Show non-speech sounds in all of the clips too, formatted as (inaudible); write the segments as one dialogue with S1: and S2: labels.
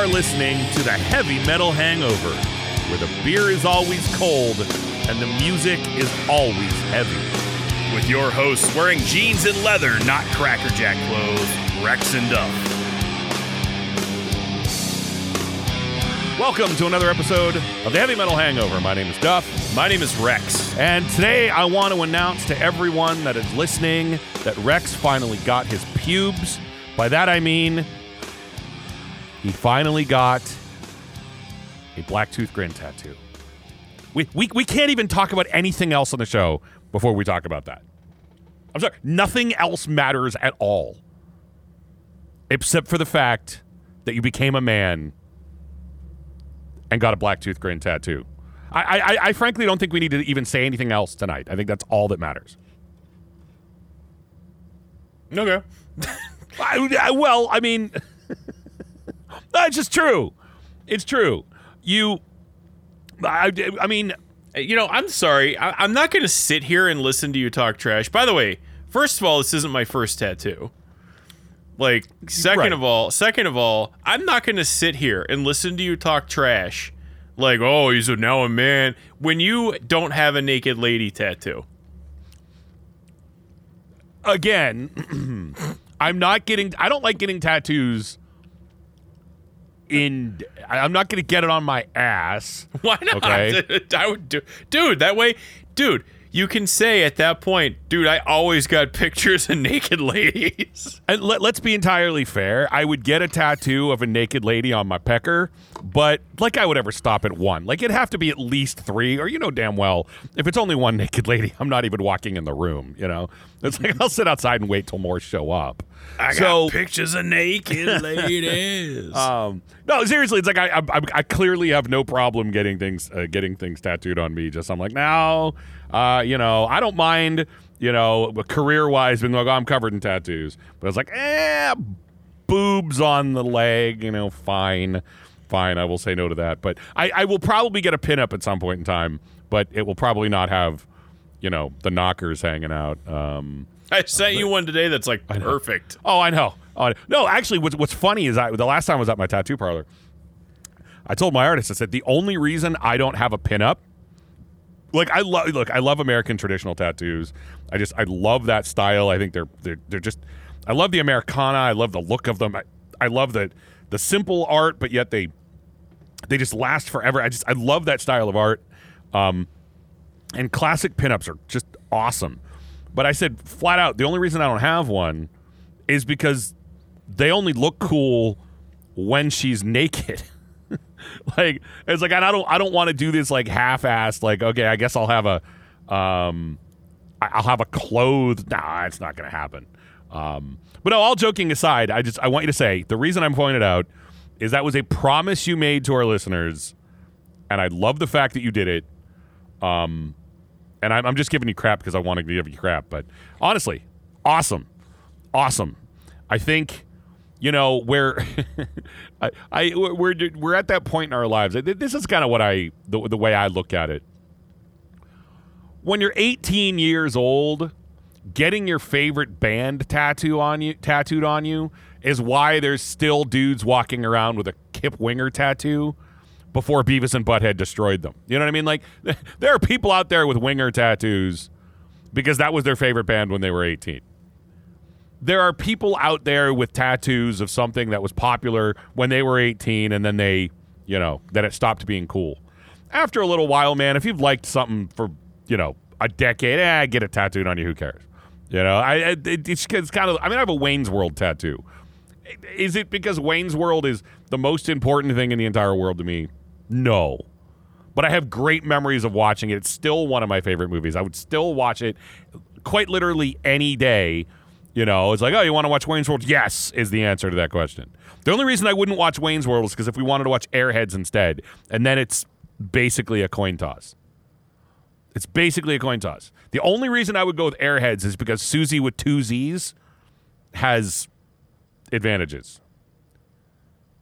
S1: are listening to the Heavy Metal Hangover, where the beer is always cold and the music is always heavy.
S2: With your hosts wearing jeans and leather, not Cracker Jack clothes, Rex and Duff.
S1: Welcome to another episode of the Heavy Metal Hangover. My name is Duff.
S2: My name is Rex.
S1: And today I want to announce to everyone that is listening that Rex finally got his pubes. By that I mean he finally got a black tooth grin tattoo. We, we, we can't even talk about anything else on the show before we talk about that. I'm sorry, nothing else matters at all. Except for the fact that you became a man and got a black tooth grin tattoo. I, I, I frankly don't think we need to even say anything else tonight. I think that's all that matters.
S2: Okay. (laughs)
S1: I, I- well, I mean, (laughs) that's just true. It's true. You, I, I mean,
S2: You know, I'm sorry. I- I'm not going to sit here and listen to you talk trash. By the way, first of all, this isn't my first tattoo. Like, second
S1: Right.
S2: of all, second of all, I'm not going to sit here and listen to you talk trash. Like, oh, he's a, now a man when you don't have a naked lady tattoo.
S1: again, (clears throat) I'm not getting. I don't like getting tattoos. In, I'm not going to get it on my ass. (laughs)
S2: Why not?
S1: Okay. (laughs)
S2: I would do, dude. That way, dude. You can say at that point, dude. I always got (laughs) pictures of naked ladies. (laughs)
S1: And let, let's be entirely fair. I would get a tattoo of a naked lady on my pecker, but like I would ever stop at one. Like it'd have to be at least three, or you know damn well, if it's only one (laughs) naked lady, I'm not even walking in the room. You know, it's like I'll sit outside and wait till more show up.
S2: I
S1: So-
S2: got pictures of naked ladies.
S1: Um, no, seriously, it's like I, I, I clearly have no problem getting things, uh, getting things tattooed on me. Just I'm like, now, uh, you know, I don't mind, you know, career wise, being like, oh, I'm covered in tattoos, but it's like, eh, boobs on the leg, you know, fine, fine. I will say no to that, but I, I will probably get a pinup at some point in time, but it will probably not have, you know, the knockers hanging out. Um,
S2: I sent you one today that's like perfect.
S1: Oh, I know. Oh, I- no, actually, what's what's funny is I the last time I was at my tattoo parlor, I told my artist I said the only reason I don't have a pinup, like I love look, I love American traditional tattoos. I just I love that style. I think they're they're they're just I love the Americana. I love the look of them. I, I love the the simple art, but yet they they just last forever. I just I love that style of art. Um, and classic pinups are just awesome. But I said flat out, the only reason I don't have one is because they only look cool when she's naked. (laughs) (laughs) like it's like I don't I don't want to do this like half-assed like okay I guess I'll have a um I'll have a clothed nah it's not gonna happen. Um but no all joking aside I just I want you to say the reason I'm pointing it out is that was a promise you made to our listeners and I love the fact that you did it. Um and I'm, I'm just giving you crap because I want to give you crap but honestly awesome. Awesome. I think you know where (laughs) I, I we're we're at that point in our lives. This is kind of what I the, the way I look at it. When you're 18 years old, getting your favorite band tattoo on you tattooed on you is why there's still dudes walking around with a Kip Winger tattoo before Beavis and Butthead destroyed them. You know what I mean? Like (laughs) there are people out there with Winger tattoos because that was their favorite band when they were 18 there are people out there with tattoos of something that was popular when they were 18 and then they, you know, that it stopped being cool. After a little while, man, if you've liked something for, you know, a decade, eh, get it tattooed on you, who cares? You know, I, it, it's, it's kind of, I mean, I have a Wayne's World tattoo. Is it because Wayne's World is the most important thing in the entire world to me? No. But I have great memories of watching it. It's still one of my favorite movies. I would still watch it quite literally any day. You know, it's like, oh, you want to watch Wayne's World? Yes, is the answer to that question. The only reason I wouldn't watch Wayne's World is because if we wanted to watch Airheads instead, and then it's basically a coin toss. It's basically a coin toss. The only reason I would go with Airheads is because Susie with two Z's has advantages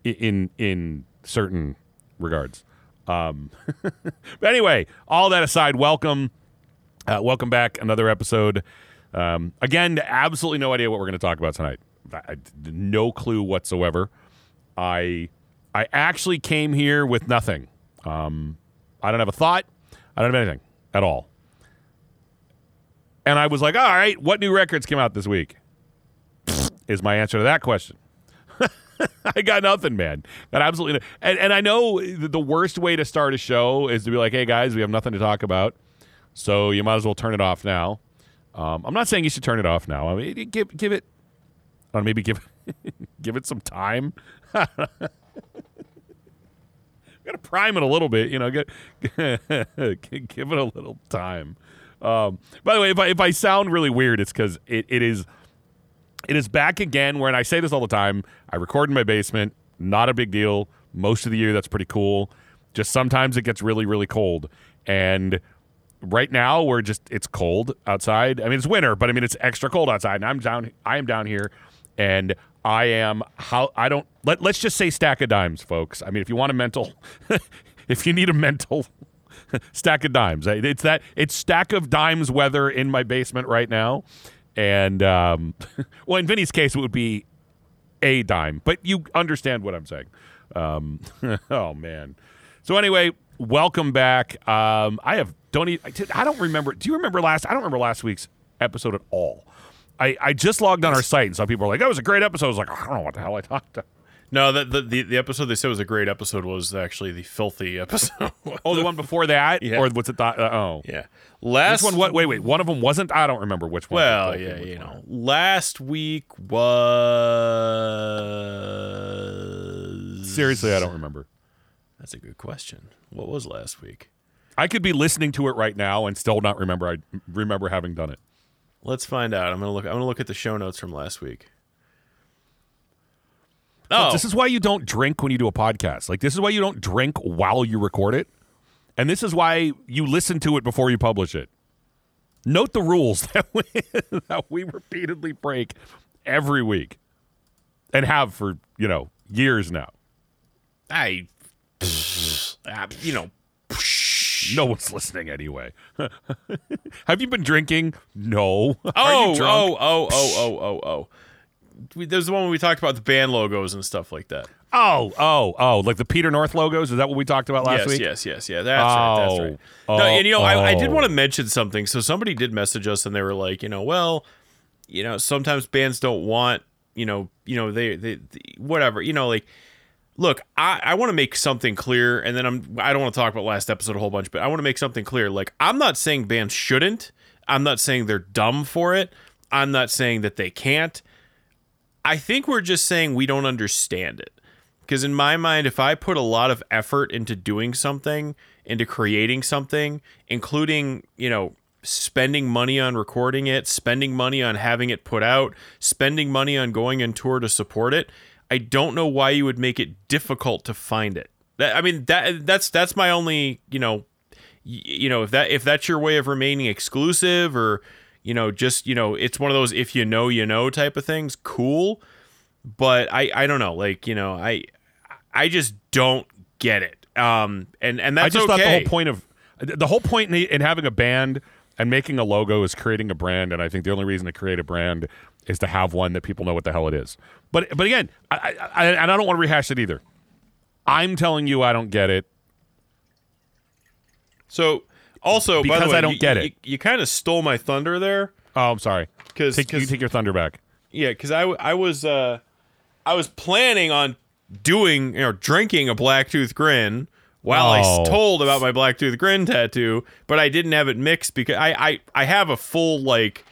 S1: in in certain regards. Um, (laughs) but anyway, all that aside, welcome, uh, welcome back. Another episode. Um, again, absolutely no idea what we're going to talk about tonight. No clue whatsoever. I I actually came here with nothing. Um, I don't have a thought. I don't have anything at all. And I was like, all right, what new records came out this week? (laughs) Is my answer to that question. (laughs) I got nothing, man. Got absolutely no- and, and I know the worst way to start a show is to be like, hey guys, we have nothing to talk about. So you might as well turn it off now. Um, I'm not saying you should turn it off now. I mean, give give it, or maybe give (laughs) give it some time. (laughs) Got to prime it a little bit, you know. Get, (laughs) give it a little time. Um, by the way, if I if I sound really weird, it's because it, it is it is back again. Where and I say this all the time. I record in my basement. Not a big deal. Most of the year, that's pretty cool. Just sometimes it gets really really cold, and right now we're just it's cold outside. I mean it's winter, but I mean it's extra cold outside. And I'm down I am down here and I am how I don't let let's just say stack of dimes, folks. I mean if you want a mental (laughs) if you need a mental (laughs) stack of dimes. It's that it's stack of dimes weather in my basement right now. And um (laughs) well in Vinny's case it would be a dime, but you understand what I'm saying. Um, oh man. So anyway, welcome back. Um, I have don't e- I don't remember. Do you remember last? I don't remember last week's episode at all. I, I just logged on our site and some people are like, "That was a great episode." I was like, "I don't know what the hell I talked to."
S2: No, that the, the the episode they said was a great episode was actually the filthy episode. (laughs)
S1: Oh, the one before that,
S2: Yeah.
S1: or what's it? Th- uh, oh,
S2: yeah.
S1: Which
S2: Last
S1: one? What? Wait, wait. One of them wasn't. I don't remember which one.
S2: Well,
S1: Which
S2: yeah, you
S1: one.
S2: know. Last week was
S1: Seriously, I don't remember.
S2: That's a good question. What was last week?
S1: I could be listening to it right now and still not remember. I remember having done it.
S2: Let's find out. I'm gonna look. I'm gonna look at the show notes from last week. Oh,
S1: This is why you don't drink when you do a podcast. Like this is why you don't drink while you record it. And this is why you listen to it before you publish it. Note the rules (laughs) that we, that we repeatedly break every week and have for, you know, years now.
S2: I, you know, (laughs)
S1: No one's listening anyway. (laughs) have you been drinking? No. (laughs)
S2: Oh,
S1: oh,
S2: oh, oh, oh, oh, oh, oh. We, there's the one where we talked about the band logos and stuff like that.
S1: Oh, oh, oh, like the Peter North logos? Is that what we talked about last
S2: yes,
S1: week?
S2: yes, yes, yes. yeah. That's right. That's
S1: Oh.
S2: right.
S1: Oh,
S2: no, and you know, I, I did
S1: oh.
S2: want to mention something. So somebody did message us, and they were like, you know, well, you know, sometimes bands don't want, you know, you know, they, they, they whatever, you know, like. Look, I, I want to make something clear, and then I'm I don't want to talk about last episode a whole bunch, but I want to make something clear. Like, I'm not saying bands shouldn't. I'm not saying they're dumb for it. I'm not saying that they can't. I think we're just saying we don't understand it. Because in my mind, if I put a lot of effort into doing something, into creating something, including, you know, spending money on recording it, spending money on having it put out, spending money on going on tour to support it, I don't know why you would make it difficult to find it. That, I mean, that that's that's my only, you know, you know, if that if that's your way of remaining exclusive or you know, just, you know, it's one of those if you know, you know type of things, cool but I I don't know, like you know, I I just don't get it. Um, and and that's
S1: I just
S2: okay.
S1: thought the whole point of the whole point in, in having a band and making a logo is creating a brand, and I think the only reason to create a brand is to have one that people know what the hell it is. But but again, I, I, I and I don't want to rehash it either. I'm telling you, I don't get it.
S2: So also, by
S1: Because
S2: the way,
S1: I don't
S2: you,
S1: get it.
S2: You, you kind of stole my thunder there,
S1: Oh, I'm sorry.
S2: 'Cause-
S1: take, you take your thunder back.
S2: yeah, because I, I was uh I was planning on doing you know drinking a blacktooth grin while I
S1: Oh.
S2: s- told about my blacktooth grin tattoo, but I didn't have it mixed because I I I have a full like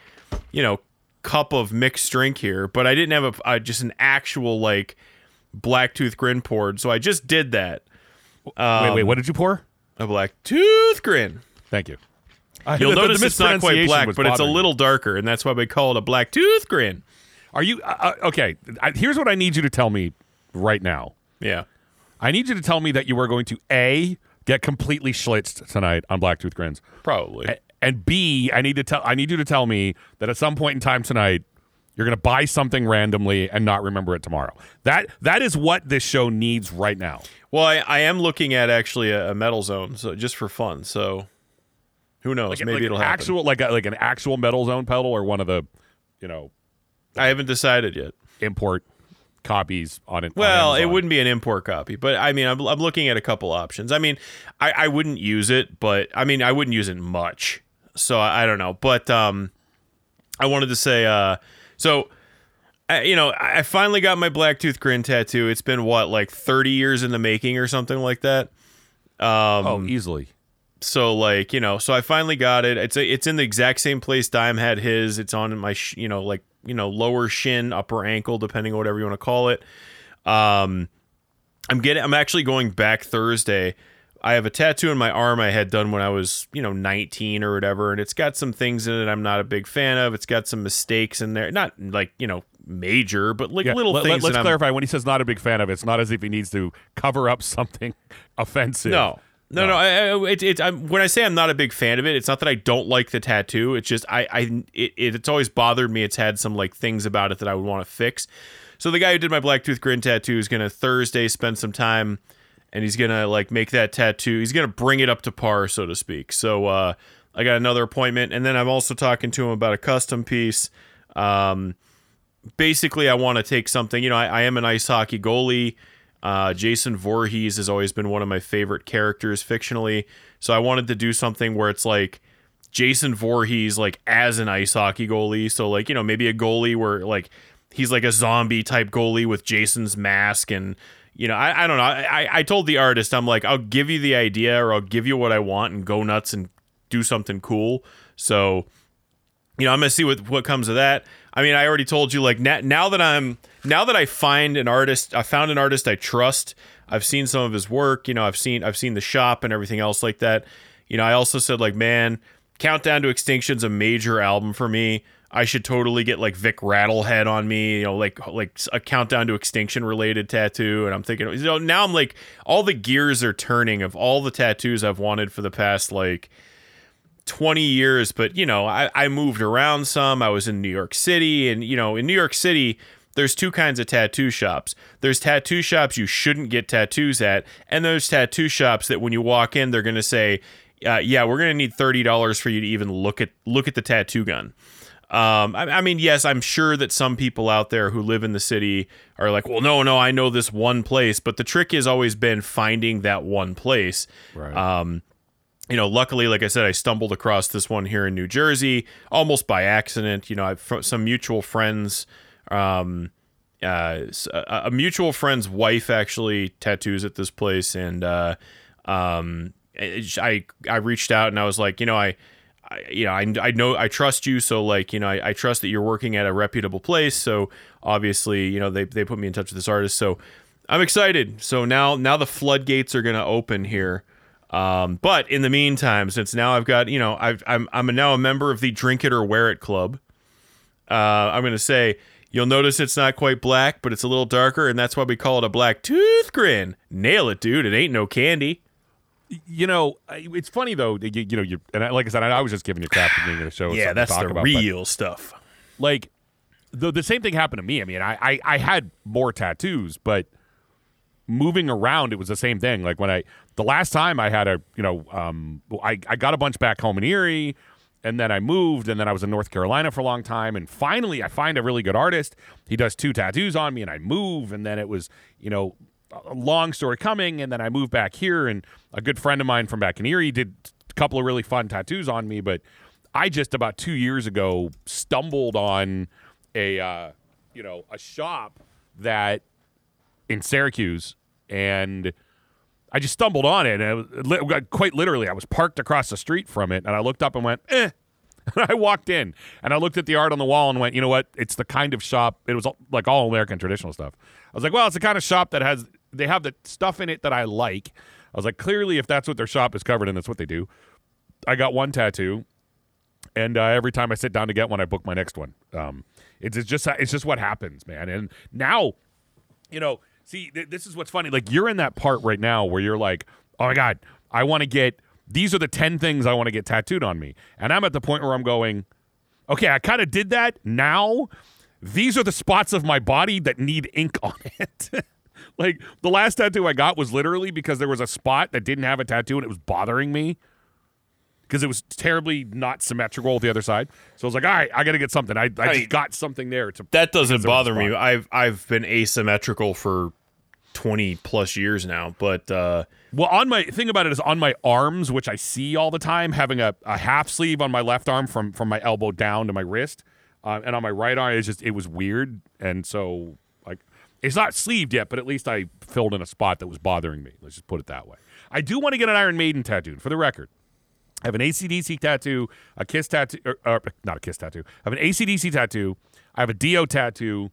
S2: you know cup of mixed drink here, but I didn't have a uh, just an actual like blacktooth grin poured, so I just did that.
S1: wait, wait. What did you pour?
S2: A black tooth grin.
S1: Thank you.
S2: You'll
S1: The- the
S2: notice it's not quite black, but it's a
S1: bothering me.
S2: little darker, and that's why we call it a black tooth grin.
S1: Are you uh, uh, okay? I, here's what I need you to tell me right now.
S2: Yeah.
S1: I need you to tell me that you are going to a get completely schlitzed tonight on Blacktooth Grins.
S2: Probably.
S1: A- and B, I need to tell I need you to tell me that at some point in time tonight you're going to buy something randomly and not remember it tomorrow. That that is what this show needs right now.
S2: Well, I, I am looking at actually a, a metal zone, so just for fun. So who knows? Maybe
S1: like
S2: it'll
S1: an
S2: happen.
S1: actual like a, like an actual metal zone pedal or one of the, you know,
S2: I haven't decided yet.
S1: import copies on it. on
S2: Well, it wouldn't be an import copy, but I mean, I'm, I'm looking at a couple options. I mean, I, I wouldn't use it, but I mean, I wouldn't use it much. So I, I don't know, but um, I wanted to say, uh, so I, you know, I finally got my black tooth grin tattoo. It's been what, like 30 years in the making or something like that. Um,
S1: Oh, easily.
S2: so like you know so i finally got it it's a, it's in the exact same place dime had his it's on my sh- you know like you know lower shin upper ankle depending on whatever you want to call it um i'm getting i'm actually going back thursday i have a tattoo in my arm i had done when i was you know 19 or whatever and it's got some things in it i'm not a big fan of it's got some mistakes in there not like you know major but like
S1: Yeah,
S2: little
S1: let,
S2: things
S1: us
S2: that I'm-
S1: clarify. When he says not a big fan of it, it's not as if he needs to cover up something (laughs) offensive.
S2: No. No, no. I, I, it, it, I'm, when I say I'm not a big fan of it, it's not that I don't like the tattoo. It's just I, I, it, it, it's always bothered me. It's had some like things about it that I would want to fix. So the guy who did my black tooth grin tattoo is gonna Thursday spend some time, and he's gonna like make that tattoo. He's gonna bring it up to par, so to speak. So uh, I got another appointment, and then I'm also talking to him about a custom piece. Um, basically, I want to take something. You know, I, I am an ice hockey goalie. Uh, Jason Voorhees has always been one of my favorite characters fictionally. So I wanted to do something where it's like Jason Voorhees, like as an ice hockey goalie. So like you know maybe a goalie where like he's like a zombie type goalie with Jason's mask and. You know, I, I don't know. I, I told the artist, I'm like, I'll give you the idea or I'll give you what I want and go nuts and do something cool. So you know, I'm gonna see what what comes of that. I mean, I already told you like now, now that I'm now that I find an artist, I found an artist I trust. I've seen some of his work. You know, I've seen I've seen the shop and everything else like that. You know, I also said like, man, Countdown to Extinction's a major album for me. I should totally get like Vic Rattlehead on me, you know, like like a Countdown to Extinction related tattoo. And I'm thinking, you know, now I'm like, all the gears are turning of all the tattoos I've wanted for the past like 20 years, but you know, I, I moved around some. I was in New York City, and you know, in New York City, there's two kinds of tattoo shops. There's tattoo shops you shouldn't get tattoos at, and there's tattoo shops that when you walk in, they're gonna say, uh, "Yeah, we're gonna need thirty dollars for you to even look at look at the tattoo gun." Um, I, I mean, yes, I'm sure that some people out there who live in the city are like, "Well, no, no, I know this one place," but the trick has always been finding that one place.
S1: Right.
S2: Um, you know, luckily, like I said, I stumbled across this one here in New Jersey almost by accident. You know, I've some mutual friends, um, uh, a mutual friend's wife actually tattoos at this place, and uh, um, I I reached out and I was like, you know, I. I, you know, I, I know I trust you, so like, you know, I, I trust that you're working at a reputable place. So obviously, you know, they, they put me in touch with this artist. So I'm excited. So now now the floodgates are gonna open here. Um, but in the meantime, since now I've got, you know, I've, I'm I'm now a member of the Drink It or Wear It Club. Uh, I'm gonna say you'll notice it's not quite black, but it's a little darker, and that's why we call it a black tooth grin. Nail it, dude! It ain't no candy.
S1: You know, it's funny though. You, you know, you and I, like I said, I, I was just giving you crap at the beginning of the show.
S2: Yeah,
S1: something to
S2: that's
S1: talk
S2: the
S1: about, but,
S2: real stuff.
S1: like the the same thing happened to me. I mean, I, I I had more tattoos, but moving around, it was the same thing. Like when I the last time I had a you know um I I got a bunch back home in Erie. And then I moved, and then I was in North Carolina for a long time. And finally, I find a really good artist. He does two tattoos on me, and I move. And then it was, you know, a long story coming. And then I moved back here, and a good friend of mine from back in Erie did a couple of really fun tattoos on me. But I just about two years ago stumbled on a uh, you know a shop that in Syracuse, and I just stumbled on it, and it was, quite literally, I was parked across the street from it, and I looked up and went, eh. (laughs) I walked in and I looked at the art on the wall and went, you know what? It's the kind of shop. It was like all American traditional stuff. I was like, well, it's the kind of shop that has they have the stuff in it that I like. I was like, clearly, if that's what their shop is covered in, that's what they do. I got one tattoo, and uh, every time I sit down to get one, I book my next one. Um, it's, it's just it's just what happens, man. And now, you know, see, th- this is what's funny. Like you're in that part right now where you're like, oh my god, I want to get these are the ten things I want to get tattooed on me, and I'm at the point where I'm going, okay, I kind of did that. Now, these are the spots of my body that need ink on it. (laughs) like the last tattoo I got was literally because there was a spot that didn't have a tattoo and it was bothering me because it was terribly not symmetrical with the other side. So I was like, all right, I got to get something. I, I
S2: Right.
S1: just got something there to
S2: That doesn't
S1: because there was
S2: bother me. I've I've been asymmetrical for twenty plus years now, but uh,
S1: Well, on my thing about it is on my arms, which I see all the time, having a, a half sleeve on my left arm from from my elbow down to my wrist, uh, and on my right arm, it's just it was weird, and so it's not sleeved yet, but at least I filled in a spot that was bothering me. Let's just put it that way. I do want to get an Iron Maiden tattooed for the record. I have an ACDC tattoo, a Kiss tattoo, or, or not a Kiss tattoo. I have an ACDC tattoo. I have a Dio tattoo,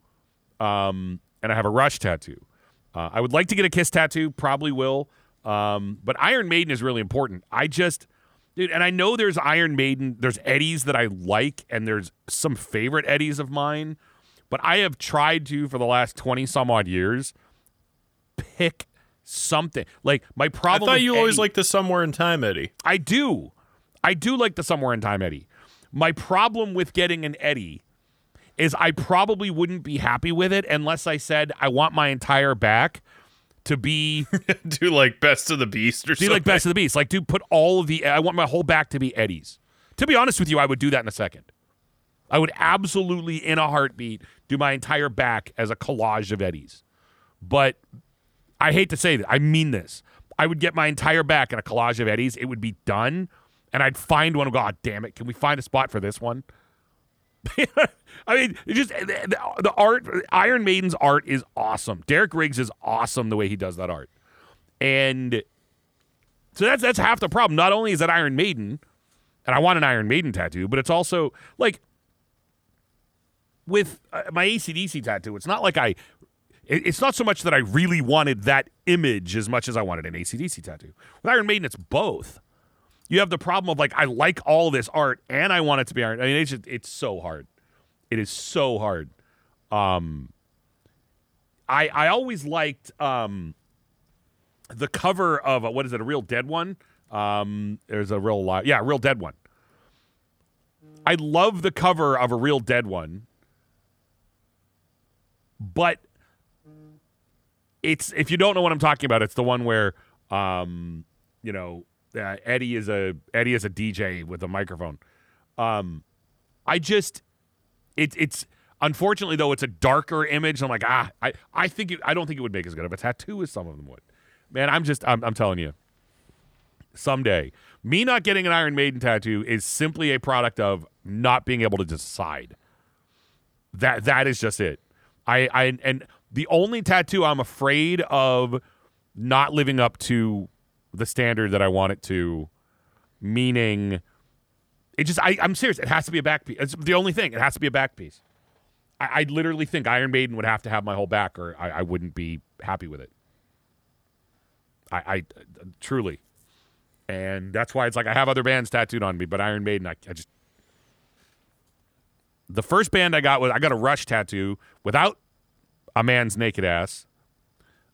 S1: um, and I have a Rush tattoo. Uh, I would like to get a Kiss tattoo, probably will. Um, but Iron Maiden is really important. I just, dude, and I know there's Iron Maiden, there's Eddies that I like, and there's some favorite Eddies of mine. But I have tried to, for the last 20 some odd years, pick something. Like, my
S2: I
S1: problem
S2: thought
S1: with
S2: you always
S1: Eddie-
S2: liked the somewhere in time, Eddie.
S1: I do. I do like the Somewhere in Time Eddie. My problem with getting an Eddie is I probably wouldn't be happy with it unless I said I want my entire back to be (laughs)
S2: Do like Best of the Beast or
S1: be
S2: something.
S1: like Best of the Beast. Like, dude, put all of the. I want my whole back to be Eddie's. To be honest with you, I would do that in a second. I would absolutely, in a heartbeat, do my entire back as a collage of Eddie's. But I hate to say that. I mean this. I would get my entire back in a collage of Eddie's. It would be done, and I'd find one. God ah, damn it! Can we find a spot for this one? (laughs) I mean, just the, the art. Iron Maiden's art is awesome. Derek Riggs is awesome the way he does that art, and so that's that's half the problem. Not only is that Iron Maiden, and I want an Iron Maiden tattoo, but it's also like with uh, my ACDC tattoo. It's not like I. it- It's not so much that I really wanted that image as much as I wanted an ACDC tattoo. With Iron Maiden, it's both. You have the problem of like I like all this art and I want it to be Iron. I mean, it's just it's so hard. It is so hard. Um, I I always liked um the cover of a, what is it? A real dead one. Um, there's a real li- yeah, a real dead one. I love the cover of a real dead one, but it's if you don't know what I'm talking about, it's the one where um, you know uh, Eddie is a Eddie is a DJ with a microphone. Um, I just it, it's unfortunately though it's a darker image. I'm like ah, I I think it, I don't think it would make as good of a tattoo as some of them would. Man, I'm just I'm, I'm telling you. Someday, me not getting an Iron Maiden tattoo is simply a product of not being able to decide. That that is just it. I I and the only tattoo I'm afraid of not living up to the standard that I want it to, meaning it just I, I'm serious. It has to be a back piece. It's the only thing. It has to be a back piece. I, I literally think Iron Maiden would have to have my whole back, or I, I wouldn't be happy with it. I, I truly, and that's why it's like I have other bands tattooed on me, but Iron Maiden, I, I just the first band I got was I got a Rush tattoo without a man's naked ass.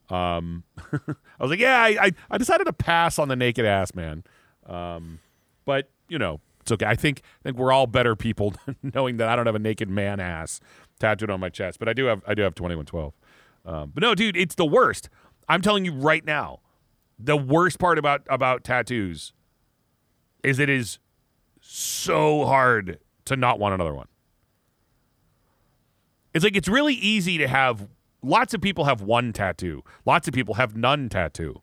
S1: Um, (laughs) I was like, yeah, I, I, I decided to pass on the naked ass man. Um, but you know, it's okay. I think I think we're all better people (laughs) knowing that I don't have a naked man ass tattooed on my chest, but I do have I do have twenty one twelve. Um, but no, dude, it's the worst. I'm telling you right now, the worst part about about tattoos is it is so hard to not want another one. It's like it's really easy to have lots of people have one tattoo. Lots of people have none tattoo.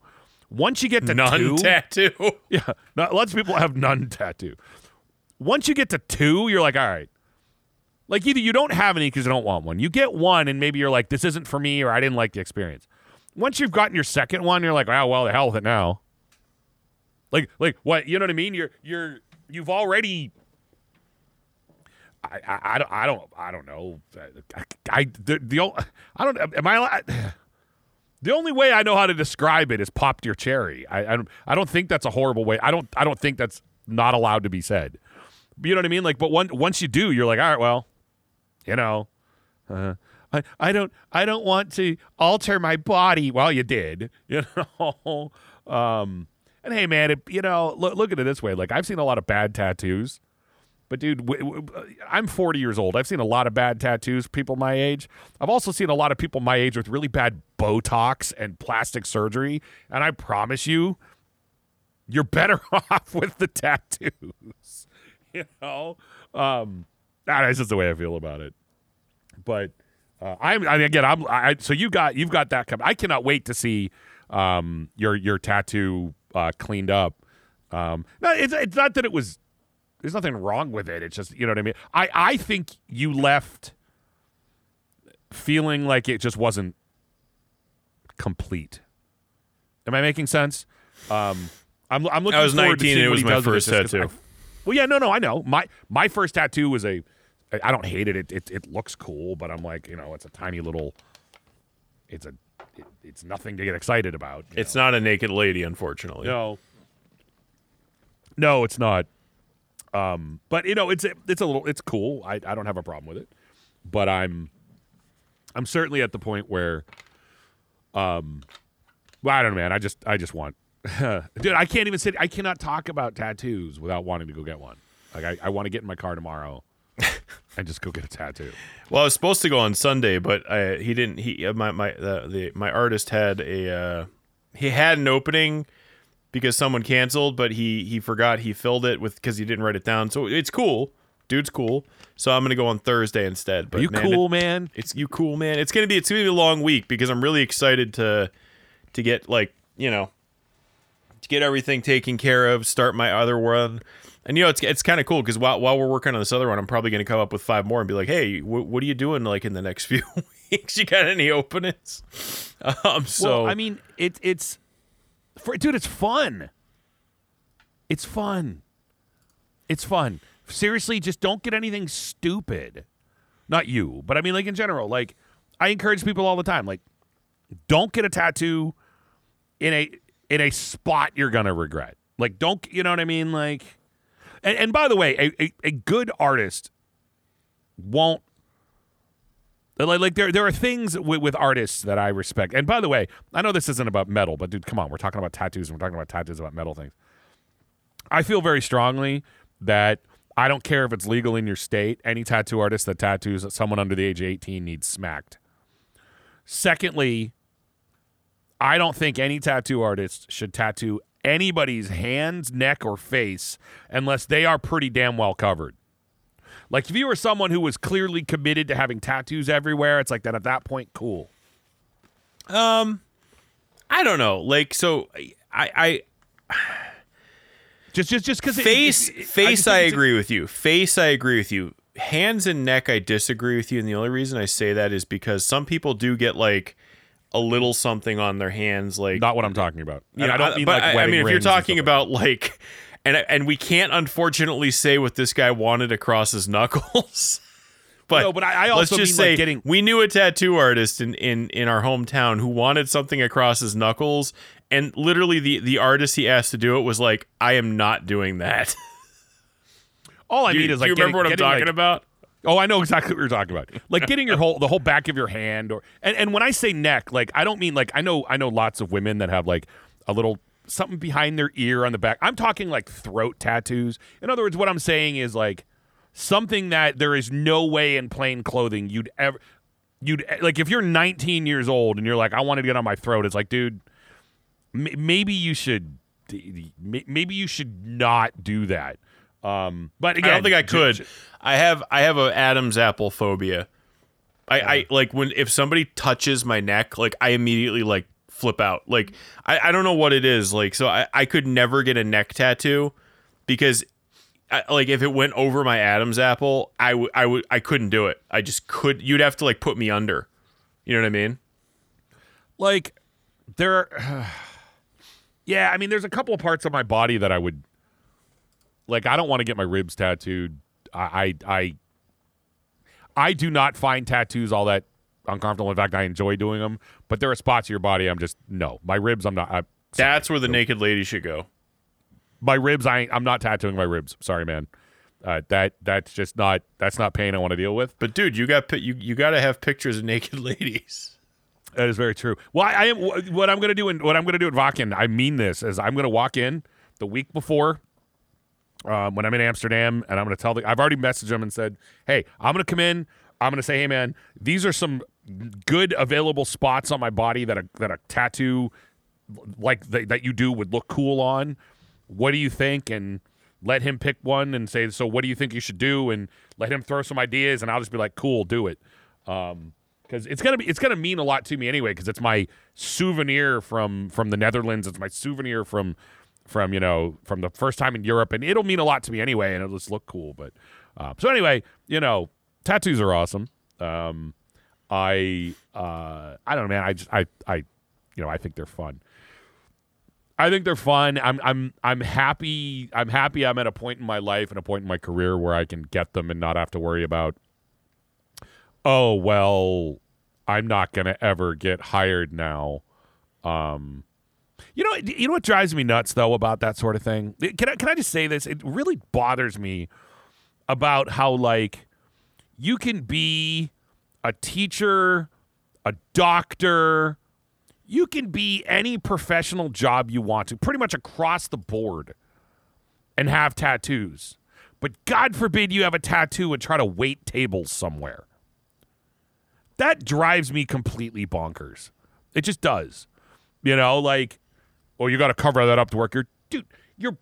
S1: Once you get to
S2: None
S1: two,
S2: tattoo. (laughs)
S1: yeah, not, lots of people have none tattoo. Once you get to two, you're like, all right. Like either you don't have any because you don't want one. You get one and maybe you're like, this isn't for me or I didn't like the experience. Once you've gotten your second one, you're like, oh well, the hell with it now. Like like what you know what I mean? You're you're you've already. I, I, I don't I don't know I, I the, the I don't am I (sighs) the only way I know how to describe it is popped your cherry. I, I don't I don't think that's a horrible way. I don't I don't think that's not allowed to be said. You know what I mean? Like, but one, once you do, you're like, all right, well, you know, uh, I I don't I don't want to alter my body. Well, you did, (laughs) you know. um, and hey, man, it, you know, look, look at it this way. Like, I've seen a lot of bad tattoos. But dude, w- w- I'm 40 years old. I've seen a lot of bad tattoos. People my age. I've also seen a lot of people my age with really bad Botox and plastic surgery. And I promise you, you're better (laughs) off with the tattoos. (laughs) You know, um, that's just the way I feel about it. But uh, I'm I mean, again, I'm I, so you got you've got that coming. I cannot wait to see um, your your tattoo uh, cleaned up. Um, no, it's it's not that it was. There's nothing wrong with it. It's just you know what I mean. I I think you left feeling like it just wasn't complete. Am I making sense? Um, I'm I'm looking.
S2: I was
S1: forward to
S2: 19 and it was my first tattoo.
S1: I- well, yeah, no, no, I know. My my first tattoo was a. I don't hate it. It it, it looks cool, but I'm like, you know, it's a tiny little. It's a. It, it's nothing to get excited about.
S2: It's not a naked lady, unfortunately.
S1: no. No, it's not. Um, but you know, it's it's a little it's cool. I, I don't have a problem with it. But I'm I'm certainly at the point where um well, I don't know, man. I just I just want (laughs) dude, I can't even sit I cannot talk about tattoos without wanting to go get one. Like I, I want to get in my car tomorrow (laughs) and just go get a tattoo.
S2: Well, I was supposed to go on Sunday, but I, he didn't. He uh, my my the, the my artist had a uh, he had an opening because someone canceled, but he he forgot he filled it with because he didn't write it down. So it's cool, dude's cool. So I'm gonna go on Thursday instead. But
S1: Are you
S2: man,
S1: cool, man?
S2: It's you cool, man. It's gonna be it's gonna be a long week because I'm really excited to to get like you know to get everything taken care of. Start my other one, and you know it's it's kind of cool because while while we're working on this other one, I'm probably gonna come up with five more and be like, hey, wh- what are you doing like in the next (laughs) few weeks? You got any openings? (laughs) Um, so
S1: well, I mean, it, it's for dude. It's fun. It's fun. It's fun. Seriously, just don't get anything stupid. Not you, but I mean, like in general. Like, I encourage people all the time. Like, don't get a tattoo in a in a spot you're gonna regret. Like, don't you know what I mean? Like, and, and by the way, a, a, a good artist won't like, like there, there are things with, with artists that I respect. And by the way, I know this isn't about metal, but dude, come on, we're talking about tattoos. And we're talking about tattoos about metal things. I feel very strongly that I don't care if it's legal in your state. Any tattoo artist that tattoos someone under the age of 18 needs smacked. Secondly, I don't think any tattoo artist should tattoo anybody's hands, neck, or face unless they are pretty damn well covered. Like if you were someone who was clearly committed to having tattoos everywhere, it's like that at that point, cool.
S2: um, I don't know. Like so, I I
S1: Just just just because
S2: face face I agree with you. Face I agree with you. Hands and neck I disagree with you, and the only reason I say that is because some people do get like a little something on their hands, like
S1: Not what I'm talking about.
S2: know,
S1: I don't mean
S2: but
S1: like
S2: I- I mean if you're talking about like, and and we can't unfortunately say what this guy wanted across his knuckles. (laughs) But,
S1: No, but I- I
S2: let's
S1: also
S2: just
S1: mean, like,
S2: say
S1: getting-
S2: we knew a tattoo artist in, in, in our hometown who wanted something across his knuckles, and literally the, the artist he asked to do it was like, "I am not doing that." (laughs)
S1: all I
S2: do
S1: mean
S2: you,
S1: is like
S2: do you remember
S1: getting-
S2: what I'm talking
S1: like-
S2: about?
S1: Oh, I know exactly what you're talking about. Like getting your whole the whole back of your hand or and, and when I say neck, like I don't mean like I know I know lots of women that have like a little something behind their ear on the back. I'm talking like throat tattoos. In other words, what I'm saying is like something that there is no way in plain clothing you'd ever you'd like if you're 19 years old and you're like I want to get on my throat. It's like, dude, m- maybe you should maybe you should not do that. Um, but again,
S2: I don't think I could.
S1: j-
S2: I have I have a Adam's apple phobia. I, I like when if somebody touches my neck, like I immediately like flip out. Like I, I don't know what it is. Like so I, I could never get a neck tattoo because I, like if it went over my Adam's apple, I would I would I couldn't do it. I just could. You'd have to like put me under. You know what I mean?
S1: like there are (sighs) yeah i mean there's a couple of parts of my body that i would like i don't want to get my ribs tattooed i i i, I do not find tattoos all that uncomfortable in fact i enjoy doing them but there are spots of your body i'm just no my ribs i'm not I,
S2: That's where the naked lady should go.
S1: my ribs I I'm not tattooing my ribs sorry man uh, that that's just not that's not pain i want to deal with
S2: But dude, you got you you got to have pictures of naked (laughs) ladies.
S1: That is very true. Well, I, I am what I'm going to do and what I'm going to do at Vakken. I mean this is I'm going to walk in the week before um, when I'm in Amsterdam, and I'm going to tell the. I've already messaged them and said, "Hey, I'm going to come in. I'm going to say, hey man, these are some good available spots on my body that a that a tattoo like th- that you do would look cool on. what do you think? And let him pick one and say so what do you think you should do? And let him throw some ideas and I'll just be like cool do it. Um because it's gonna be it's gonna mean a lot to me anyway because it's my souvenir from from the Netherlands. It's my souvenir from from you know from the first time in Europe and it'll mean a lot to me anyway and it'll just look cool but uh, so anyway you know tattoos are awesome. Um I uh I don't know man I just I I you know I think they're fun I think they're fun. I'm I'm I'm happy. I'm happy. I'm at a point in my life and a point in my career where I can get them and not have to worry about. Oh well, I'm not gonna ever get hired now. Um, you know, you know what drives me nuts though about that sort of thing. Can I can I just say this? It really bothers me about how like you can be a teacher, a doctor you can be any professional job you want to, pretty much across the board, and have tattoos. But God forbid you have a tattoo and try to wait tables somewhere. That drives me completely bonkers. It just does. You know, like, oh, you got to cover that up to work. You're, dude, you're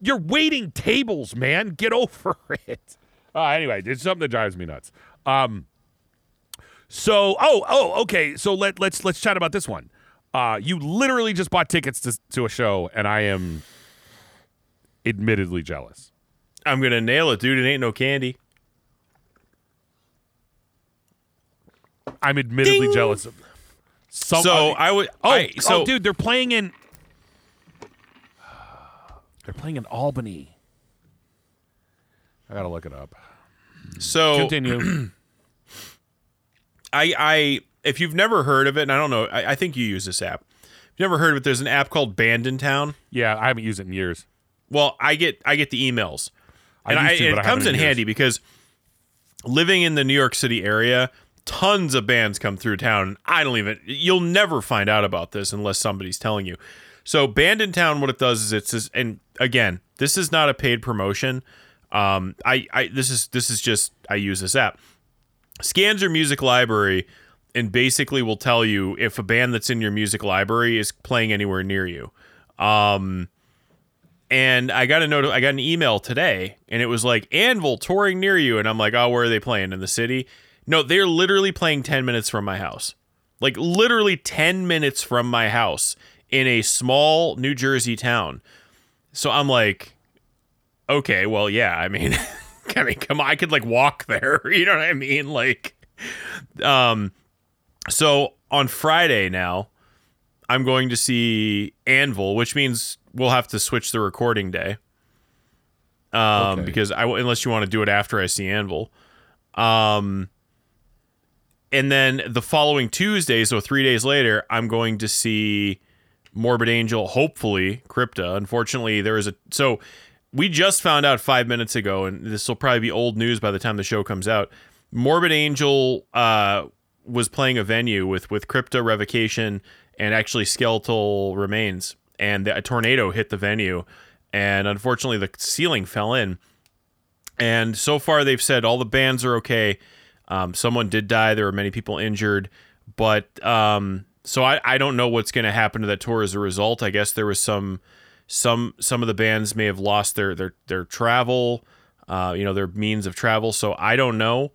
S1: you're waiting tables, man. Get (laughs) over it. Uh, anyway, it's something that drives me nuts. Um, so, oh, oh, okay. So let let's let's chat about this one. Uh, you literally just bought tickets to to a show, and I am admittedly jealous.
S2: I'm gonna nail it, dude. It ain't no candy.
S1: I'm admittedly
S2: Ding.
S1: jealous of. Some,
S2: So I would.
S1: Oh,
S2: I, so
S1: oh, dude, they're playing in. (sighs) They're playing in Albany. I gotta look it up.
S2: so
S1: Continue. (clears throat)
S2: I, I, if you've never heard of it, and I don't know, I, I think you use this app. If you've never heard of it, there's an app called Band in Town.
S1: yeah, I haven't used it in years.
S2: Well, I get, I get the emails,
S1: I
S2: and
S1: used to,
S2: I, it
S1: I
S2: comes in
S1: years.
S2: handy because living in the New York City area, tons of bands come through town. And I don't even, you'll never find out about this unless somebody's telling you. So, Band in Town, what it does is it's, just, and again, this is not a paid promotion. Um, I, I, this is, this is just, I use this app scans your music library and basically will tell you if a band that's in your music library is playing anywhere near you. Um, and I got a note, I got an email today, and it was like Anvil touring near you, and I'm like, oh, where are they playing in the city? No, they're literally playing ten minutes from my house, like literally ten minutes from my house in a small New Jersey town. So I'm like, okay, well, yeah, I mean. (laughs) (laughs) I mean, come on, I could like walk there. (laughs) You know what I mean? Like, um, so on Friday now, I'm going to see Anvil, which means we'll have to switch the recording day. Um,
S1: Okay.
S2: because I unless you want to do it after I see Anvil, um, and then the following Tuesday, so three days later, I'm going to see Morbid Angel. Hopefully, Crypta. Unfortunately, there is a so we just found out five minutes ago, and this will probably be old news by the time the show comes out. Morbid Angel uh, was playing a venue with with Crypta Revocation and actually Skeletal Remains, and a tornado hit the venue, and unfortunately the ceiling fell in. And so far, they've said all the bands are okay. Um, someone did die. There were many people injured, but um, so I, I don't know what's going to happen to that tour as a result. I guess there was some some some of the bands may have lost their their their travel, uh, you know, their means of travel. So I don't know.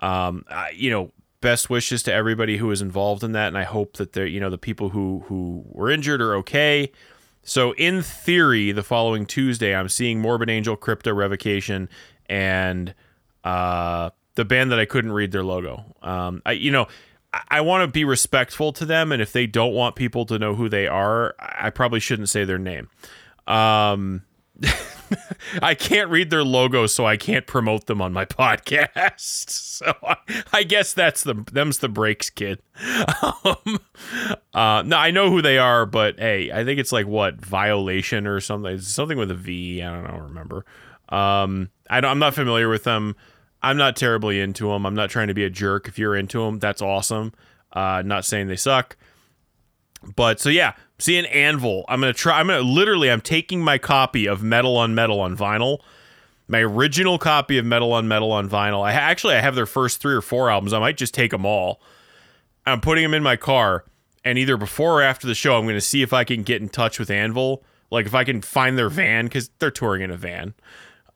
S2: Um, I, you know, best wishes to everybody who was involved in that, and I hope that they you know the people who who were injured are okay. So in theory, the following Tuesday, I'm seeing Morbid Angel, Crypta Revocation, and uh, the band that I couldn't read their logo. Um, I you know. I- want to be respectful to them, and if they don't want people to know who they are, I probably shouldn't say their name. Um, (laughs) I can't read their logo, so I can't promote them on my (laughs) podcast. (laughs) So I, I guess that's the them's the breaks, kid. Um, uh, no, I know who they are, but hey, I think it's like what violation or something. It's something with a V. I don't know. Remember? Um, I don't, I'm not familiar with them. I'm not terribly into them. I'm not trying to be a jerk. If you're into them, that's awesome. Uh, not saying they suck. But so yeah, seeing Anvil, I'm gonna try. I'm gonna literally. I'm taking my copy of Metal on Metal on vinyl, my original copy of Metal on Metal on vinyl. I actually I have their first three or four albums. I might just take them all. I'm putting them in my car, and either before or after the show, I'm gonna see if I can get in touch with Anvil, Like if I can find their van because they're touring in a van,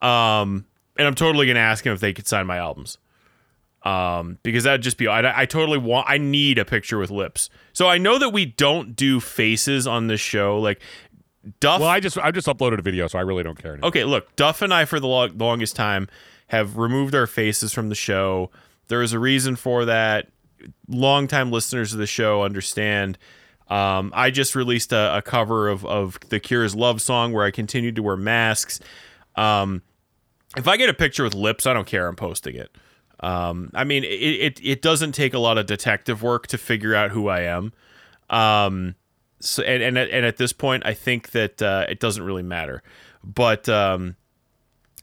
S2: um, and I'm totally gonna ask them if they could sign my albums. Um, because that'd just be I, I totally want I need a picture with Lips. So I know that we don't do faces on this show. Like Duff.
S1: Well, I just I just uploaded a video, so I really don't care. Anymore.
S2: Okay, look, Duff and I for the lo- longest time have removed our faces from the show. There is a reason for that. Longtime listeners of the show understand. Um, I just released a, a, cover of, of The Cure's Love Song where I continued to wear masks. Um, if I get a picture with lips, I don't care. I'm posting it. Um, I mean, it, it, it doesn't take a lot of detective work to figure out who I am. Um, so and and at, and at this point, I think that uh, it doesn't really matter. But um,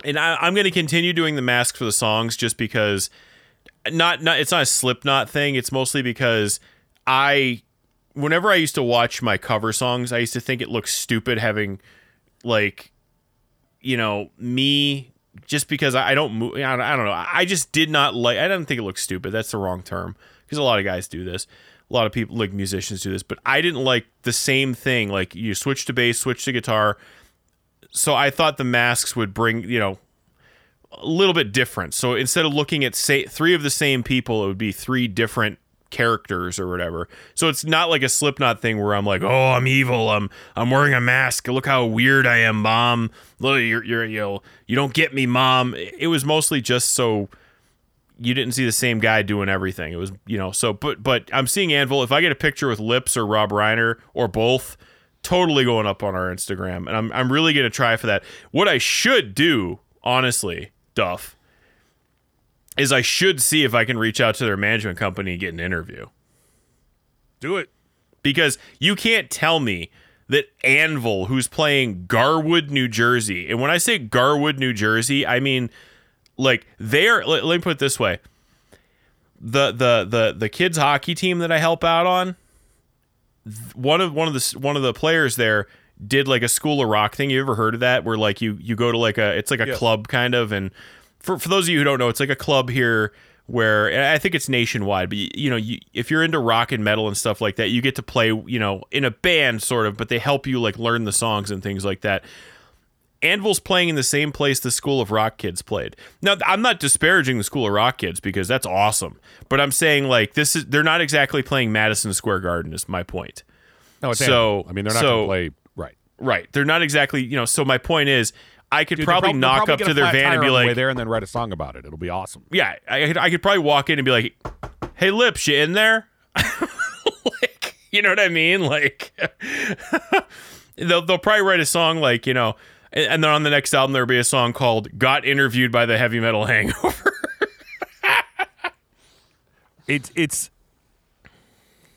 S2: and I, I'm going to continue doing the masks for the songs just because not not it's not a Slipknot thing. It's mostly because I whenever I used to watch my cover songs, I used to think it looked stupid having like you know me just because I don't move. I don't know. I just did not like. I don't think it looks stupid. That's the wrong term because a lot of guys do this. A lot of people, like musicians, do this. But I didn't like the same thing. Like you switch to bass, switch to guitar. So I thought the masks would bring you know a little bit different. So instead of looking at say three of the same people, it would be three different characters or whatever. So it's not like a Slipknot thing where I'm like, oh, I'm evil. I'm I'm wearing a mask. Look how weird I am, mom. Look, you're you're you you don't get me, mom. It was mostly just so you didn't see the same guy doing everything. It was you know so but but I'm seeing Anvil. If I get a picture with Lips or Robb Reiner or both. Totally going up on our Instagram, and I'm I'm really gonna try for that. What I should do, honestly, Duff, is I should see if I can reach out to their management company and get an interview.
S1: Do it.
S2: Because you can't tell me that Anvil, who's playing Garwood, New Jersey, and when I say Garwood, New Jersey, I mean like they're let, let me put it this way. The the the the kids hockey team that I help out on, one of one of the one of the players there did like a school of rock thing. You ever heard of that? Where like you you go to like a it's like a yes. club kind of and for for those of you who don't know, it's like a club here where I think it's nationwide, but you, you know, you, if you're into rock and metal and stuff like that, you get to play, you know, in a band sort of, but they help you like learn the songs and things like that. Anvil's playing in the same place the School of Rock kids played. Now, I'm not disparaging the School of Rock kids because that's awesome, but I'm saying like this is they're not exactly playing Madison Square Garden. Is my point.
S1: No, so Anvil. I mean they're not so, going to play right.
S2: Right, they're not exactly you know. So my point is I could Dude, probably prob- knock probably up to their van and be like,
S1: the there and then write a song about it. It'll be awesome.
S2: Yeah, I could, I could probably walk in and be like, "Hey, Lips, you in there?" (laughs) like, you know what I mean? Like, (laughs) they'll they'll probably write a song like you know, and, and then on the next album there'll be a song called "Got Interviewed by the Heavy Metal Hangover." (laughs)
S1: it's it's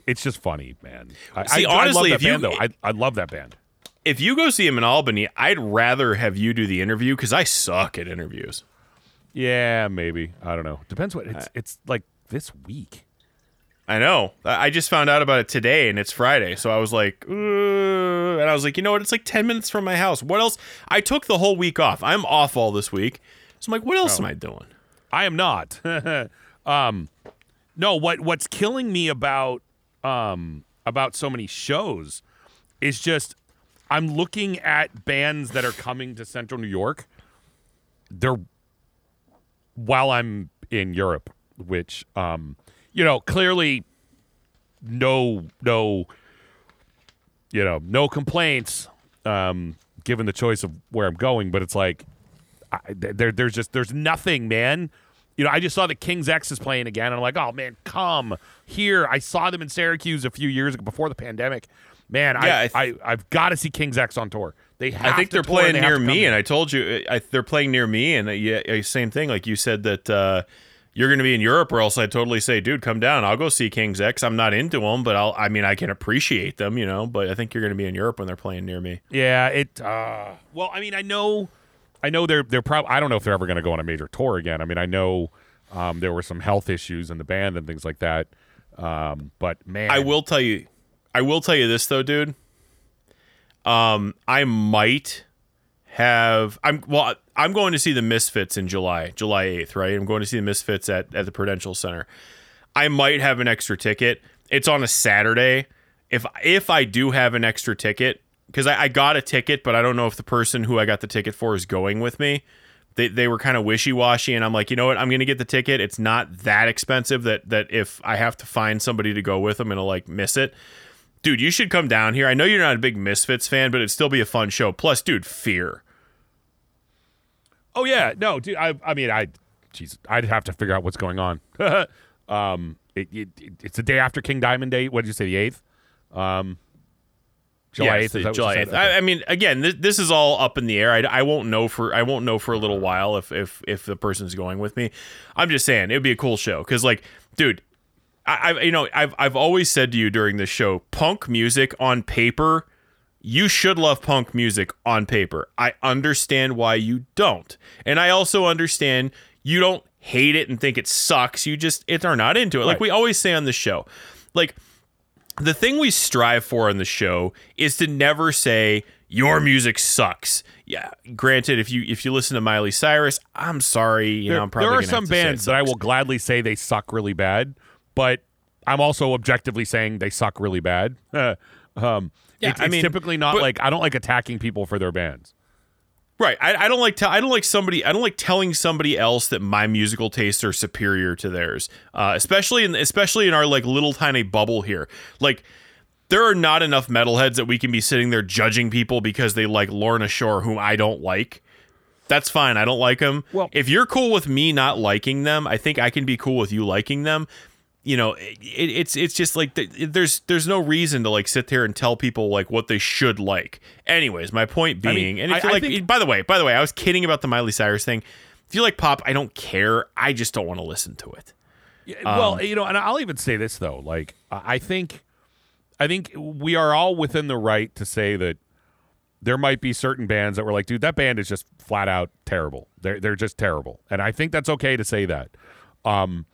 S1: it's just funny, man.
S2: See, I, honestly,
S1: I
S2: if you
S1: though, I, I love that band
S2: if you go see him in Albany, I'd rather have you do the interview because I suck at interviews.
S1: Yeah, maybe. I don't know. Depends what it's. It's like this week.
S2: I know. I just found out about it today, and it's Friday. So I was like, and I was like, you know what? It's like ten minutes from my house. What else? I took the whole week off. I'm off all this week. So I'm like, what else oh. am I doing?
S1: I am not. (laughs) um, no. What What's killing me about um about so many shows is just I'm looking at bands that are coming to Central New York. They're while I'm in Europe, which um, you know, clearly no no you know, no complaints um given the choice of where I'm going, but it's like I, there there's just there's nothing, man. You know, I just saw the King's X is playing again, and I'm like, oh man, come here. I saw them in Syracuse a few years ago before the pandemic man, yeah, I, I, I have got to see King's X on tour. They I
S2: think they're playing they near me, and I told you I, they're playing near me, and uh, yeah, same thing. Like you said that uh, you're going to be in Europe, or else I'd totally say, dude, come down. I'll go see King's X. I'm not into them, but I'll. I mean, I can appreciate them, you know. But I think you're going to be in Europe when they're playing near me.
S1: Yeah. It. Uh, well, I mean, I know, I know they're they're probably. I don't know if they're ever going to go on a major tour again. I mean, I know um, there were some health issues in the band and things like that. Um, but man,
S2: I will tell you, I will tell you this though, dude. Um, I might have. I'm well. I'm going to see the Misfits in July, July 8th. Right. I'm going to see the Misfits at at the Prudential Center. I might have an extra ticket. It's on a Saturday. If if I do have an extra ticket, because I, I got a ticket, but I don't know if the person who I got the ticket for is going with me. They, they were kind of wishy washy, and I'm like, you know what? I'm gonna get the ticket. It's not that expensive that that if I have to find somebody to go with, I'm gonna like miss it. Dude, you should come down here. I know you're not a big Misfits fan, but it'd still be a fun show. Plus, dude, Fear.
S1: Oh yeah, no, dude. I I mean, I, jeez, I'd have to figure out what's going on. (laughs) um, it, it, it's the day after King Diamond Day. What did you say? The eighth. Um, July eighth.
S2: the July 8th. I, I mean, again, this, this is all up in the air. I, I won't know for I won't know for a little while if if if the person's going with me. I'm just saying it would be a cool show because, like, dude, I, I you know I've I've always said to you during this show, punk music on paper. You should love punk music on paper. I understand why you don't. And I also understand you don't hate it and think it sucks. You just it are not into it. Like we always say on the show. Like the thing we strive for on the show is to never say your music sucks. Yeah, granted, if you if you listen to Miley Cyrus, I'm sorry, you
S1: there,
S2: know, I'm probably
S1: there are some bands that I will gladly say they suck really bad, but I'm also objectively saying they suck really bad. (laughs) um,
S2: Yeah,
S1: it's,
S2: I
S1: it's
S2: mean,
S1: typically not
S2: but-
S1: like I don't like attacking people for their bands.
S2: Right. I, I don't like tell I don't like somebody I don't like telling somebody else that my musical tastes are superior to theirs. Uh, especially in especially in our like little tiny bubble here. Like there are not enough metalheads that we can be sitting there judging people because they like Lorna Shore, whom I don't like. That's fine. I don't like them.
S1: Well-
S2: if you're cool with me not liking them, I think I can be cool with you liking them. You know, it, it's it's just like th- there's there's no reason to like sit there and tell people like what they should like. Anyways, my point
S1: I
S2: being,
S1: mean,
S2: and if
S1: I-
S2: you
S1: I
S2: like,
S1: think-
S2: by the way, by the way, I was kidding about the Miley Cyrus thing. If you like pop, I don't care. I just don't want to listen to it.
S1: Yeah,
S2: Um,
S1: well, you know, and I'll even say this though, like I I think, I think we are all within the right to say that there might be certain bands that were like, dude, that band is just flat out terrible. They're they're just terrible, and I think that's okay to say that. Um,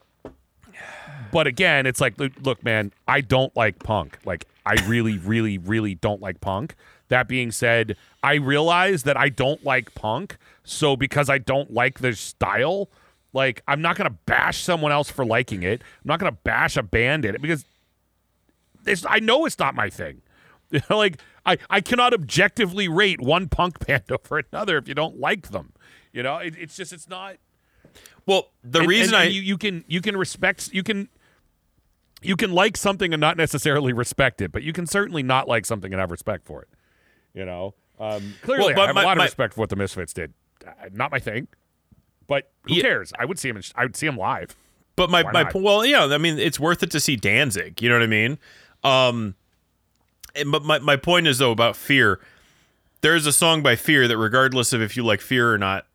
S1: but again, it's like, look, man, I don't like punk. Like, I really, really, really don't like punk. That being said, I realize that I don't like punk. So because I don't like the style, like I'm not gonna bash someone else for liking it. I'm not gonna bash a band in it because it's, I know it's not my thing. You (laughs) know, like I, I cannot objectively rate one punk (laughs) band over another if you don't like them. You know, it, it's just it's not.
S2: Well, the
S1: and-
S2: reason
S1: and-
S2: I
S1: and you, you can you can respect you can you can like something and not necessarily respect it, but you can certainly not like something and have respect for it. You know, um, clearly
S2: Well, but
S1: I have
S2: my-
S1: a lot
S2: my-
S1: of respect for what the Misfits did. Uh, not my thing, but who
S2: Yeah.
S1: cares? I would see him. In, I would see him live.
S2: But my,
S1: Why
S2: my
S1: not?
S2: well, yeah, I mean, it's worth it to see Danzig. You know what I mean? Um, and- but my, my point is though about Fear. There's a song by Fear that, regardless of if you like Fear or not,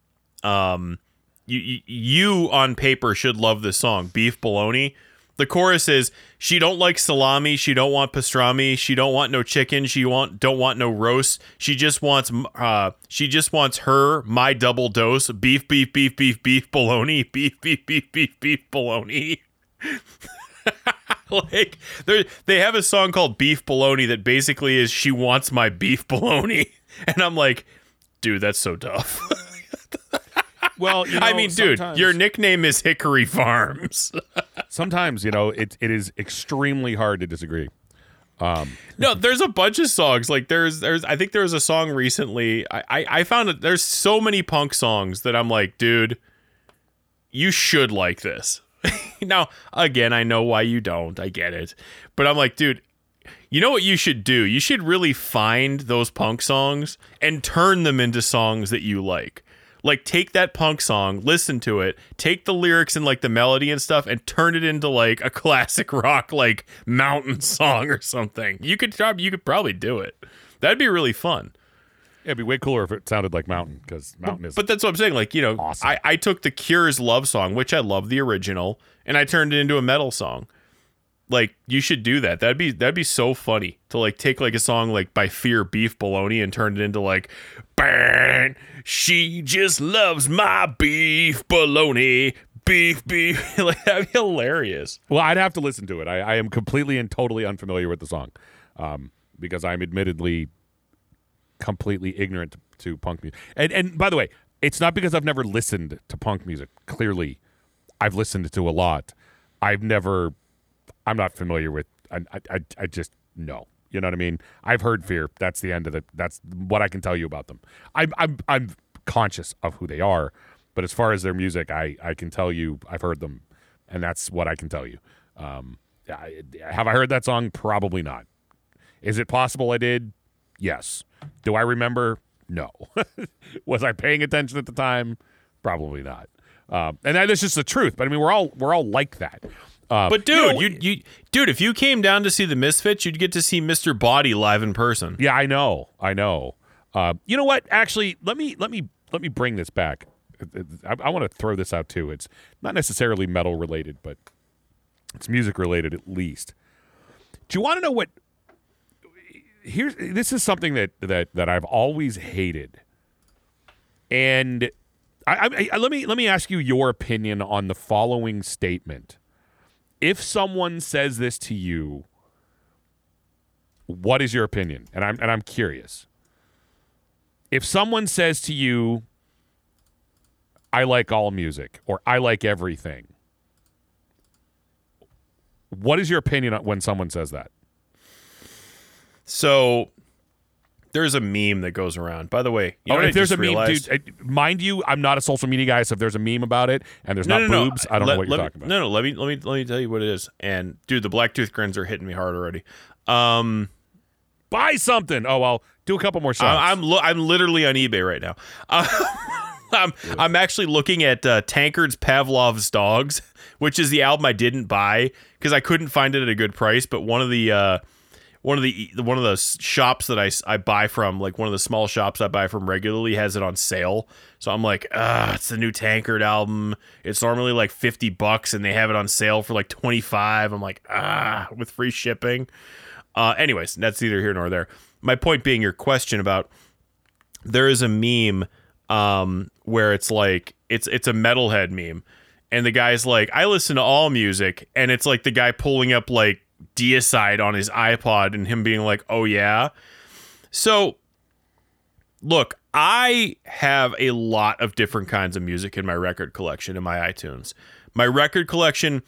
S2: um, you you, you on paper should love this song, Beef Bologna. The chorus is she don't like salami, she don't want pastrami, she don't want no chicken, she want don't want no roast. She just wants uh she just wants her my double dose beef beef beef beef beef bologna (laughs) beef beef beef beef beef bologna. (laughs) like they they have a song called Beef Bologna that basically is she wants my beef bologna (laughs) and I'm like dude that's so tough.
S1: Well, you (laughs)
S2: I mean dude your nickname is Hickory Farms. (laughs)
S1: sometimes you know it it is extremely hard to disagree.
S2: Um, no, there's a bunch of songs. Like there's there's I think there was a song recently. I I, I found that there's so many punk songs that I'm like, dude, you should like this. (laughs) now, again, I know why you don't. I get it. But I'm like, dude, you know what you should do? You should really find those punk songs and turn them into songs that you like. Like take that punk song, listen to it, take the lyrics and like the melody and stuff and turn it into like a (laughs) classic rock like mountain song or something. You could you could probably do it. That'd be really fun.
S1: It'd be way cooler if it sounded like Mountain because Mountain is.
S2: But that's what I'm saying. Like, you know,
S1: Awesome.
S2: I, I took the Cure's love song, which I love the original, and I turned it into a metal song. Like, you should do that. That'd be that'd be so funny to like take like a song like by Fear Beef Bologna and turn it into like Burn, she just loves my beef bologna. Beef beef. (laughs) like that'd be hilarious.
S1: Well, I'd have to listen to it. I, I am completely and totally unfamiliar with the song um, because I'm admittedly completely ignorant to, to punk music. And, and by the way, it's not because I've never listened to punk music. Clearly, I've listened to a lot. I've never, I'm not familiar with, I, I, I- just, no. You know what I mean? I've heard Fear. That's the end of it. That's what I can tell you about them. I'm I'm I'm conscious of who they are, but as far as their music, I I can tell you I've heard them, and that's what I can tell you. Um, I, have I heard that song? Probably not. Is it possible I did? Yes. Do I remember? No. (laughs) Was I paying attention at the time? Probably not. Um, and that's just the truth. But I mean, we're all we're all like that. Uh,
S2: But
S1: you
S2: dude,
S1: know-
S2: you, you dude, if you came down to see the Misfits, you'd get to see Mr. Body live in person.
S1: Yeah, I know. I know. Uh, you know what? Actually, let me let me let me bring this back. I, I want to throw this out too. It's not necessarily metal related, but it's music related at least. Do you want to know what? Here's this is something that that that I've always hated, and I, I, I let me let me ask you your opinion on the following statement. If someone says this to you, what is your opinion? And I'm and I'm curious. If someone says to you, I like all music or I like everything, what is your opinion when someone says that?
S2: So there's a meme that goes around. By the way, you know
S1: oh,
S2: what I
S1: if there's a meme,
S2: realized?
S1: dude, mind you, I'm not a social media guy, so if there's a meme about it and there's
S2: No,
S1: not
S2: no, no.
S1: boobs, I don't
S2: Let-
S1: know what you're
S2: me-
S1: talking about.
S2: No, no. Let me let me let me tell you what it is. And dude, the black tooth grins are hitting me hard already. Um,
S1: Buy something. Oh well, do a couple more shots.
S2: I, I'm lo- I'm literally on eBay right now. Uh, (laughs) I'm I'm actually looking at uh, Tankard's Pavlov's Dawgs, which is the album I didn't buy because I couldn't find it at a good price. But one of the uh, one of the one of the shops that I, I buy from, like one of the small shops I buy from regularly, has it on sale. So I'm like, ah, it's the new Tankard album. It's normally like fifty bucks, and they have it on sale for like twenty five. I'm like, ah, with free shipping. Uh, anyways, that's neither here nor there. My point being, your question about there is a meme um, where it's like it's it's a metalhead meme, and the guy's like, I listen to all music, and it's like the guy pulling up like Deicide on his iPod, and him being like, Oh yeah. So, look, I have a lot of different kinds of music in my record collection in my iTunes. My record collection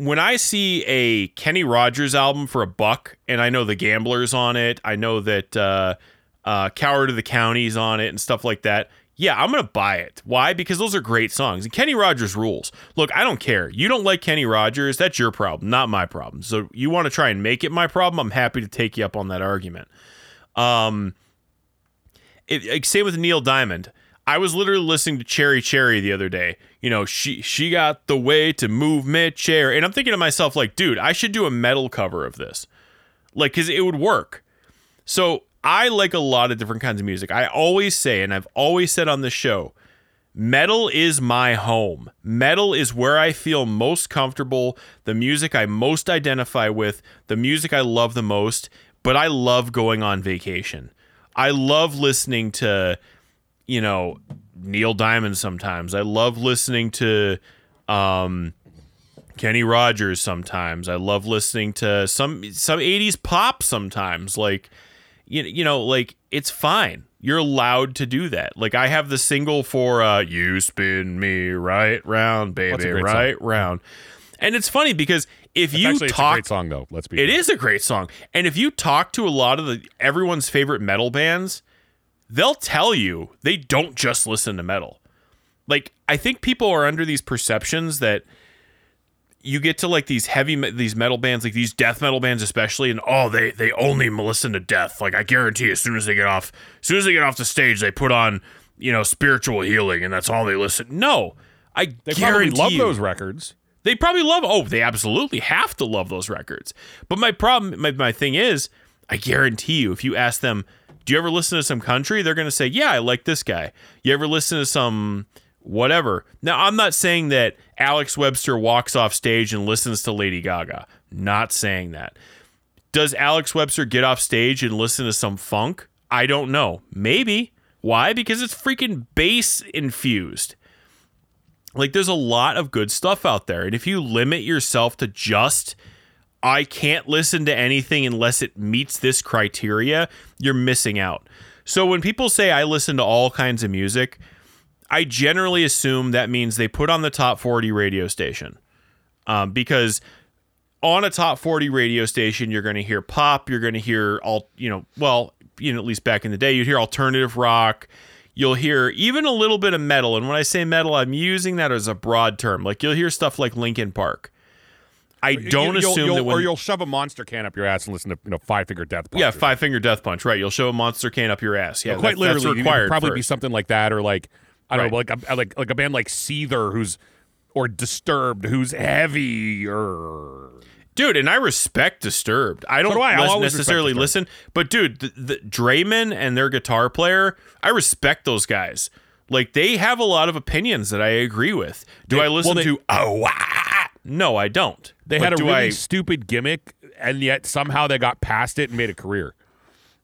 S2: when I see a Kenny Rogers album for a buck, and I know the Gamblers on it, I know that uh, uh, Coward of the County's on it, and stuff like that. Yeah, I'm gonna buy it. Why? Because those are great songs, and Kenny Rogers rules. Look, I don't care. You don't like Kenny Rogers, that's your problem, not my problem. So you want to try and make it my problem? I'm happy to take you up on that argument. Um, it, like, same with Neil Diamond. I was literally listening to Cherry Cherry the other day. You know, she she got the way to move me chair, and I'm thinking to myself, like, dude, I should do a metal cover of this, like, because it would work. So I like a lot of different kinds of music. I always say, and I've always said on the show, metal is my home. Metal is where I feel most comfortable, the music I most identify with, the music I love the most, but I love going on vacation. I love listening to, you know, Neil Diamond sometimes. I love listening to um Kenny Rogers sometimes. I love listening to some some 80s pop sometimes. Like you, you know, like it's fine. You're allowed to do that. Like I have the single for uh You Spin Me Right Round, Baby, Right Round. And it's funny because if you
S1: actually, it's a
S2: talk
S1: great song though. Let's be.
S2: it is a great song. And if you talk to a lot of the everyone's favorite metal bands, they'll tell you they don't just listen to metal. Like I think people are under these perceptions that you get to like these heavy these metal bands like these death metal bands especially and oh they they only listen to death like i guarantee as soon as they get off as soon as they get off the stage they put on you know spiritual healing and that's all they listen no i
S1: They probably love
S2: you,
S1: those records.
S2: they probably love. Oh, they absolutely have to love those records. But my problem, my, my thing is, I guarantee you, if you ask them, "Do you ever listen to some country?" They're gonna say, "Yeah, I like this guy." You ever listen to some whatever? Now, I'm not saying that Alex Webster walks off stage and listens to Lady Gaga. Not saying that. Does Alex Webster get off stage and listen to some funk? I don't know. Maybe. Why? Because it's freaking bass infused. Like there's a lot of good stuff out there. And if you limit yourself to just I can't listen to anything unless it meets this criteria, you're missing out. So when people say I listen to all kinds of music, I generally assume that means they put on the top 40 radio station. Um, because on a top 40 radio station, you're going to hear pop, you're going to hear all, you know, well, you know, at least back in the day, you'd hear alternative rock, you'll hear even a little bit of metal. And when I say metal, I'm using that as a broad term. Like you'll hear stuff like Linkin Park. I don't
S1: You- you'll-
S2: assume
S1: you'll-
S2: that when
S1: or you'll shove a monster can up your ass and listen to you know Five Finger Death. Punch
S2: yeah, five finger death punch, right? You'll shove a monster can up your ass. Yeah,
S1: quite
S2: that-
S1: literally,
S2: that's required.
S1: probably be something like that, or like I don't know, like a, like like a band like Seether, who's or Disturbed, who's heavier.
S2: dude. And I respect Disturbed. I don't
S1: do I.
S2: Necessarily listen, but dude, the, the Draiman and their guitar player, I respect those guys. Like they have a lot of opinions that I agree with. Do
S1: They-
S2: I listen
S1: well, they-
S2: to? Oh, ah, no, I don't.
S1: They
S2: But
S1: had a really
S2: I-
S1: stupid gimmick, and yet somehow they got past it and made a career.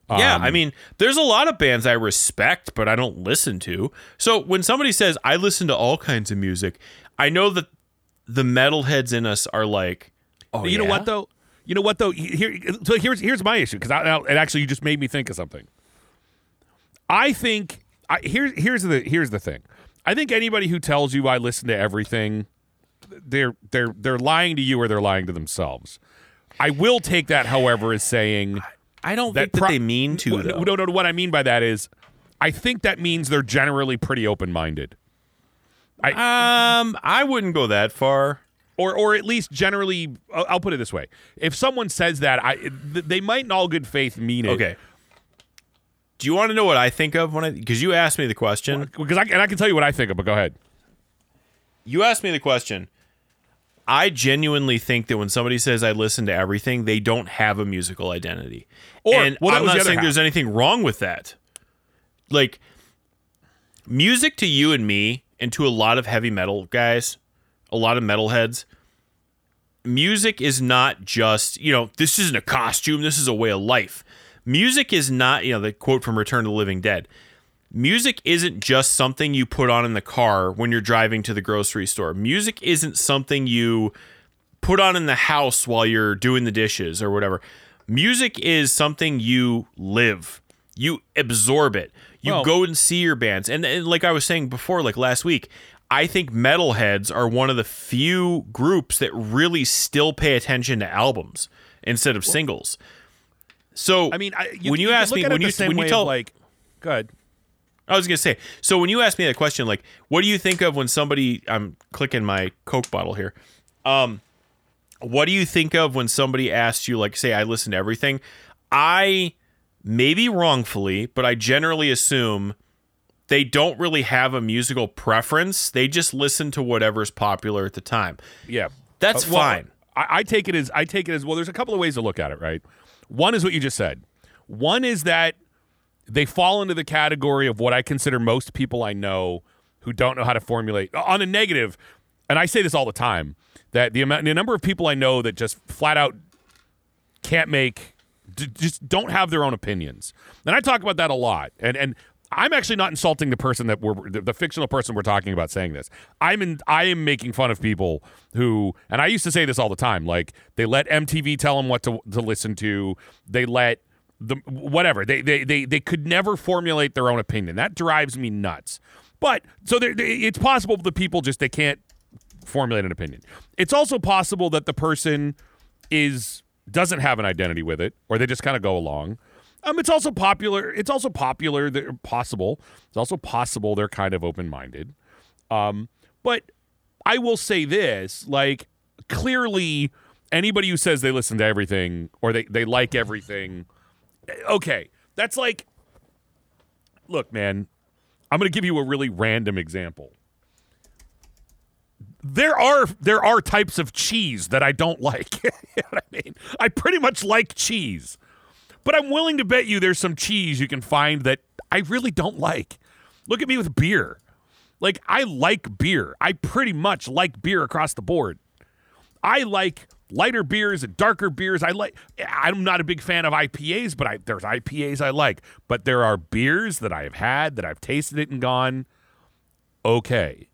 S2: Yeah,
S1: Um,
S2: I mean, there's a lot of bands I respect, but I don't listen to. So when somebody says I listen to all kinds of music, I know that the metalheads in us are like, oh,
S1: you know what though? You know what though? Here, so here's here's my issue because and actually you just made me think of something. I think I, here's here's the here's the thing. I think anybody who tells you I listen to everything, they're they're they're lying to you or they're lying to themselves. I will take that, however, as saying
S2: I don't
S1: that
S2: think that
S1: pro-
S2: they mean to.
S1: no,
S2: though.
S1: no, no. What I mean by that is, I think that means they're generally pretty open minded.
S2: I Um, I wouldn't go that far.
S1: or or at least generally I'll put it this way if someone says that i th- they might in all good faith mean it
S2: Okay. Do you want to know what I think of when I? Because you asked me the question.
S1: because I, and I can tell you what i think of but go ahead
S2: You asked me the question. I genuinely think that when somebody says I listen to everything, they don't have a musical identity.
S1: Or-
S2: and
S1: well,
S2: I'm not saying
S1: half.
S2: there's anything wrong with that. Like music to you and me, and to a lot of heavy metal guys, a lot of metalheads, music is not just, you know, this isn't a costume, this is a way of life. Music is not, you know, the quote from Return to the Living Dead. Music isn't just something you put on in the car when you're driving to the grocery store. Music isn't something you put on in the house while you're doing the dishes or whatever. Music is something you live. You absorb it. You
S1: Well-
S2: go and see your bands. And, and like I was saying before, like last week, I think metalheads are one of the few groups that really still pay attention to albums instead of singles. So
S1: i mean I,
S2: when you,
S1: can
S2: ask me, when you when you tell
S1: like good
S2: I was gonna say. So when you ask me that question, like, what do you think of when somebody? I'm clicking my Coke bottle here. Um, what do you think of when somebody asks you, like, say, I listen to everything? I maybe wrongfully, but I generally assume they don't really have a musical preference. They just listen to whatever's popular at the time.
S1: yeah
S2: That's
S1: Uh, well,
S2: fine.
S1: I, I take it as i take it as well there's a couple of ways to look at it right one is what you just said one is that they fall into the category of what i consider most people i know who don't know how to formulate uh, on a negative and i say this all the time that the amount the number of people i know that just flat out can't make just don't have their own opinions. And i talk about that a lot. And and i'm actually not insulting the person that we're the, the fictional person we're talking about saying this. I'm in i am making fun of people who and i used to say this all the time like they let mtv tell them what to, to listen to. They let the whatever they, they they they could never formulate their own opinion that drives me nuts but so there- it's possible the people just they can't formulate an opinion. It's also possible that the person is doesn't have an identity with it, or they just kind of go along. Um, it's also popular. It's also popular. They're possible. It's also possible they're kind of open minded. Um, but I will say this: like clearly, anybody who says they listen to everything or they they like everything, okay, that's like, look, man. I'm going to give you a really random example there are there are types of cheese that I don't like. (laughs) you know what I mean? I pretty much like cheese. But I'm willing to bet you there's some cheese you can find that I really don't like. Look at me with beer. Like I like beer. I pretty much like beer across the board. I like lighter beers and darker beers. I like I'm not a big fan of IPAs, but I there's IPAs I like. But there are beers that I have had that I've tasted it and gone, okay,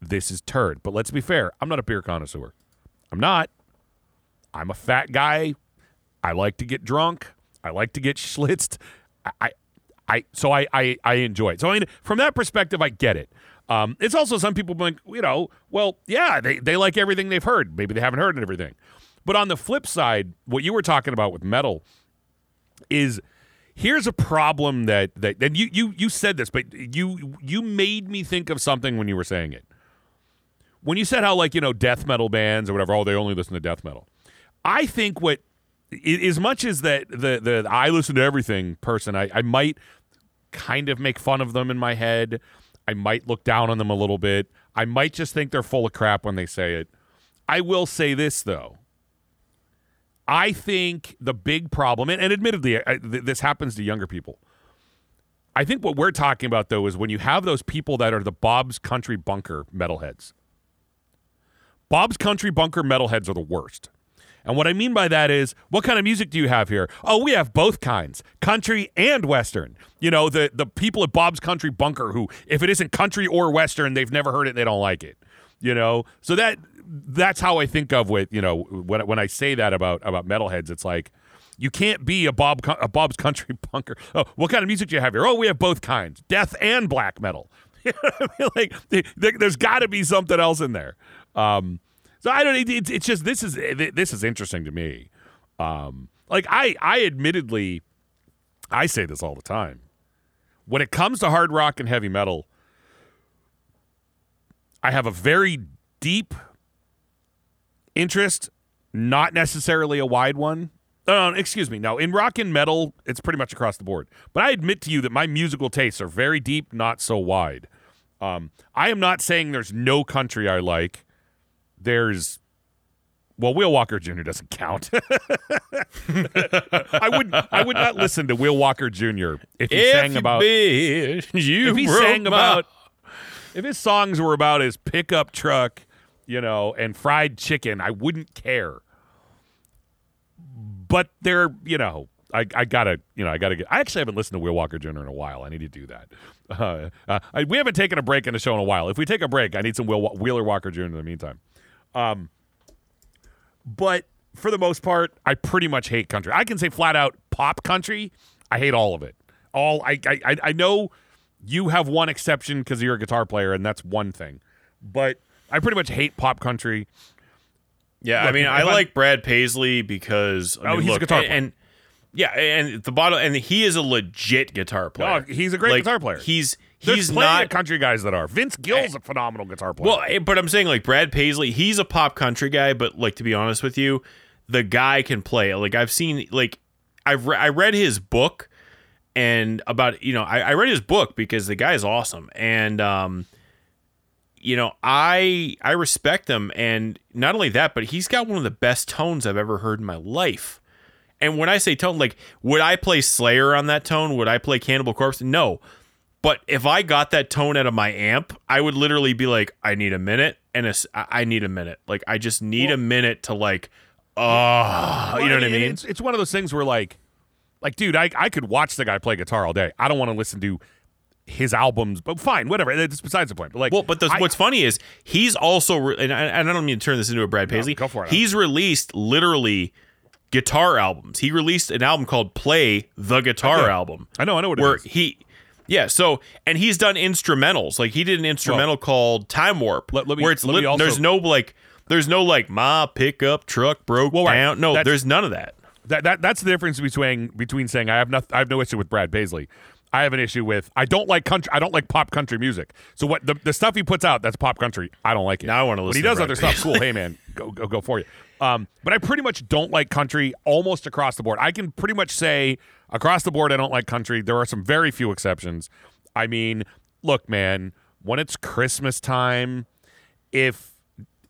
S1: this is turd. But let's be fair, I'm not a beer connoisseur. I'm not. I'm a fat guy. I like to get drunk. I like to get (laughs) schlitzed. I, I, I so I, I, I enjoy it. So I mean, from that perspective, I get it. Um, it's also some people think, you know, well, yeah, they, they like everything they've heard. Maybe they haven't heard everything. But on the flip side, what you were talking about with metal is here's a problem that that and you you you said this, but you you made me think of something when you were saying it. When you said how like you know death metal bands or whatever, oh they only listen to death metal. I think what as much as that the the I listen to everything person, I, I might kind of make fun of them in my head. I might look down on them a little bit. I might just think they're full of crap when they say it. I will say this though. I think the big problem, and, admittedly, I, th- this happens to younger people. I think what we're talking about though is when you have those people that are the Bob's Country Bunker metalheads. Bob's Country Bunker metalheads are the worst. And what I mean by that is, what kind of music do you have here? Oh, we have both kinds, country and western. You know, the the people at Bob's Country Bunker who, if it isn't country or western, they've never heard it and they don't like it. You know, so that that's how I think of with you know when when I say that about about metalheads, it's like you can't be a Bob a Bob's Country (laughs) Bunker. Oh, what kind of music do you have here? Oh, we have both kinds, death and black metal. (laughs) Like th- th- there's got to be something else in there. Um, so I don't. It, it's just this is this is interesting to me. Um, like I I admittedly, I say this all the time. When it comes to hard rock and heavy metal, I have a very deep interest, not necessarily a wide one. Uh, excuse me. No, in rock and metal, it's pretty much across the board. But I admit to you that my musical tastes are very deep, not so wide. Um, I am not saying there's no country I like. There's, well, Will Walker Jr. doesn't count. (laughs) I would I would not listen to Will Walker Jr. if he sang about
S2: you
S1: if he sang
S2: my-
S1: about if his songs were about his pickup truck, you know, and fried chicken, I wouldn't care. But they're, you know, I, I gotta, you know, I gotta get. I actually haven't listened to Will Walker Jr. in a while. I need to do that. Uh, uh, I, we haven't taken a break in the show in a while. If we take a break, I need some Will, Wheeler Walker Jr. in the meantime. Um, but for the most part, I pretty much hate country. I can say flat out pop country. I hate all of it. All I I I- I know you have one exception because you're a guitar player, and that's one thing. But I pretty much hate pop country.
S2: Yeah, I mean, I
S1: I'm-
S2: like Brad Paisley because I
S1: Oh,
S2: mean,
S1: he's a guitar
S2: and,
S1: player.
S2: and yeah, and the bottom, and he is a legit guitar player.
S1: Oh, he's a great
S2: Like,
S1: guitar player.
S2: He's
S1: There's
S2: he's
S1: plenty
S2: not
S1: of country guys that are. Vince Gill's a phenomenal guitar player.
S2: well, but I'm saying like Brad Paisley, he's a pop country guy, but like to be honest with you, the guy can play. Like I've seen, like I've re- I read his book and about you know I, I read his book because the guy's awesome and um you know I I respect him and not only that but he's got one of the best tones I've ever heard in my life. And when I say tone, like, would I play Slayer on that tone? Would I play Cannibal Corpse? No. But if I got that tone out of my amp, I would literally be like, I need a minute, and a I need a minute. Like, I just need a minute to like, oh, you know what I mean?
S1: It's, it's one of those things where like, like, dude, I I could watch the guy play guitar all day. I don't want to listen to his albums, but fine, whatever. It's besides the point. But like,
S2: Well, but the,
S1: I-
S2: what's funny is he's also, re- and I, and I don't mean to turn this into a Brad Paisley.
S1: go for it.
S2: He's released literally guitar albums. He released an album called "Play the Guitar
S1: Yeah.
S2: Album."
S1: I know, I know what it
S2: where
S1: is.
S2: he, yeah. So and he's done instrumentals. Like he did an instrumental called "Time Warp,"
S1: Let- let me-
S2: where it's
S1: me also-
S2: there's no like. There's no like my pickup truck broke
S1: Well, right.
S2: down. No, there's none of that.
S1: That, that that's the difference between between saying I have no I have no issue with Brad Paisley. I have an issue with I don't like country I don't like pop country music. So what the, the stuff he puts out that's pop country I don't like it.
S2: Now I wanna
S1: When
S2: listen
S1: he
S2: to
S1: does
S2: Brad
S1: other stuff cool. (laughs) Hey man, go go go for you. Um, but I pretty much don't like country almost across the board. I can pretty much say across the board I don't like country. There are some very few exceptions. I mean, look, man, when it's Christmas time, if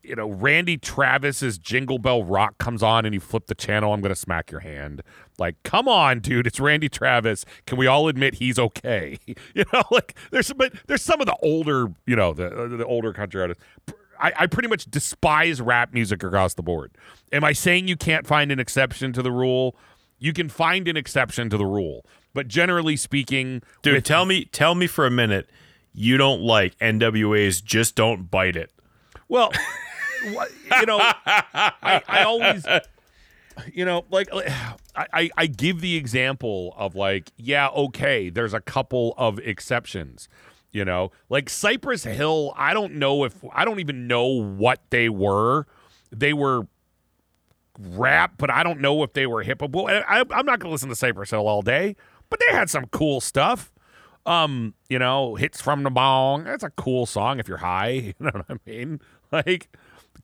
S1: you know Randy Travis's Jingle Bell Rock comes on and you flip the channel, I'm gonna smack your hand. Like, come on, dude, it's Randy Travis. Can we all admit he's okay? (laughs) You know, like there's some, but there's some of the older, you know, the the older country artists. I, I pretty much despise rap music across the board. Am I saying you can't find an exception to the rule? You can find an exception to the rule, but generally speaking,
S2: Dude,
S1: with-
S2: tell me, tell me for a minute, you don't like NWA's "Just Don't Bite It."
S1: Well, you know, I, I always, you know, like I, I, I give the example of like, yeah, okay, there's a couple of exceptions. You know, like Cypress Hill, I don't know if I don't even know what they were. They were rap, but I don't know if they were hip hop. I, I'm not going to listen to Cypress Hill all day, but they had some cool stuff. Um, you know, hits from the bong. That's a cool song if you're high. (laughs) You know what I mean? Like,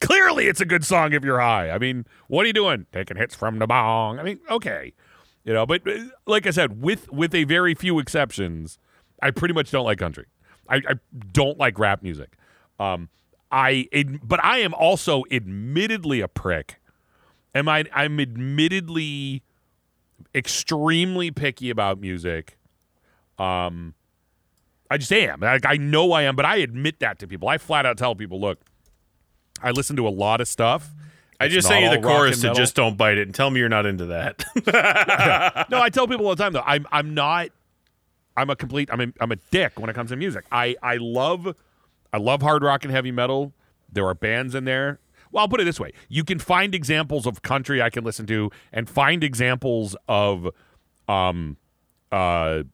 S1: clearly it's a good song if you're high. I mean, what are you doing? Taking hits from the bong. I mean, okay, you know, but uh, like I said, with with a very few exceptions, I pretty much don't like country. I, I don't like rap music. Um, I ad- but I am also admittedly a prick. Am I? I'm admittedly extremely picky about music. Um, I just am. Like I know I am, but I admit that to people. I flat out tell people, look, I listen to a lot of stuff.
S2: I just say you the chorus
S1: and
S2: to just don't bite it and tell me you're not into that. (laughs)
S1: no, I tell people all the time though. I'm I'm not. I'm a complete. I'm a, I'm a dick when it comes to music. I I love, I love hard rock and heavy metal. There are bands in there. Well, I'll put it this way: you can find examples of country I can listen to, and find examples of, um, uh.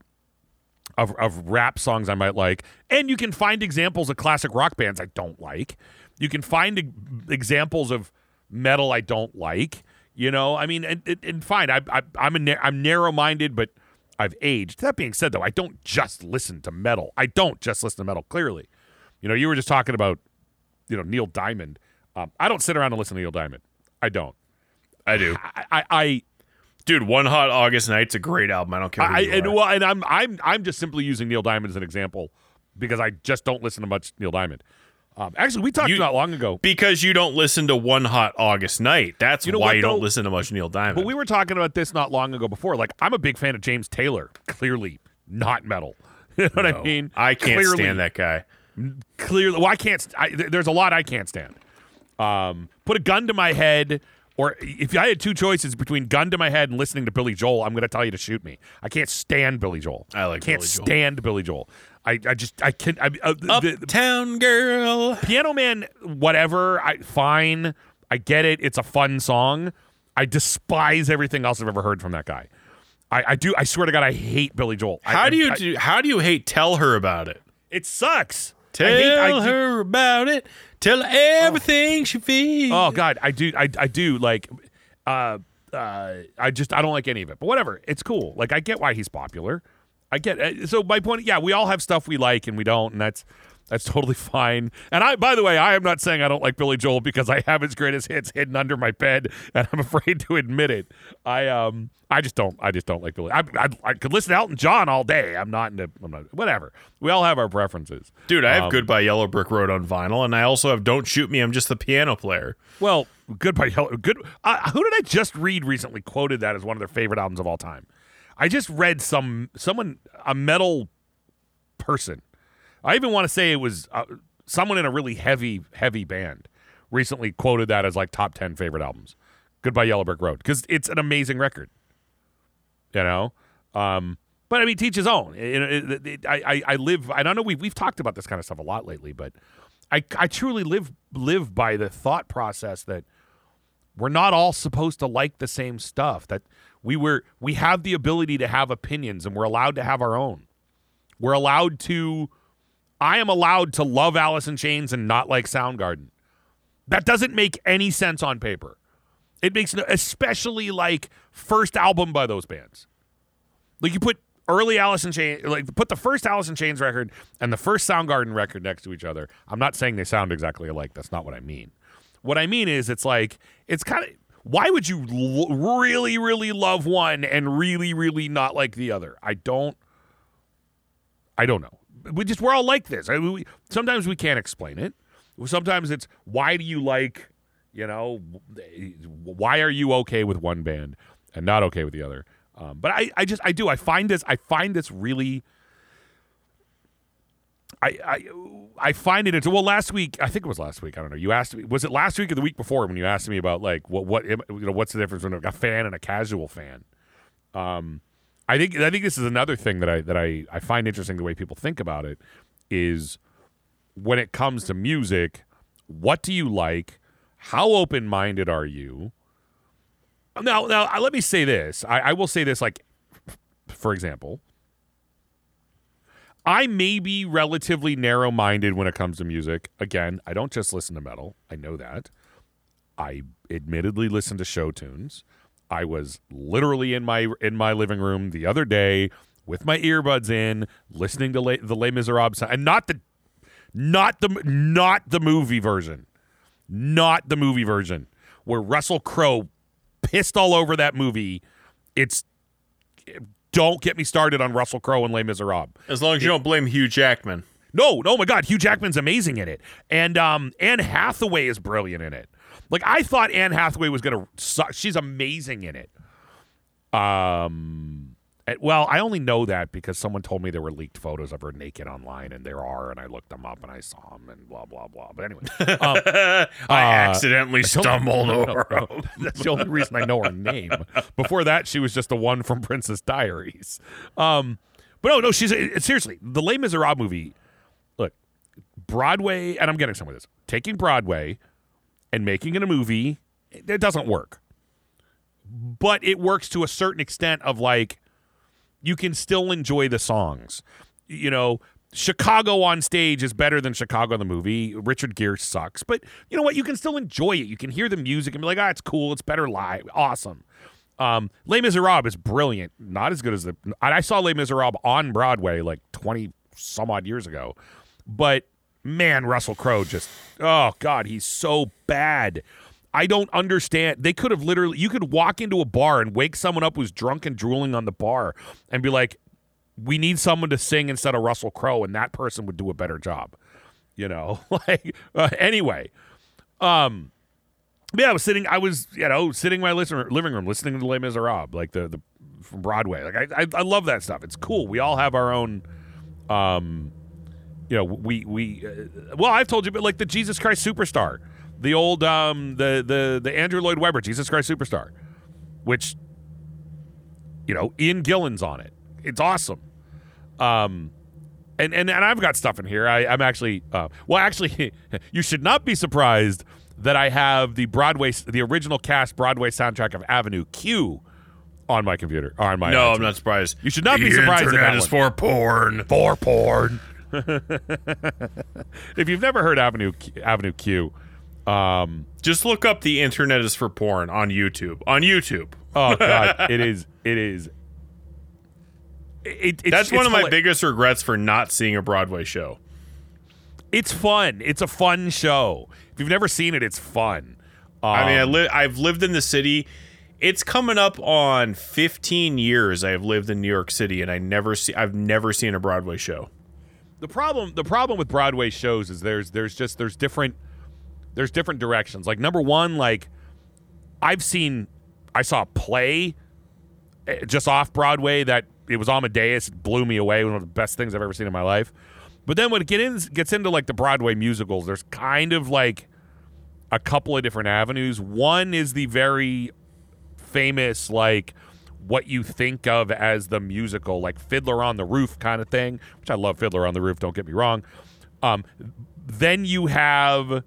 S1: Of, of rap songs I might like, and you can find examples of classic rock bands I don't like. You can find e- examples of metal I don't like. You know, I mean, and, and, and fine. I, I, I'm a I'm narrow minded, but I've aged. That being said, though, I don't just listen to metal. I don't just listen to metal. Clearly, you know, you were just talking about, you know, Neil Diamond. Um, I don't sit around and listen to Neil Diamond. I don't.
S2: I do.
S1: I, I, I
S2: Dude, One Hot August Night's a great album. I don't care. Who
S1: I,
S2: you
S1: and, well, and I'm I'm I'm just simply using Neil Diamond as an example because I just don't listen to much Neil Diamond. Um, actually, we talked
S2: You-
S1: not long ago,
S2: because you don't listen to One Hot August Night. That's
S1: You know
S2: why
S1: what,
S2: you don't listen to much Neil Diamond.
S1: but we were talking about this not long ago before. Like, I'm a big fan of James Taylor. Clearly, not metal. (laughs) You know what I mean?
S2: I can't
S1: Clearly-
S2: stand that guy.
S1: Clearly, well, I can't. I, there's a lot I can't stand. Um, put a gun to my head, or if I had two choices between gun to my head and listening to Billy Joel, I'm going to tell you to shoot me. I can't stand Billy Joel.
S2: I like
S1: can't
S2: Billy Joel.
S1: stand Billy Joel. I, I just I can. I, uh, the- the-
S2: Uptown Girl.
S1: Piano Man, whatever. I fine. I get it. It's a fun song. I despise everything else I've ever heard from that guy. I, I do. I swear to God, I hate Billy Joel.
S2: How
S1: I-
S2: do you
S1: I-
S2: do, how do you hate tell her about it?
S1: It sucks.
S2: Tell
S1: hate-
S2: her about it. Tell her everything she feels.
S1: Oh God, I do. I, I do like. Uh, uh, I just I don't like any of it. But whatever, it's cool. Like I get why he's popular. I get. uh, So my point, yeah, we all have stuff we like and we don't, and that's that's totally (laughs) fine. And I, by the way, I am not saying I don't like Billy Joel because I have his greatest hits hidden under my bed, (laughs) and I'm afraid to admit it. I um, I just don't. I just don't like Billy. I, I, I could listen to Elton John all day. I'm not into. I'm not. Whatever. We all have our preferences.
S2: Dude, I have
S1: Um,
S2: Goodbye Yellow Brick Road on vinyl, and I also have Don't Shoot Me, I'm Just the Piano Player.
S1: Well, Goodbye Yellow. Good. Uh, who did I just read recently? Quoted that as one of their favorite albums of all time. I just read some someone a metal person. I even want to say it was uh, someone in a really heavy heavy band recently quoted that as like top ten favorite albums. Goodbye Yellow Brick Road because it's an amazing record. You know. Um, but I mean, teach his own. It- it- it- I, I live. I don't know. We've we've talked about this kind of stuff a lot lately, but I, I truly live live by the thought process that we're not all supposed to like the same stuff. That we were we have the ability to have opinions, and we're allowed to have our own. We're allowed to. I am allowed to love Alice in Chains and not like Soundgarden. That doesn't make any sense on paper. It makes no, especially like first album by those bands. Like you put early Alice in Chains, like put the first Alice in Chains record and the first Soundgarden record next to each other. I'm not saying they sound exactly alike. That's not what I mean. What I mean is, it's like it's kind of. Why would you l- really, really love one and really, really not like the other? I don't. I don't know. We just we're all like this. I we, sometimes we can't explain it. Sometimes it's why do you like, you know, why are you okay with one band and not okay with the other? Um, but I, I just I do I find this I find this really. I, I I find it into well last week I think it was last week I don't know you asked me was it last week or the week before when you asked me about like what what you know what's the difference between a fan and a casual fan um I think I think this is another thing that I that I, I find interesting the way people think about it is when it comes to music, what do you like? How open minded are you? Now now let me say this. I, I will say this like for example. I may be relatively narrow minded when it comes to music. Again, I don't just listen to metal. I know that. I admittedly listen to show tunes. I was literally in my in my living room the other day with my earbuds in, listening to Les, the Les Miserables, and not the not the not the movie version, not the movie version where Russell Crowe pissed all over that movie. It's don't get me started on Russell Crowe and Les Miserables.
S2: As long as you don't blame Hugh Jackman.
S1: No, no, my God, Hugh Jackman's amazing in it, and um, Anne Hathaway is brilliant in it. Like I thought Anne Hathaway was gonna suck. She's amazing in it. Um, well, I only know that because someone told me there were leaked photos of her naked online, and there are, and I looked them up and I saw them, and blah blah blah. But anyway, um, (laughs)
S2: I
S1: Uh,
S2: accidentally (laughs) stumbled (laughs) over him.
S1: that's the only reason I know her name. Before that, she was just the one from Princess Diaries. Um, but no, no, she's it- seriously the Les Miserables movie. Look, Broadway, and I'm getting some of this. Taking Broadway and making it a movie, it, it doesn't work. But it works to a certain extent of like you can still enjoy the songs. You know, Chicago on stage is better than Chicago the movie. Richard Gere sucks, but you know what? You can still enjoy it. You can hear the music and be like, "Ah, it's cool. It's better live. Awesome." Um, Les Miserables is brilliant. Not as good as the. I saw Les Miserables on Broadway like twenty some odd years ago, but man, Russell Crowe just. Oh God, he's so bad. I don't understand. They could have literally. You could walk into a bar and wake someone up who's drunk and drooling on the bar, and be like, "We need someone to sing instead of Russell Crowe," and that person would do a better job. You know, (laughs) like uh, anyway. Um, yeah, I was sitting. I was, you know, sitting in my listener, living room, listening to Les Miserables, like the the from Broadway. Like I, I, I love that stuff. It's cool. We all have our own, um, you know, we we. Uh, well, I've told you, but like the Jesus Christ Superstar, the old um the the the Andrew Lloyd Webber Jesus Christ Superstar, which, you know, Ian Gillan's on it. It's awesome. Um, and and, and I've got stuff in here. I, I'm actually uh, well, actually, (laughs) you should not be surprised that I have the Broadway, the original cast Broadway soundtrack of Avenue Q on my computer. On my
S2: No,
S1: iTunes.
S2: I'm not surprised.
S1: You should not be
S2: The
S1: surprised at
S2: Internet
S1: that
S2: is
S1: one.
S2: for porn.
S1: for porn. (laughs) if you've never heard Avenue Q, Avenue Q, um,
S2: Just look up the internet is for porn on YouTube. On YouTube.
S1: oh (laughs) god, it is it is. It, it's,
S2: That's one
S1: it's
S2: of my
S1: hila-
S2: biggest regrets for not seeing a Broadway show.
S1: It's fun. It's a fun show. If you've never seen it, it's fun.
S2: I mean, I
S1: Um,
S2: li- I've lived in the city. It's coming up on 15 years I've lived in New York City, and I never see. I've never seen a Broadway show.
S1: the problem the problem with Broadway shows is there's there's just there's different there's different directions. Like number one, like I've seen I saw a play eh, just off Broadway that it was Amadeus. It blew me away. One of the best things I've ever seen in my life. But then when it get in, gets into like the Broadway musicals, there's kind of like a couple of different avenues. One is the very famous like what you think of as the musical, like Fiddler on the Roof kind of thing, which I love Fiddler on the Roof, don't get me wrong. Um, then you have,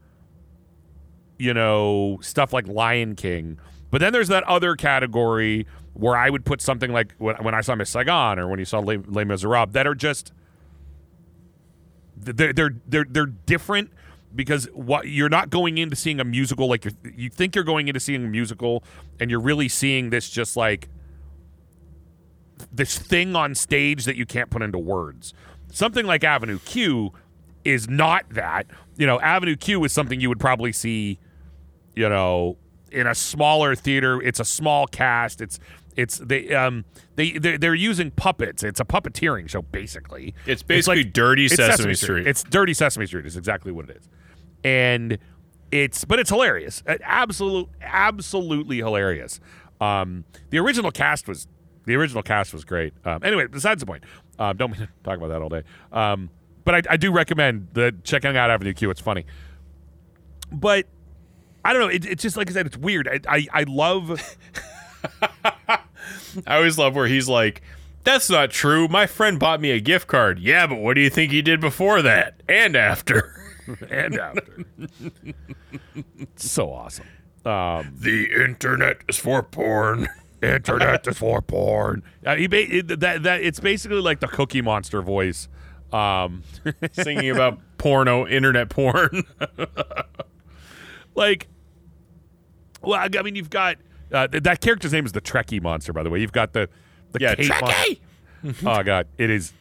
S1: you know, stuff like Lion King. But then there's that other category where I would put something like when, when I saw Miss Saigon or when you saw Les, Les Miserables that are just they're they're they're, they're different because what you're not going into seeing a musical like you're, you think you're going into seeing a musical and you're really seeing this just like this thing on stage that you can't put into words. Something like Avenue Q is not that. You know, Avenue Q is something you would probably see, you know, in a smaller theater. It's a small cast. It's it's they um they they're, they're using puppets. It's a puppeteering show basically.
S2: It's basically Dirty
S1: it's
S2: Sesame Street.
S1: It's Dirty Sesame Street is exactly what it is, and it's but it's hilarious. Uh, Absolute, absolutely hilarious. Um, the original cast was the original cast was great. Um, anyway, besides the point, um, don't mean to talk about that all day. Um, but I, I do recommend the checking out Avenue Q. It's funny, but I don't know. It, it's just like I said, it's weird. I I, I love. (laughs)
S2: I always love where he's like, "That's not true. My friend bought me a gift card." Yeah, but what do you think he did before that and after? (laughs)
S1: and after. so awesome. Um,
S2: the internet is for porn.
S1: Internet is for porn. (laughs) Uh, he ba- it, that that it's basically like the Cookie Monster voice. Um,
S2: Singing about porno, internet porn.
S1: Like Well, I I mean, you've got uh, th- that character's name is the Trekkie monster, by the way. You've got the the
S2: Yeah, Trekkie! (laughs)
S1: oh god, it is.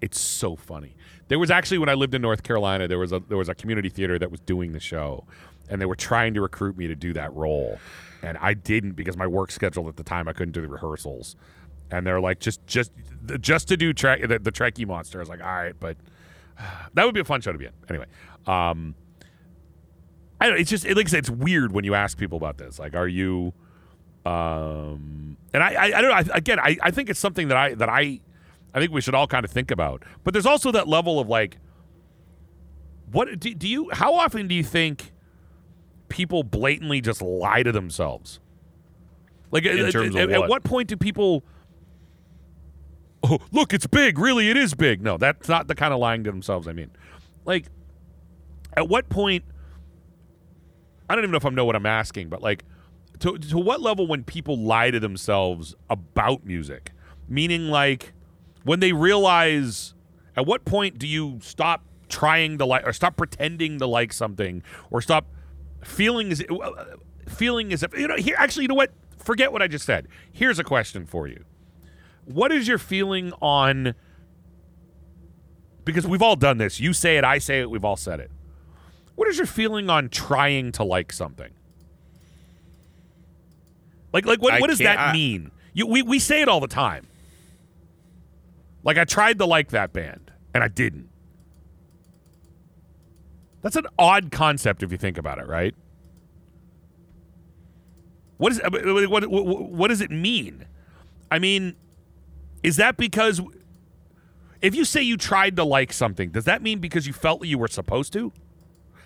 S1: It's so funny. There was actually when I lived in North Carolina, there was a there was a community theater that was doing the show, and they were trying to recruit me to do that role, and I didn't because my work schedule at the time I couldn't do the rehearsals, and they're like just just just to do Trek the, the Trekkie monster. I was like, all right, but (sighs) that would be a fun show to be in. Anyway, um, I don't. It's just it, like I said, it's weird when you ask people about this. Like, are you? Um, and I, I, I don't know. I, again, I, I think it's something that I that I, I think we should all kind of think about. But there's also that level of like, what do, do you? How often do you think people blatantly just lie to themselves? Like,
S2: In
S1: at,
S2: terms of
S1: at- at
S2: what?
S1: what point do people? Oh, look, it's big. Really, it is big. No, that's not the kind of lying to themselves. I mean, like, at what point? I don't even know if I know what I'm asking, but like, to to what level when people lie to themselves about music, meaning like when they realize, at what point do you stop trying to like or stop pretending to like something or stop feeling as feeling as if you know here actually you know what forget what I just said. Here's a question for you. What is your feeling on because we've all done this. You say it, I say it, we've all said it. What is your feeling on trying to like something? Like like what,
S2: I
S1: what does that
S2: I-
S1: mean? You we, we say it all the time. Like I tried to like that band and I didn't. That's an odd concept if you think about it, right? What is uh, what, what, what, what does it mean? I mean, is that because if you say you tried to like something, does that mean because you felt you were supposed to?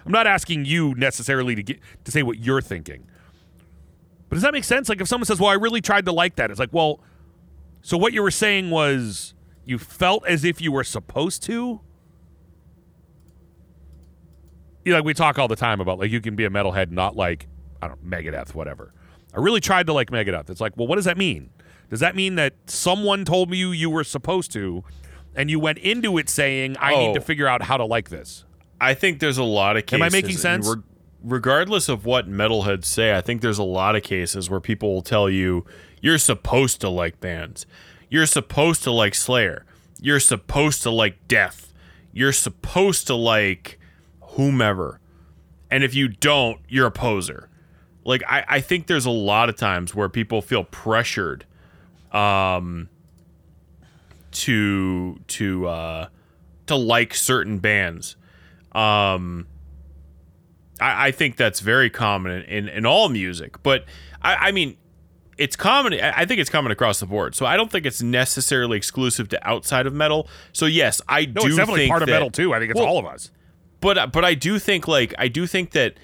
S1: I'm not asking you necessarily to get to say what you're thinking. But does that make sense? Like if someone says, "Well, I really tried to like that." It's like, "Well, so what you were saying was you felt as if you were supposed to?" You know, like we talk all the time about like you can be a metalhead and not like I don't know, Megadeth, whatever. I really tried to like Megadeth. It's like, well, what does that mean? Does that mean that someone told me you you were supposed to, and you went into it saying, "I need
S2: Oh.
S1: to figure out how to like this"?
S2: I think there's a lot of cases.
S1: Am I making sense?
S2: reg- regardless of what metalheads say, I think there's a lot of cases where people will tell you you're supposed to like bands. You're supposed to like Slayer. You're supposed to like Death. You're supposed to like whomever. And if you don't, you're a poser. Like I, I think there's a lot of times where people feel pressured um to to uh to like certain bands. Um, I, I think that's very common in, in all music, but I, I mean, it's common. I think it's common across the board. So I don't think it's necessarily exclusive to outside of metal. So yes, I
S1: No,
S2: do
S1: it's definitely part of
S2: that-
S1: metal too. I think it's
S2: Well,
S1: all of us.
S2: but but I do think like I do think that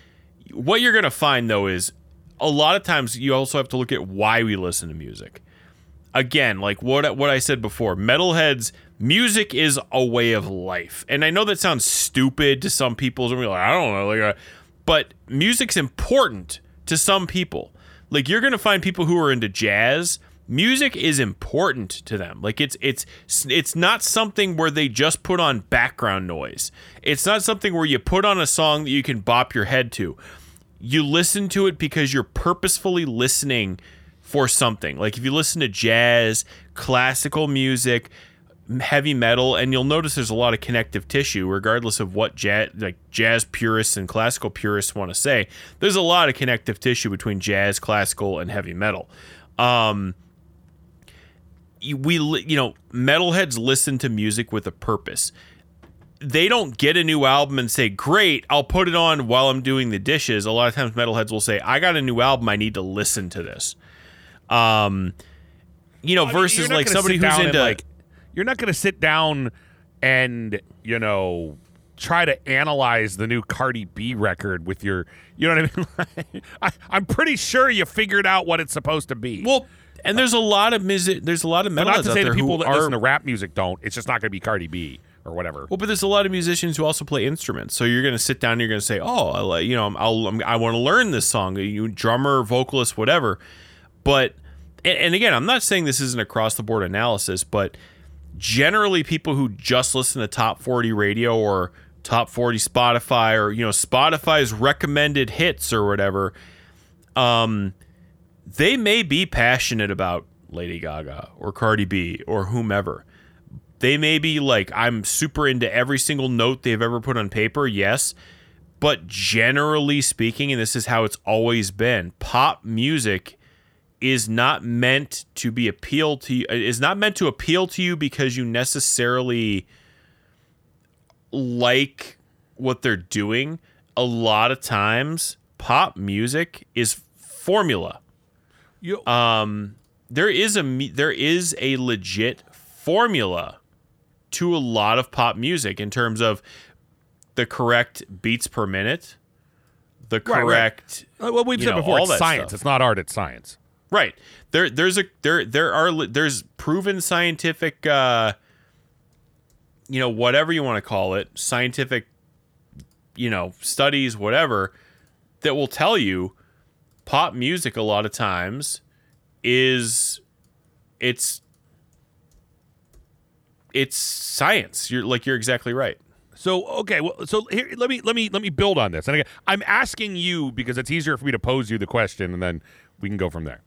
S2: what you're gonna find though is a lot of times you also have to look at why we listen to music. Again, like what what I said before, metalheads music is a way of life, and I know that sounds stupid to some people. Like I don't know, like, uh, but music's important to some people. Like you're gonna find people who are into jazz. Music is important to them. Like it's it's it's not something where they just put on background noise. It's not something where you put on a song that you can bop your head to. You listen to it because you're purposefully listening for something. Like if you listen to jazz, classical music, heavy metal, and you'll notice there's a lot of connective tissue, regardless of what jazz like jazz purists and classical purists want to say. There's a lot of connective tissue between jazz, classical, and heavy metal. Um, we you know metalheads listen to music with a purpose they don't get a new album and say great i'll put it on while i'm doing the dishes a lot of times metalheads will say i got a new album i need to listen to this um you know
S1: I mean,
S2: versus
S1: you're not
S2: like somebody who's into
S1: like you're not going to sit down and you know try to analyze the new Cardi B record with your you know what I mean (laughs) I, I'm pretty sure you figured out what it's supposed to be
S2: well and there's a lot of music there's a lot of metalheads
S1: not to say the people that
S2: are
S1: listen to rap music don't it's just not going to be Cardi B or whatever
S2: Well, but there's a lot of musicians who also play instruments. So you're going to sit down and you're going to say, "Oh, I like, you know, I'll, I'm, I want to learn this song." You drummer, vocalist, whatever. But and, and again, I'm not saying this isn't across the board analysis, but generally people who just listen to top 40 radio or top 40 Spotify or you know Spotify's recommended hits or whatever um they may be passionate about Lady Gaga or Cardi B or whomever. They may be like I'm super into every single note they've ever put on paper yes. But generally speaking and this is how it's always been pop music is not meant to be appealed to you is not meant to appeal to you because you necessarily like what they're doing a lot of times pop music is formula um there is a there is a legit formula to a lot of pop music in terms of the correct beats per minute the
S1: Right, right.
S2: correct
S1: uh, well, we've said
S2: know,
S1: before, it's science.
S2: stuff.
S1: It's not art. It's science.
S2: Right. There there's a there there are there's proven scientific uh you know whatever you want to call it, scientific you know, studies whatever that will tell you pop music a lot of times is it's it's science. You're like you're exactly right.
S1: So okay, well, so here let me let me let me build on this. And again, I'm asking you because it's easier for me to pose you the question, and then we can go from there.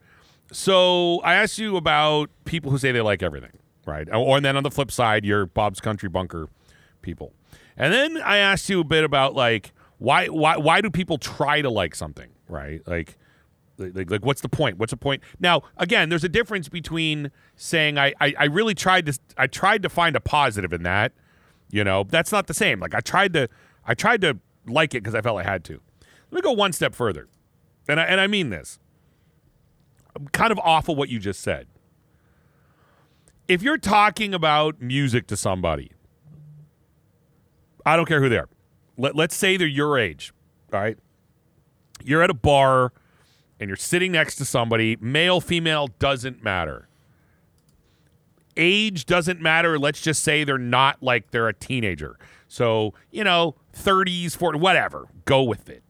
S1: So I asked you about people who say they like everything, right? Or and then on the flip side, you're Bob's Country Bunker people. And then I asked you a bit about like why why why do people try to like something, right? Like like, like what's the point? What's the point? Now again there's a difference between saying I, I i really tried to i tried to find a positive in that you know? That's not the same. Like i tried to i tried to like it because i felt i had to. Let me go one step further. And i, and I mean this kind of of what you just said if you're talking about music to somebody i don't care who they are Let, let's say they're your age all right you're at a bar and you're sitting next to somebody, male, female, doesn't matter. Age doesn't matter. Let's just say they're not like they're a teenager. So, you know, 30s, 40s, whatever. Go with it.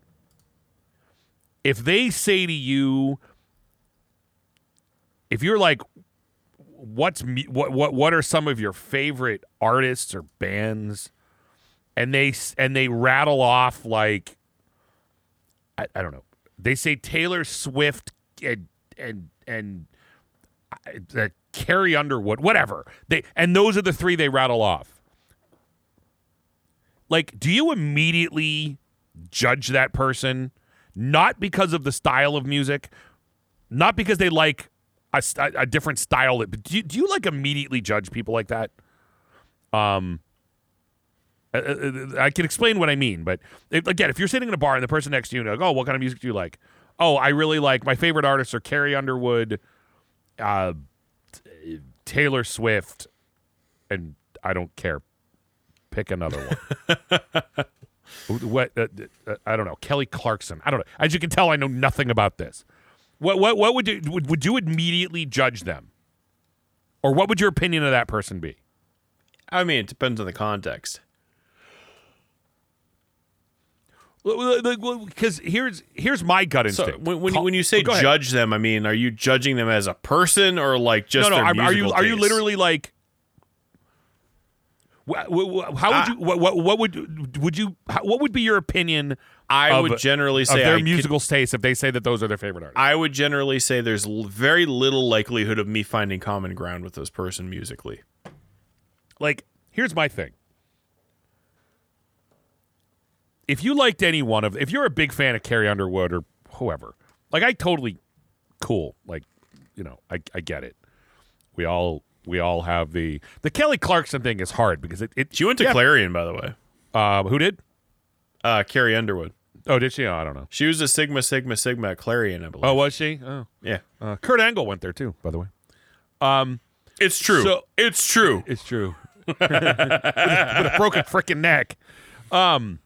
S1: If they say to you, if you're like, what's what what what are some of your favorite artists or bands and they and they rattle off like I, I don't know they say Taylor Swift and and and uh, Carrie Underwood, whatever. They and those are the three they rattle off. Like, do you immediately judge that person not because of the style of music, not because they like a, a different style? But do you, do you like immediately judge people like that? Um. Uh, uh, I can explain what I mean, but if, again, if you're sitting in a bar and the person next to you, like, oh, what kind of music do you like? Oh, I really like my favorite artists are Carrie Underwood, uh, t- Taylor Swift, and I don't care. Pick another one. (laughs) what? Uh, uh, I don't know. Kelly Clarkson. I don't know. As you can tell, I know nothing about this. What? What? What would you would, would you immediately judge them, or what would your opinion of that person be?
S2: I mean, it depends on the context.
S1: Because here's here's my gut
S2: So
S1: instinct.
S2: when when, you- when you say
S1: Oh,
S2: judge them, I mean, are you judging them as a person or like just
S1: no, no,
S2: their
S1: are, are you are you literally like? How would you? What, what, what would would you? how- What would be your opinion
S2: I
S1: of-
S2: would generally say
S1: their
S2: I
S1: musical taste if they say that those are their favorite artists?
S2: I would generally say there's l- very little likelihood of me finding common ground with this person musically.
S1: like, here's my thing. If you liked any one of, if you're a big fan of Carrie Underwood or whoever, like I totally cool. Like, you know, I, I get it. We all we all have the the Kelly Clarkson thing is hard because it. it
S2: She went to
S1: yeah,
S2: Clarion, by the way.
S1: Uh, who did?
S2: Uh, Carrie Underwood.
S1: Oh, did she? Oh, I don't know.
S2: She was a Sigma Sigma Sigma at Clarion, I believe.
S1: Oh, was she? Oh,
S2: yeah.
S1: uh, Kurt Angle went there too, by the way. Um,
S2: It's true.
S1: So-
S2: it's true.
S1: It's true. with, (laughs) a, with a broken freaking neck. Um,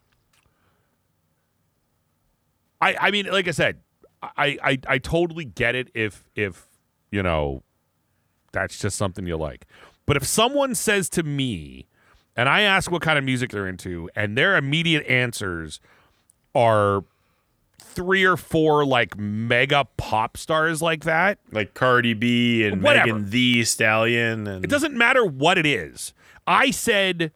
S1: I I mean, like I said, I, I I totally get it if if you know that's just something you like. But if someone says to me, and I ask what kind of music they're into, and their immediate answers are three or four like mega pop stars like that,
S2: Like Cardi B and
S1: Whatever.
S2: Megan Thee Stallion and
S1: It doesn't matter what it is. I said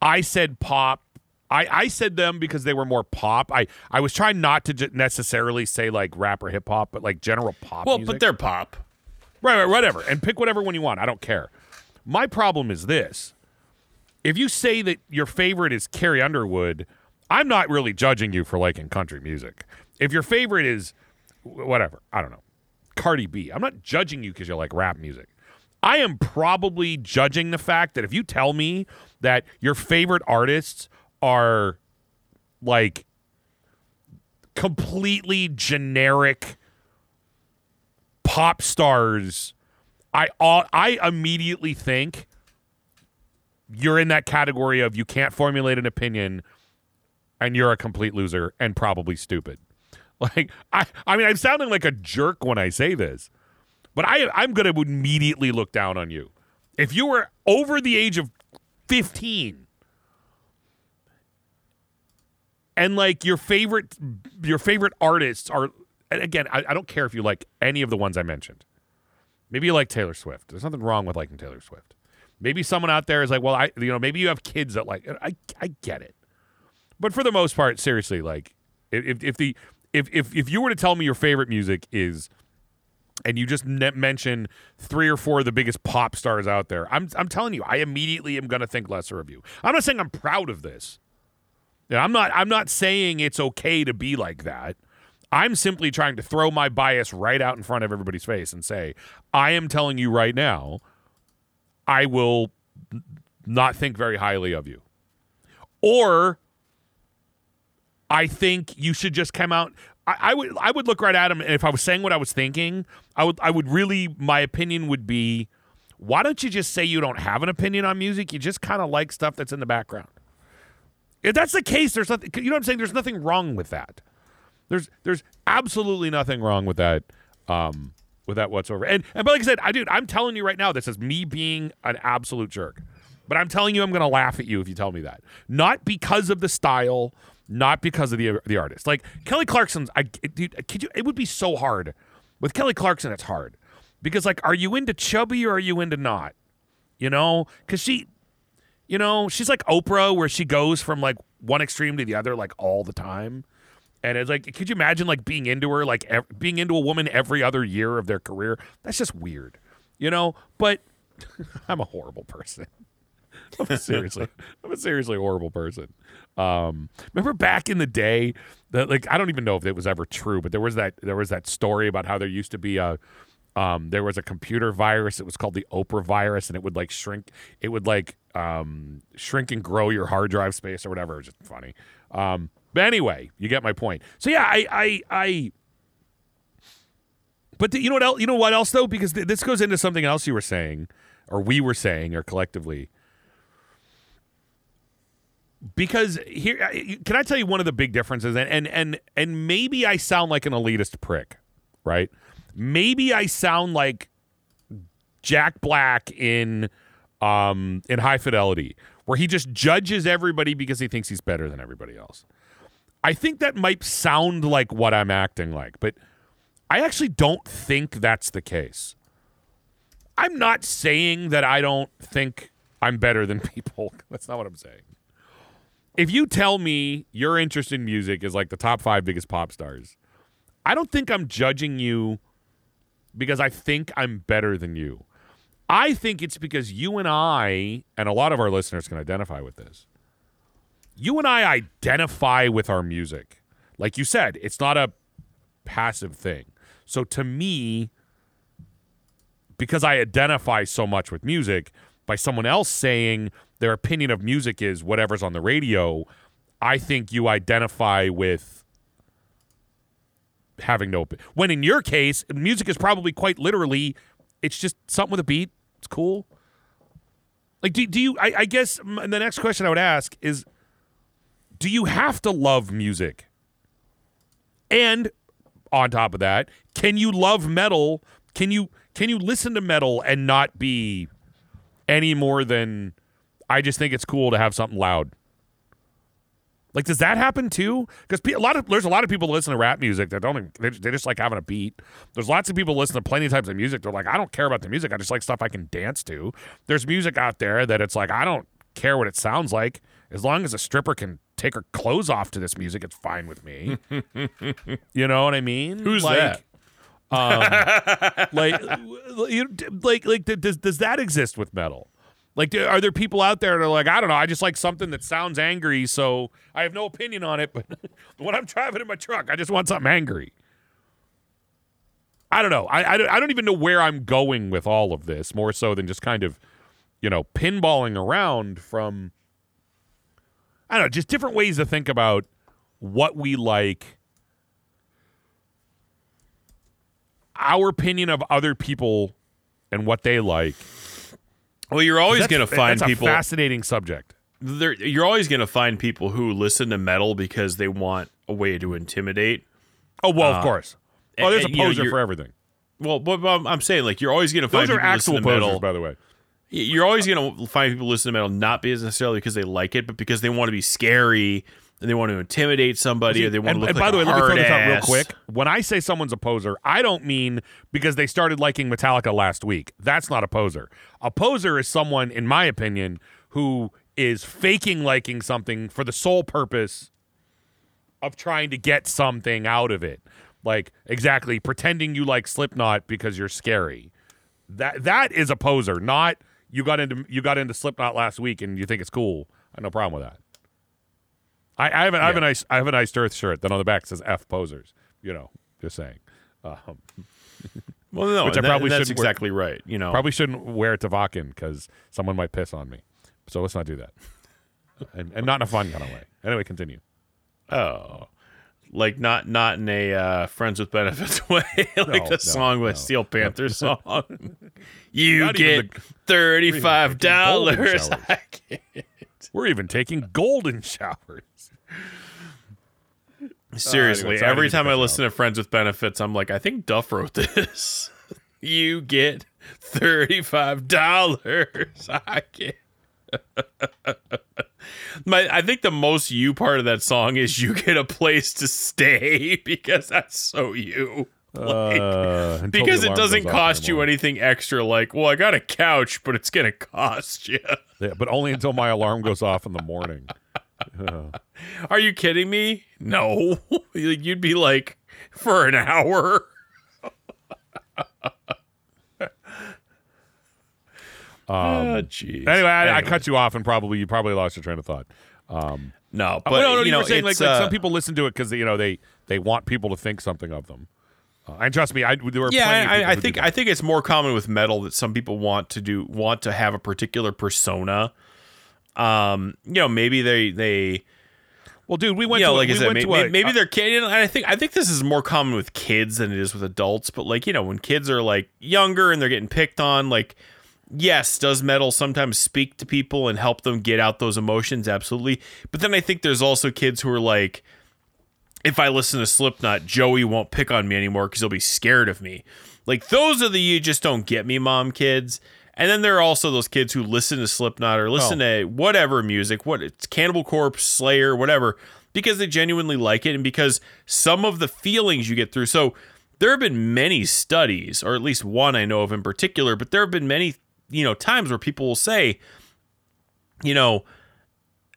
S1: I said pop. I, I said them because they were more pop. I, I was trying not to necessarily say like rap or hip hop, but like general pop.
S2: Well,
S1: music.
S2: but they're pop.
S1: Right, right, whatever. And pick whatever one you want. I don't care. My problem is this. If you say that your favorite is Carrie Underwood, I'm not really judging you for liking country music. If your favorite is whatever, I don't know, Cardi B, I'm not judging you because you like rap music. I am probably judging the fact that if you tell me that your favorite artists are like completely generic pop stars, I I immediately think you're in that category of you can't formulate an opinion and you're a complete loser and probably stupid. (laughs) Like I I mean I'm sounding like a jerk when I say this, but I I'm going to immediately look down on you. If you were over the age of 15 and like your favorite your favorite artists are again I, I don't care if you like any of the ones i mentioned. Maybe you like taylor swift. There's nothing wrong with liking taylor swift. Maybe someone out there is like well i you know maybe you have kids that like i, I get it. But for the most part seriously like if, if the if, if if you were to tell me your favorite music is and you just ne- mention three or four of the biggest pop stars out there i'm i'm telling you i immediately am going to think lesser of you. I'm not saying i'm proud of this. I'm not I'm not saying it's okay to be like that. I'm simply trying to throw my bias right out in front of everybody's face and say, I am telling you right now, I will not think very highly of you. Or I think you should just come out. I, I would I would look right at him and if I was saying what I was thinking, I would I would really my opinion would be, why don't you just say you don't have an opinion on music? You just kind of like stuff that's in the background. If that's the case, there's nothing. You know what I'm saying? There's nothing wrong with that. There's there's absolutely nothing wrong with that. Um, with that whatsoever. And and but like I said, I dude, I'm telling you right now, this is me being an absolute jerk. But I'm telling you, I'm to laugh at you if you tell me that. Not because of the style, not because of the the artist. Like Kelly Clarkson's, I dude, could you? It would be so hard with Kelly Clarkson. It's hard because like, are you into chubby or are you into not? You know, because she you know, she's like Oprah, where she goes from like one extreme to the other, like all the time. And it's like, could you imagine like being into her, like ev- being into a woman every other year of their career? That's just weird, you know. But (laughs) I'm a horrible person. (laughs) I'm seriously, I'm a seriously horrible person. Um, remember back in the day that like I don't even know if it was ever true, but there was that there was that story about how there used to be a um, there was a computer virus. It was called the Oprah virus, and it would like shrink. It would like um, shrink and grow your hard drive space or whatever. It was just funny. Um, but anyway, you get my point. So yeah, I, I, I. But the, you know what else? You know what else though? Because th- this goes into something else you were saying, or we were saying, or collectively. Because here, can I tell you one of the big differences? And and and and maybe I sound like an elitist prick, right? Maybe I sound like Jack Black in um in High Fidelity, where he just judges everybody because he thinks he's better than everybody else. I think that might sound like what I'm acting like, but I actually don't think that's the case. I'm not saying that I don't think I'm better than (laughs) people. That's not what I'm saying. If you tell me your interest in music is like the top five biggest pop stars, I don't think I'm judging you because I think I'm better than you. I think it's because you and I, and a lot of our listeners can identify with this. You and I identify with our music. Like you said, it's not a passive thing. So to me, because I identify so much with music, by someone else saying their opinion of music is whatever's on the radio, I think you identify with having no. When in your case, music is probably quite literally, it's just something with a beat. It's cool. Like, do, do you? I, I guess the next question I would ask is, do you have to love music? And on top of that, can you love metal? Can you can you listen to metal and not be any more than I just think it's cool to have something loud? Like, does that happen too? Because a lot of there's a lot of people listen to rap music that don't they, they just like having a beat. There's lots of people listen to plenty of types of music. They're like, I don't care about the music. I just like stuff I can dance to. There's music out there that it's like I don't care what it sounds like. As long as a stripper can take her clothes off to this music, it's fine with me. you know what I mean?
S2: Who's
S1: like,
S2: that?
S1: Um, (laughs) like, you, like, like, does does that exist with metal? Like, are there people out there that are like, I don't know, I just like something that sounds angry, so I have no opinion on it, but (laughs) when I'm driving in my truck, I just want something angry. I don't know. I, I, I don't even know where I'm going with all of this, more so than just kind of, you know, pinballing around from, I don't know, just different ways to think about what we like, our opinion of other people and what they like.
S2: Well, you're always going to find
S1: that's
S2: people.
S1: a fascinating subject.
S2: there, you're always going to find people who listen to metal because they want a way to intimidate.
S1: Oh well,
S2: Uh,
S1: of course. Oh, there's a
S2: and, you know,
S1: poser for everything.
S2: Well, but, but I'm saying like you're always going to find
S1: Those are
S2: people listen
S1: actual
S2: to
S1: posers,
S2: metal.
S1: by the way.
S2: You're always going to find people listen to metal not because necessarily because they like it, but because they want to be scary and they want to intimidate somebody or they want
S1: and,
S2: to look
S1: and
S2: like
S1: by the way, let me throw this out real quick. When I say someone's a poser, I don't mean because they started liking Metallica last week. That's not a poser. A poser is someone, in my opinion, who is faking liking something for the sole purpose of trying to get something out of it. Like exactly pretending you like Slipknot because you're scary. That that is a poser, not you got into you got into Slipknot last week and you think it's cool. I have no problem with that. I, I have a, I have a
S2: Yeah.
S1: nice I have a nice Earth shirt that on the back says F posers. You know, just saying. Um, (laughs)
S2: Well, no,
S1: Which I
S2: that-
S1: probably
S2: that's
S1: shouldn't wear-
S2: exactly right. You know,
S1: probably shouldn't wear it to Wacken because someone might piss on me. So let's not do that. (laughs) and, and not in a fun kind of way. Anyway, continue.
S2: oh, like not not in a uh, friends with benefits (laughs) way, like
S1: No,
S2: the
S1: no,
S2: song with
S1: no.
S2: Steel Panther (laughs) song. you
S1: Not
S2: get
S1: the-
S2: thirty five dollars. (laughs)
S1: We're even taking golden showers.
S2: Seriously,
S1: anyway,
S2: every time I listen to Friends with Benefits, I'm like, I think Duff wrote this. you get thirty-five dollars. I get. My, I think the most you part of that song is you get a place to stay (laughs) because that's so you.
S1: Uh,
S2: Because it doesn't cost you anything extra. Like, well, I got a couch, but it's gonna cost you.
S1: Yeah, but only until my alarm goes off in the morning. (laughs)
S2: Are you kidding me? No, (laughs) you'd be like for an hour. Um, jeez.
S1: Anyway, I, I cut you off and probably you probably lost your train of thought.
S2: No, but
S1: But no, no,
S2: you know,
S1: were saying like, like
S2: uh,
S1: some people listen to it because you know they they want people to think something of them. Uh, and trust me, I there were
S2: yeah,
S1: plenty of people
S2: I, I think I think it's more common with metal that some people want to do want to have a particular persona. Um, you know, maybe they they
S1: Well, dude, we went
S2: you know,
S1: to
S2: like I
S1: we
S2: said,
S1: went
S2: may-
S1: to a,
S2: maybe
S1: uh,
S2: they're kid. And I think I think this is more common with kids than it is with adults. But like you know, when kids are like younger and they're getting picked on, like yes, does metal sometimes speak to people and help them get out those emotions? Absolutely. But then I think there's also kids who are like, if I listen to Slipknot, Joey won't pick on me anymore because he'll be scared of me. Like those are the you just don't get me, mom kids. And then there are also those kids who listen to Slipknot or listen oh. to whatever music, what it's Cannibal Corpse, Slayer, whatever, because they genuinely like it and because some of the feelings you get through. So there have been many studies, or at least one I know of in particular, but there have been many, you know, times where people will say, you know,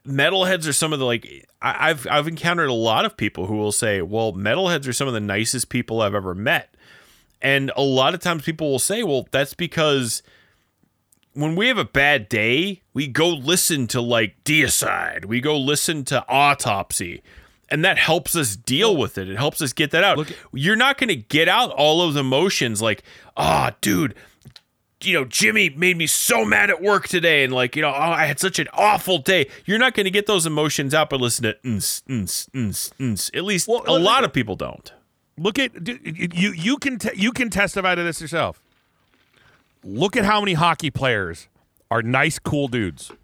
S2: metalheads are some of the like I, I've I've encountered a lot of people who will say, well, metalheads are some of the nicest people I've ever met. And a lot of times people will say, well, that's because when we have a bad day, we go listen to like Deicide, we go listen to Autopsy, and that helps us deal with it. It helps us get that out.
S1: Look-
S2: You're not going to get out all those emotions like, ah, dude, you know, Jimmy made me so mad at work today, and like, you know, oh, I had such an awful day. You're not going to get those emotions out by listening to ns, ns, ns, ns. At least
S1: Well,
S2: a
S1: look-
S2: lot of people don't.
S1: Look at you. You can te- you can testify to this yourself. Look at how many hockey players are nice, cool dudes. Oh,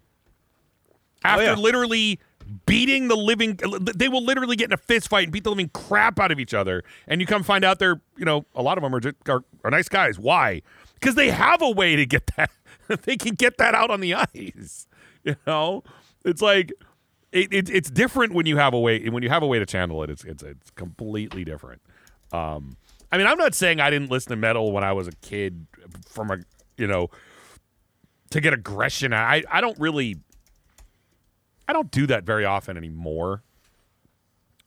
S1: After
S2: yeah.
S1: literally beating the living, they will literally get in a fist fight and beat the living crap out of each other. And you come find out they're, you know, a lot of them are just, are, are nice guys. Why? Because they have a way to get that. (laughs) they can get that out on the ice. (laughs) You know, it's like it, it, it's different when you have a way when you have a way to channel it. It's it's it's completely different. Um, I mean, I'm not saying I didn't listen to metal when I was a kid from a you know to get aggression. I I don't really I don't do that very often anymore.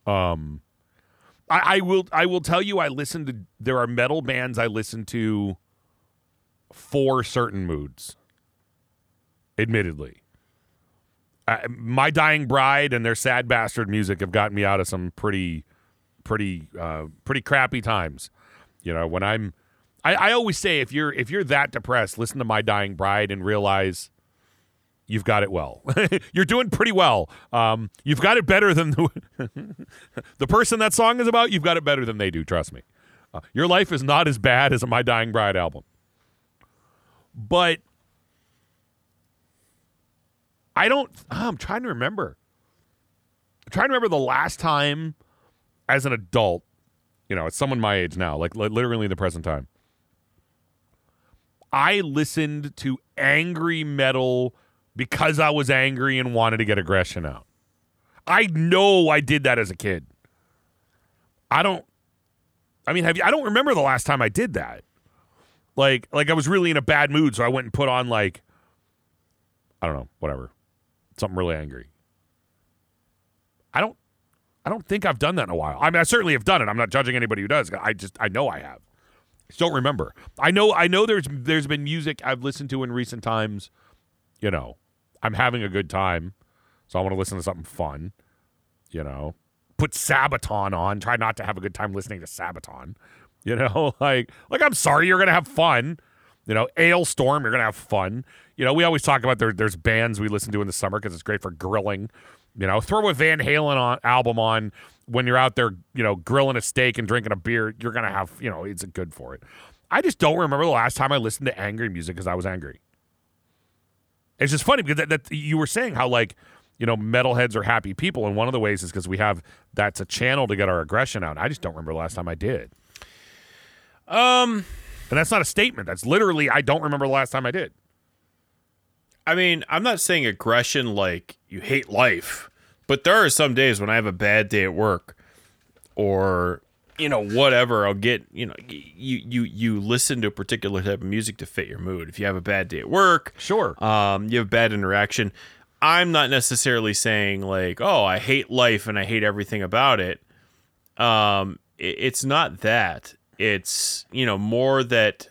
S1: Um, I, I will I will tell you I listen to there are metal bands I listen to for certain moods. Admittedly, my dying bride and their sad bastard music have gotten me out of some pretty pretty uh, pretty crappy times. You know when I'm I, I always say if you're if you're that depressed, listen to my dying bride and realize you've got it well. (laughs) You're doing pretty well. Um, you've got it better than the, (laughs) the person that song is about. You've got it better than they do. Trust me. Uh, your life is not as bad as a My Dying Bride album. But I don't. oh, I'm trying to remember. I'm trying to remember the last time, as an adult, you know, it's someone my age now, like, like literally in the present time. I listened to angry metal because I was angry and wanted to get aggression out. I know I did that as a kid. I don't I mean, have you I don't remember the last time I did that. Like like I was really in a bad mood, so I went and put on like I don't know, whatever. Something really angry. I don't I don't think I've done that in a while. I mean, I certainly have done it. I'm not judging anybody who does. I just I know I have. I don't remember. I know I know there's there's been music I've listened to in recent times, you know, I'm having a good time, so I want to listen to something fun. You know, put Sabaton on. Try not to have a good time listening to Sabaton. You know, (laughs) like like I'm sorry, you're gonna have fun. You know, Alestorm, you're gonna have fun. You know, we always talk about there, there's bands we listen to in the summer because it's great for grilling. You know, throw a Van Halen on, album on when you're out there, you know, grilling a steak and drinking a beer. You're gonna have, you know, it's good for it. I just don't remember the last time I listened to angry music because I was angry. It's just funny because that, that you were saying how like you know metalheads are happy people, and one of the ways is because we have that's a channel to get our aggression out. I just don't remember the last time I did.
S2: Um,
S1: and that's not a statement. That's literally I don't remember the last time I did.
S2: I mean, I'm not saying aggression like you hate life, but there are some days when I have a bad day at work or you know whatever i'll get you know you you you listen to a particular type of music to fit your mood if you have a bad day at work
S1: sure
S2: um you have bad interaction i'm not necessarily saying like oh i hate life and i hate everything about it um it, it's not that it's you know more that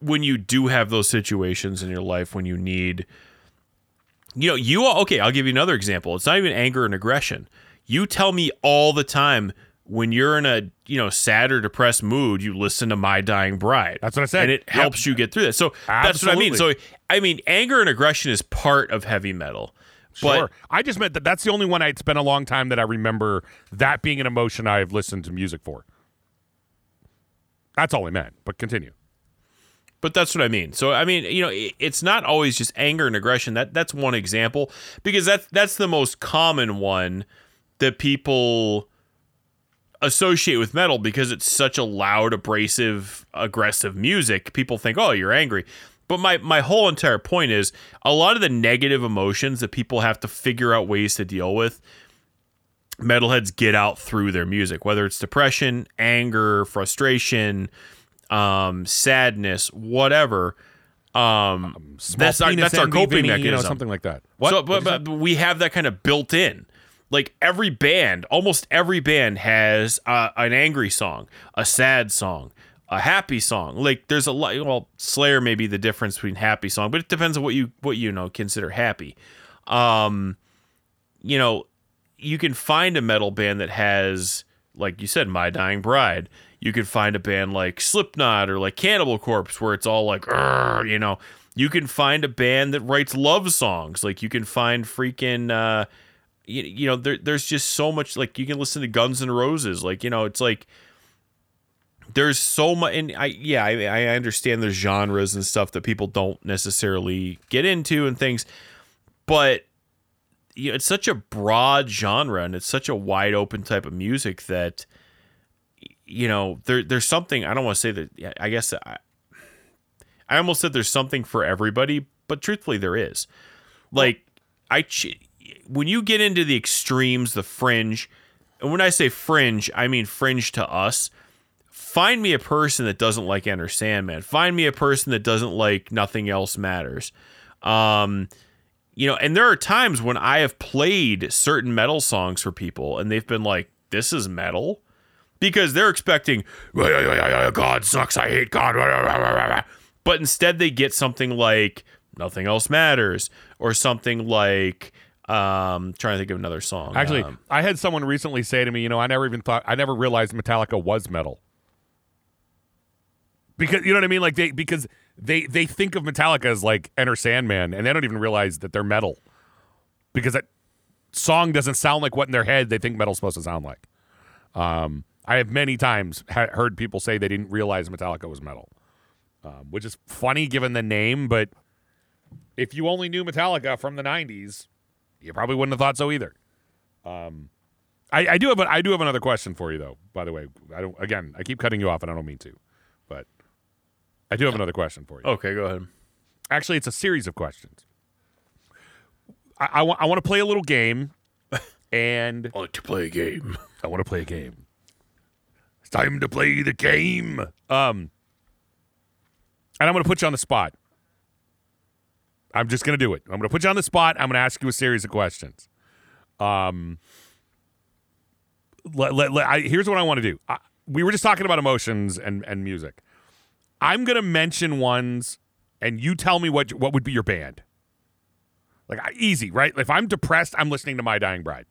S2: when you do have those situations in your life when you need you know you okay i'll give you another example it's not even anger and aggression you tell me all the time when you're in a you know sad or depressed mood, you listen to My Dying Bride.
S1: That's what I said,
S2: and it helps you get through that. So Absolutely. that's what I mean. So I mean, anger and aggression is part of heavy metal.
S1: Sure. I just meant that that's the only one I'd spent a long time that I remember that being an emotion I've listened to music for. That's all I meant. But continue.
S2: But that's what I mean. So I mean, you know, it's not always just anger and aggression. That that's one example because that's that's the most common one that people associate with metal because it's such a loud, abrasive, aggressive music. People think, "Oh, you're angry." But my my whole entire point is a lot of the negative emotions that people have to figure out ways to deal with. Metalheads get out through their music, whether it's depression, anger, frustration, um, sadness, whatever. Um, um that's our, that's our coping mechanism, you know,
S1: something like that.
S2: What? So, but, but we have that kind of built in like every band, almost every band has uh, an angry song, a sad song, a happy song. Like there's a lot. Well, Slayer may be the difference between happy song, but it depends on what you what you know consider happy. Um, you know, you can find a metal band that has, like you said, My Dying Bride. You can find a band like Slipknot or like Cannibal Corpse where it's all like, you know. You can find a band that writes love songs. Like you can find freaking. Uh, you, you know there, there's just so much like you can listen to Guns N' Roses like you know it's like there's so much and I yeah I, I understand there's genres and stuff that people don't necessarily get into and things but you know, it's such a broad genre and it's such a wide open type of music that you know there there's something I don't want to say that I guess I, I almost said there's something for everybody but truthfully there is like I when you get into the extremes, the fringe, and when I say fringe, I mean fringe to us. Find me a person that doesn't like Enter Sandman. Find me a person that doesn't like Nothing Else Matters. Um, you know, and there are times when I have played certain metal songs for people and they've been like, this is metal. Because they're expecting, God sucks, I hate God. But instead, they get something like Nothing Else Matters or something like, um, trying to think of another song.
S1: Actually,
S2: Um,
S1: I had someone recently say to me, you know, I never even thought, I never realized Metallica was metal. Because you know what I mean, like they because they they think of Metallica as like Enter Sandman, and they don't even realize that they're metal. Because that song doesn't sound like what in their head they think metal's supposed to sound like. Um, I have many times ha- heard people say they didn't realize Metallica was metal, um, which is funny given the name. But if you only knew Metallica from the '90s, you probably wouldn't have thought so either. Um, I, I do have a, I do have another question for you though. By the way, I don't. Again, I keep cutting you off, and I don't mean to, I do have another question for you.
S2: okay, go ahead.
S1: Actually, it's a series of questions. I, I want (laughs) I want to play a little game, and
S2: I like to play a game.
S1: I want to play a game. It's time to play the game. Um, and I'm going to put you on the spot. I'm just going to do it. I'm going to put you on the spot. I'm going to ask you a series of questions. Um, let, let, let- I, here's what I want to do. I, we were just talking about emotions and, and music. I'm going to mention ones, and you tell me what what would be your band. Like easy, right? If I'm depressed, I'm listening to My Dying Bride.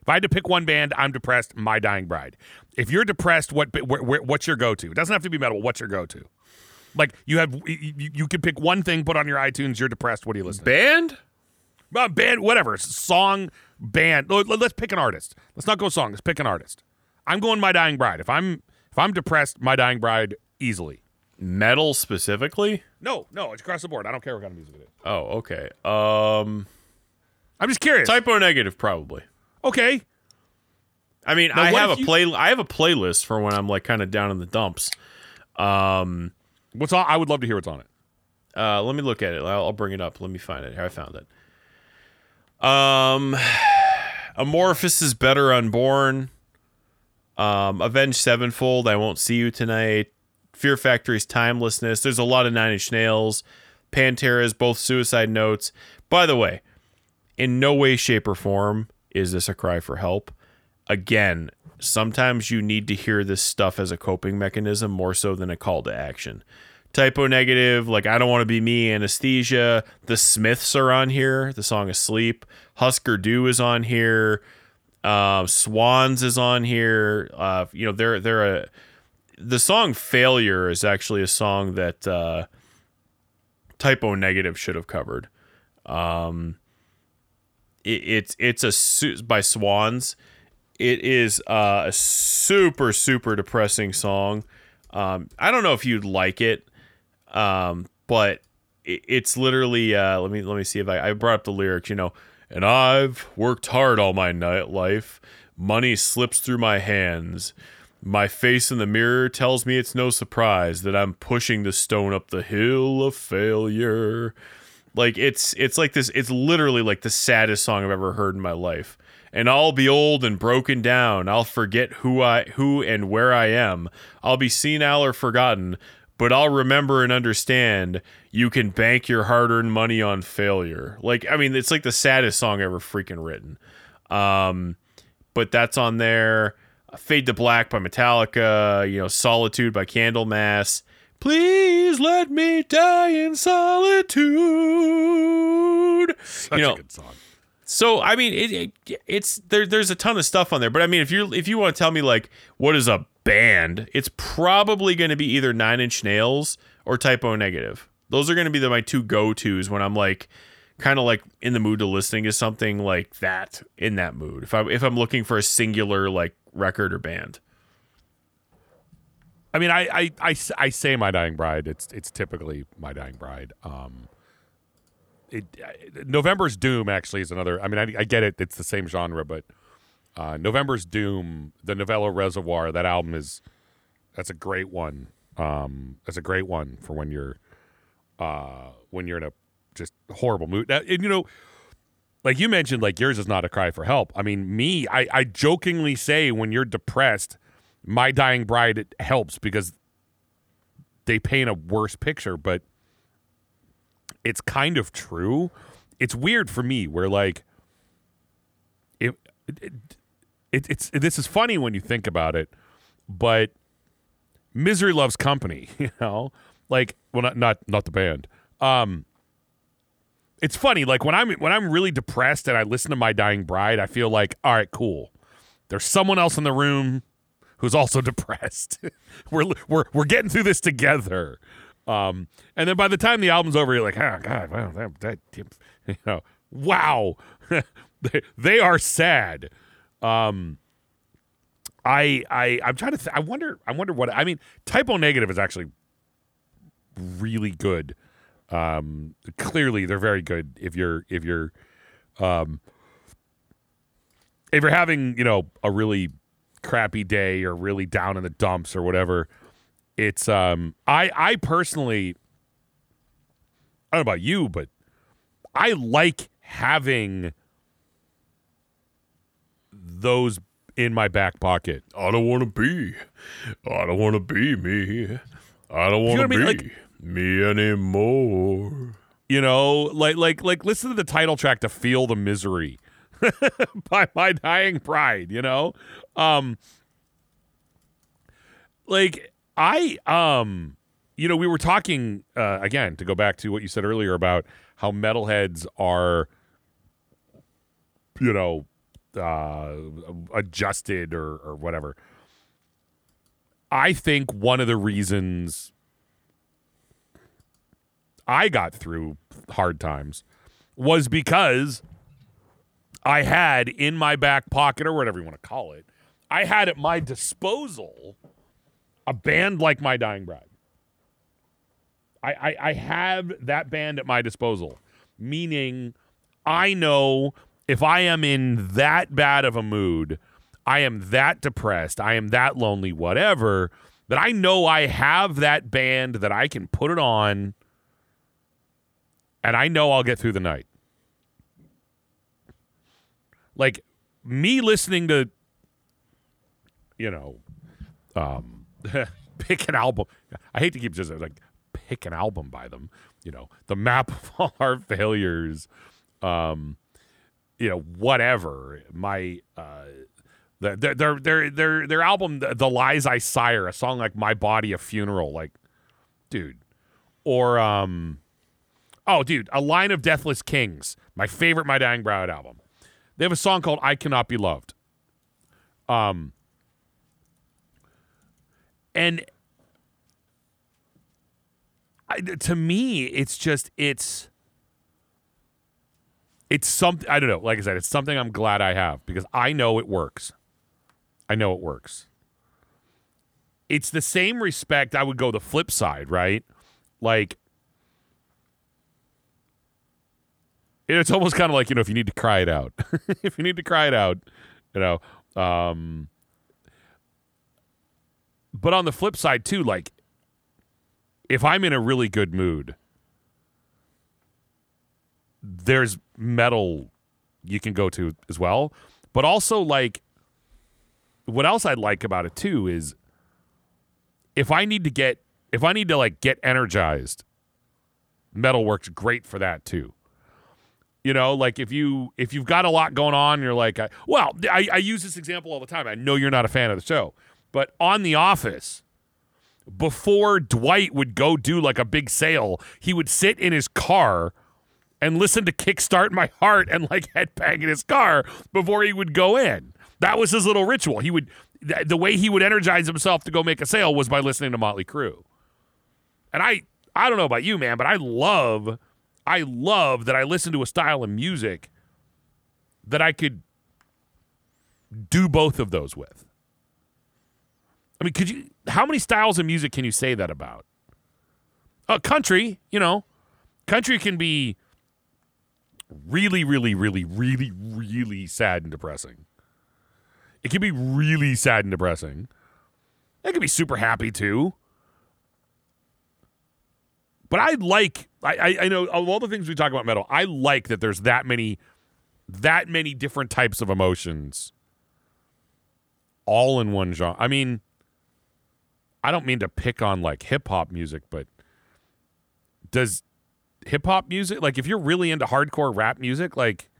S1: If I had to pick one band, I'm depressed. My Dying Bride. If you're depressed, what wh- wh- what's your go-to? It doesn't have to be metal. What's your go-to? Like you have, you, you can pick one thing, put on your iTunes. You're depressed. What do you listen? to?
S2: Band?
S1: Uh, band, whatever. Song, band. Let- Let's pick an artist. Let's not go song. Let's pick an artist. I'm going My Dying Bride. If I'm if I'm depressed, My Dying Bride easily.
S2: Metal specifically?
S1: No, no, it's across the board. I don't care what kind of music it is.
S2: Oh, okay. Um,
S1: I'm just curious.
S2: Type O Negative probably.
S1: okay.
S2: I mean,
S1: Now,
S2: I have a
S1: you-
S2: play. I have a playlist for when I'm like kind of down in the dumps. Um,
S1: What's on? I would love to hear what's on it.
S2: uh, let me look at it. I'll, I'll bring it up. Let me find it. Here, I found it. Um, (sighs) Amorphis is better unborn. Um, Avenged Sevenfold. I won't see you tonight. Fear Factory's timelessness. There's a lot of Nine Inch Nails. Pantera's both suicide notes. By the way, in no way, shape, or form is this a cry for help. Again, sometimes you need to hear this stuff as a coping mechanism more so than a call to action. Type O Negative, like I don't want to be me, anesthesia. The Smiths are on here. The song Asleep. Husker Du is on here. Uh, Swans is on here. Uh, you know, they're they're a the song Failure is actually a song that uh, Type O Negative should have covered. Um, it, it's it's a su- by Swans. It is uh, a super super depressing song. Um, I don't know if you'd like it, um, but it, it's literally. Uh, let me let me see if I I brought up the lyrics. You know, and I've worked hard all my night life. Money slips through my hands. My face in the mirror tells me it's no surprise that I'm pushing the stone up the hill of failure. Like it's it's like this it's literally like the saddest song I've ever heard in my life. And I'll be old and broken down. I'll forget who I who and where I am. I'll be senile or forgotten, but I'll remember and understand you can bank your hard-earned money on failure. Like I mean, it's like the saddest song ever freaking written. Um but that's on there. Uh, Fade to Black by Metallica, you know, Solitude by Candlemass. Please let me die in solitude.
S1: Such
S2: you know,
S1: a good song.
S2: so I mean, it, it it's there. There's a ton of stuff on there, but I mean, if you if you want to tell me like what is a band, it's probably going to be either Nine Inch Nails or Type O Negative. Those are going to be the, my two go tos when I'm like kind of like in the mood to listening to something like that in that mood. If I if I'm looking for a singular like record or band.
S1: I mean, I, I, I, I say My Dying Bride. It's it's typically My Dying Bride. Um, it uh, November's Doom actually is another. I mean, I, I get it. It's the same genre, but uh, November's Doom, the Novella Reservoir, that album is that's a great one. Um, that's a great one for when you're uh, when you're in a just horrible mood. Now, and you know, like you mentioned, like yours is not a cry for help. I mean, me, I, I jokingly say when you're depressed, my dying bride it helps because they paint a worse picture, but it's kind of true. it's weird for me where like it, it, it it's this is funny when you think about it, but misery loves company. (laughs) You know, like well, not not not the band. Um, it's funny like when I'm when I'm really depressed and I listen to My Dying Bride, I feel like all right, cool. There's someone else in the room who's also (laughs) depressed. (laughs) we're we're we're getting through this together. Um, and then by the time the album's over, you're like, oh god, wow, that, that (laughs) you know, wow, they, they are sad. Um, I I I'm trying to. Th- I wonder. I wonder what. I mean, Type O Negative is actually really good. Um, clearly, they're very good. If you're if you're um, if you're having you know a really crappy day or really down in the dumps or whatever, it's um I I personally I don't know about you, but I like having those in my back pocket.
S2: I don't want to be. I don't want to be me. I don't want
S1: know
S2: to
S1: I mean?
S2: be
S1: Like-
S2: me anymore.
S1: You know, like like like listen to the title track to feel the misery (laughs) by My Dying Bride, you know? Um like I um you know, we were talking uh again to go back to what you said earlier about how metalheads are you know uh adjusted or or whatever. I think one of the reasons I got through hard times was because I had in my back pocket or whatever you want to call it, I had at my disposal a band like My Dying Bride. I, I, I have that band at my disposal, meaning I know if I am in that bad of a mood, I am that depressed, I am that lonely, whatever, that I know I have that band that I can put it on and I know I'll get through the night. Like me listening to, you know, um, (laughs) pick an album. I hate to keep just like pick an album by them. You know, the map of all (laughs) our failures. Um, you know, whatever. My uh, their their their their their album, "The Lies I Sire," a song like "My Body a Funeral," like, dude, or um. Oh, dude, a line of Deathless Kings, my favorite My Dying Bride album. They have a song called "I Cannot Be Loved." Um, and I, to me, it's just it's it's something I don't know. Like I said, it's something I'm glad I have because I know it works. I know it works. It's the same respect I would go the flip side, right? Like it's almost kind of like you know if you need to cry it out. (laughs) If you need to cry it out you know um but on the flip side too like if i'm in a really good mood there's metal you can go to as well. But also like what else i like about it too is if i need to get if i need to like get energized metal works great for that too you know, like if you if you've got a lot going on, you're like, uh, well, I, I use this example all the time. I know you're not a fan of the show, but on The Office, before Dwight would go do like a big sale, he would sit in his car and listen to Kickstart My Heart and like headbang in his car before he would go in. That was his little ritual. He would th- the way he would energize himself to go make a sale was by listening to Motley Crue. And I I don't know about you, man, but I love I love that I listen to a style of music that I could do both of those with. I mean, could you? How many styles of music can you say that about? Uh, country, you know, country can be really, really, really, really, really sad and depressing. It can be really sad and depressing. It can be super happy too. But I like I, I know of all the things we talk about metal, I like that there's that many that many different types of emotions all in one genre. I mean, I don't mean to pick on like hip hop music, but does hip hop music, like if you're really into hardcore rap music, like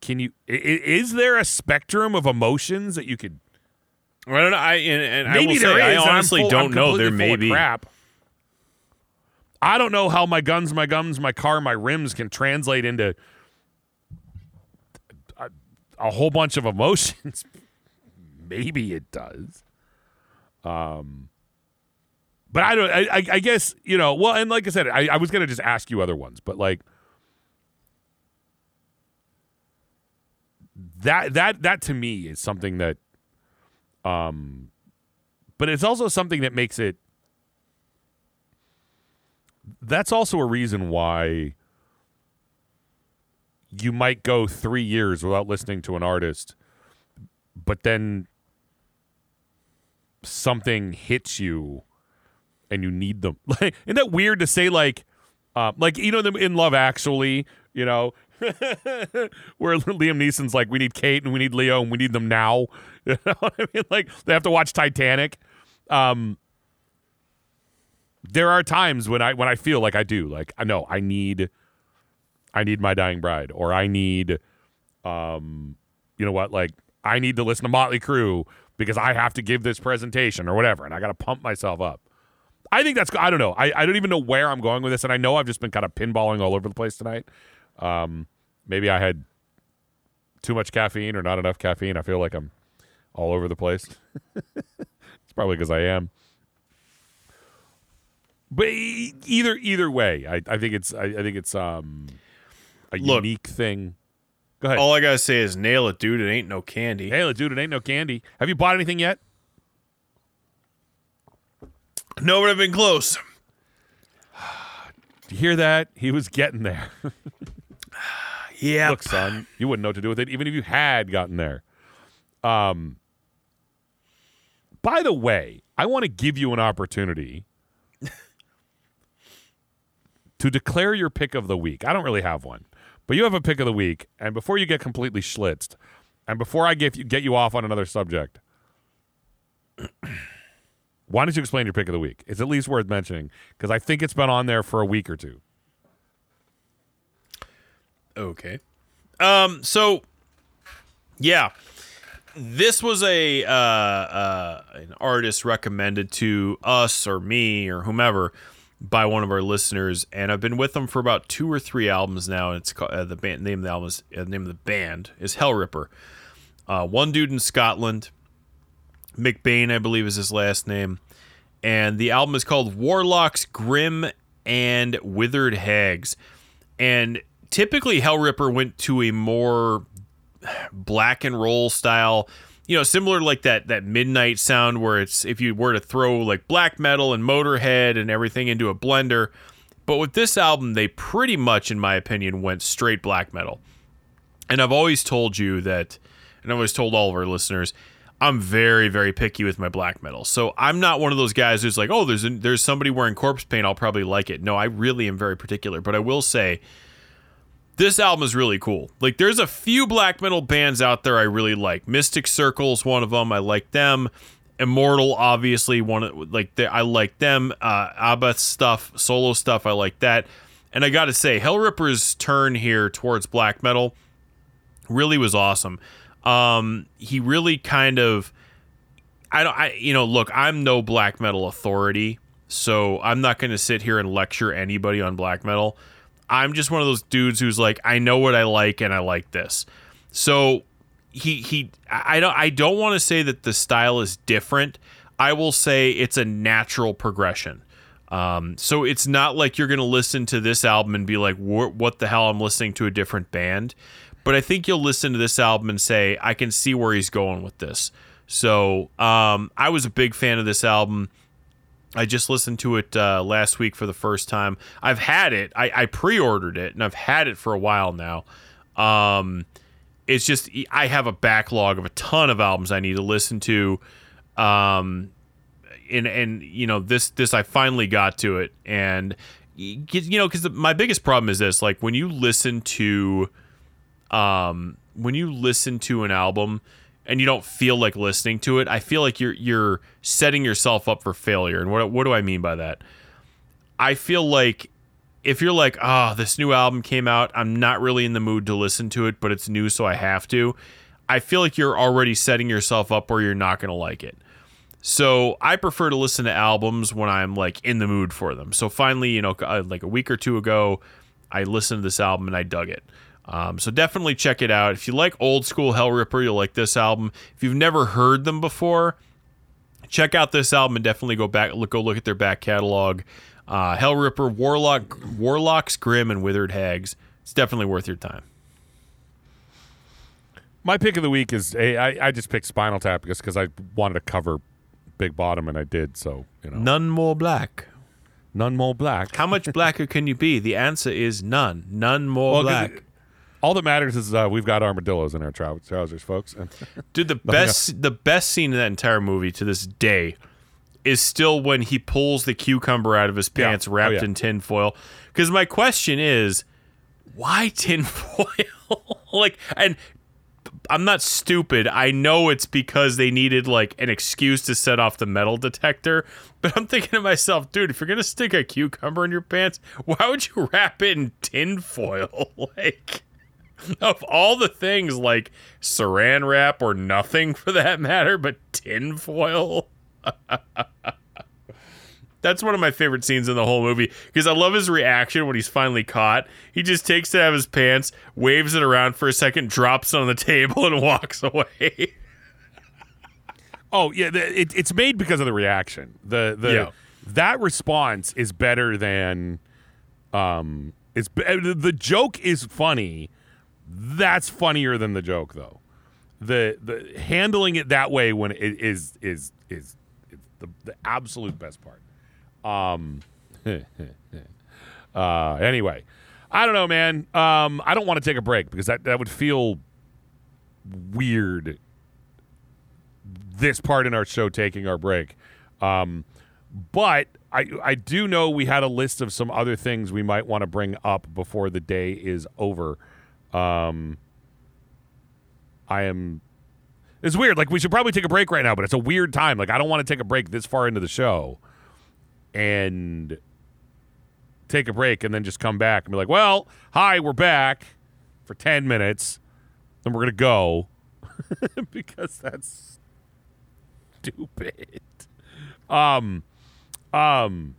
S1: can you is there a spectrum of emotions that you could
S2: I don't know. I and, and I will
S1: there
S2: say, I
S1: is, I'm
S2: honestly
S1: full-
S2: don't know. There may be.
S1: crap. I don't know how my guns, my gums, my car, my rims can translate into a, a whole bunch of emotions. (laughs) Maybe it does. Um, but I don't. I, I, I guess you know. Well, and like I said, I, I was gonna just ask you other ones, but like that that that to me is something that um but it's also something that makes it that's also a reason why you might go 3 years without listening to an artist but then something hits you and you need them (laughs) like isn't that weird to say like uh, like you know them in love actually you know (laughs) where Liam Neeson's like, we need Kate and we need Leo and we need them now. (laughs) You know what I mean? Like they have to watch Titanic. Um, there are times when I when I feel like I do, like I know I need, I need my dying bride, or I need, um, you know what, like I need to listen to Motley Crue because I have to give this presentation or whatever, and I got to pump myself up. I think that's I don't know. I, I don't even know where I'm going with this, and I know I've just been kind of pinballing all over the place tonight. Um, maybe I had too much caffeine or not enough caffeine. I feel like I'm all over the place. (laughs) it's probably because I am. But either either way, I, I think it's I, I think it's um a
S2: Look.
S1: unique thing. Go ahead.
S2: All I gotta say is nail it, dude. It ain't no candy.
S1: Nail it, dude, it ain't no candy. Have you bought anything yet?
S2: No, but I've been close.
S1: Do (sighs) you hear that? He was getting there. (laughs) (sighs)
S2: Yeah.
S1: Look, son, you wouldn't know what to do with it, even if you had gotten there. Um. By the way, I want to give you an opportunity (laughs) to declare your pick of the week. I don't really have one, but you have a pick of the week. And before you get completely schlitzed, and before I get you, get you off on another subject, (clears throat) why don't you explain your pick of the week? It's at least worth mentioning because I think it's been on there for a week or two.
S2: Okay. Um. So, yeah, this was a uh, uh, an artist recommended to us or me or whomever by one of our listeners, and I've been with them for about two or three albums now. And it's called, uh, the band name of the album is uh, name of the band is Hellripper. Uh, one dude in Scotland, McBain, I believe is his last name, and the album is called Warlocks, Grim, and Withered Hags, and typically Hellripper went to a more black and roll style you know similar to like that that midnight sound where it's if you were to throw like black metal and motorhead and everything into a blender. But with this album they pretty much in my opinion went straight black metal. And i've always told you that and i've always told all of our listeners i'm very very picky with my black metal. So i'm not one of those guys who's like oh there's a, there's somebody wearing corpse paint i'll probably like it. No i really am very particular. But i will say this album is really cool. Like, there's a few black metal bands out there I really like. Mystic Circle's one of them. I like them. Immortal, obviously, one of like I like them. Uh, Abbath stuff, solo stuff, I like that. And I got to say, Hellripper's turn here towards black metal really was awesome. Um, he really kind of, I don't, I you know, look, I'm no black metal authority, so I'm not going to sit here and lecture anybody on black metal. I'm just one of those dudes who's like, I know what I like and I like this. So he he I don't I don't want to say that the style is different. I will say it's a natural progression. Um, so it's not like you're gonna listen to this album and be like, "What the hell? I'm listening to a different band." But I think you'll listen to this album and say, "I can see where he's going with this." So um, I was a big fan of this album. I just listened to it uh, last week for the first time. I've had it. I, I pre-ordered it, and I've had it for a while now. Um, it's just I have a backlog of a ton of albums I need to listen to. Um, and and you know this this I finally got to it, and you know because my biggest problem is this: like when you listen to, um, when you listen to an album and you don't feel like listening to it, I feel like you're you're setting yourself up for failure. And what what do I mean by that? I feel like if you're like, oh, this new album came out, I'm not really in the mood to listen to it, but it's new, so I have to. I feel like you're already setting yourself up where you're not going to like it. So I prefer to listen to albums when I'm like in the mood for them. So finally, you know, uh, like a week or two ago, I listened to this album and I dug it. Um, so definitely check it out. If you like old school Hellripper, you'll like this album. If you've never heard them before, check out this album and definitely go back look go look at their back catalog. Uh, Hellripper, Warlock, Warlocks, Grim, and Withered Hags. It's definitely worth your time.
S1: My pick of the week is a, I, I just picked Spinal Tap because because I wanted to cover Big Bottom and I did so you know
S2: None more black.
S1: none more black.
S2: How much (laughs) blacker can you be? The answer is none. None more
S1: Well,
S2: black.
S1: All that matters is uh, we've got armadillos in our trou- trousers, folks. And (laughs)
S2: Dude, the best the best scene in that entire movie to this day is still when he pulls the cucumber out of his
S1: Yeah.
S2: pants
S1: Oh,
S2: wrapped
S1: yeah.
S2: in tinfoil. Because my question is, why (laughs) tinfoil? like, and I'm not stupid. I know it's because they needed like an excuse to set off the metal detector. But I'm thinking to myself, dude, if you're gonna stick a cucumber in your pants, why would you wrap it in tinfoil? (laughs) like, (laughs) of all the things, like saran wrap or nothing for that matter, but tinfoil. (laughs) That's one of my favorite scenes in the whole movie because I love his reaction when he's finally caught. He just takes it out of his pants, waves it around for a second, drops it on the (laughs) table, and walks away.
S1: oh yeah, it, it's made because of the reaction. The the
S2: Yeah.
S1: that response is better than um it's the joke is funny. That's funnier than the joke though. The the handling it that way when it is is is, is the, the absolute best part. Um (laughs) uh anyway, I don't know man. Um I don't want to take a break because that that would feel weird this part in our show taking our break. Um, but I I do know we had a list of some other things we might want to bring up before the day is over. Um, I am. It's weird. Like we should probably take a break right now, but it's a weird time. Like I don't want to take a break this far into the show, and take a break and then just come back and be like, "Well, hi, we're back for ten minutes, then we're gonna go," (laughs) because that's stupid. Um, um,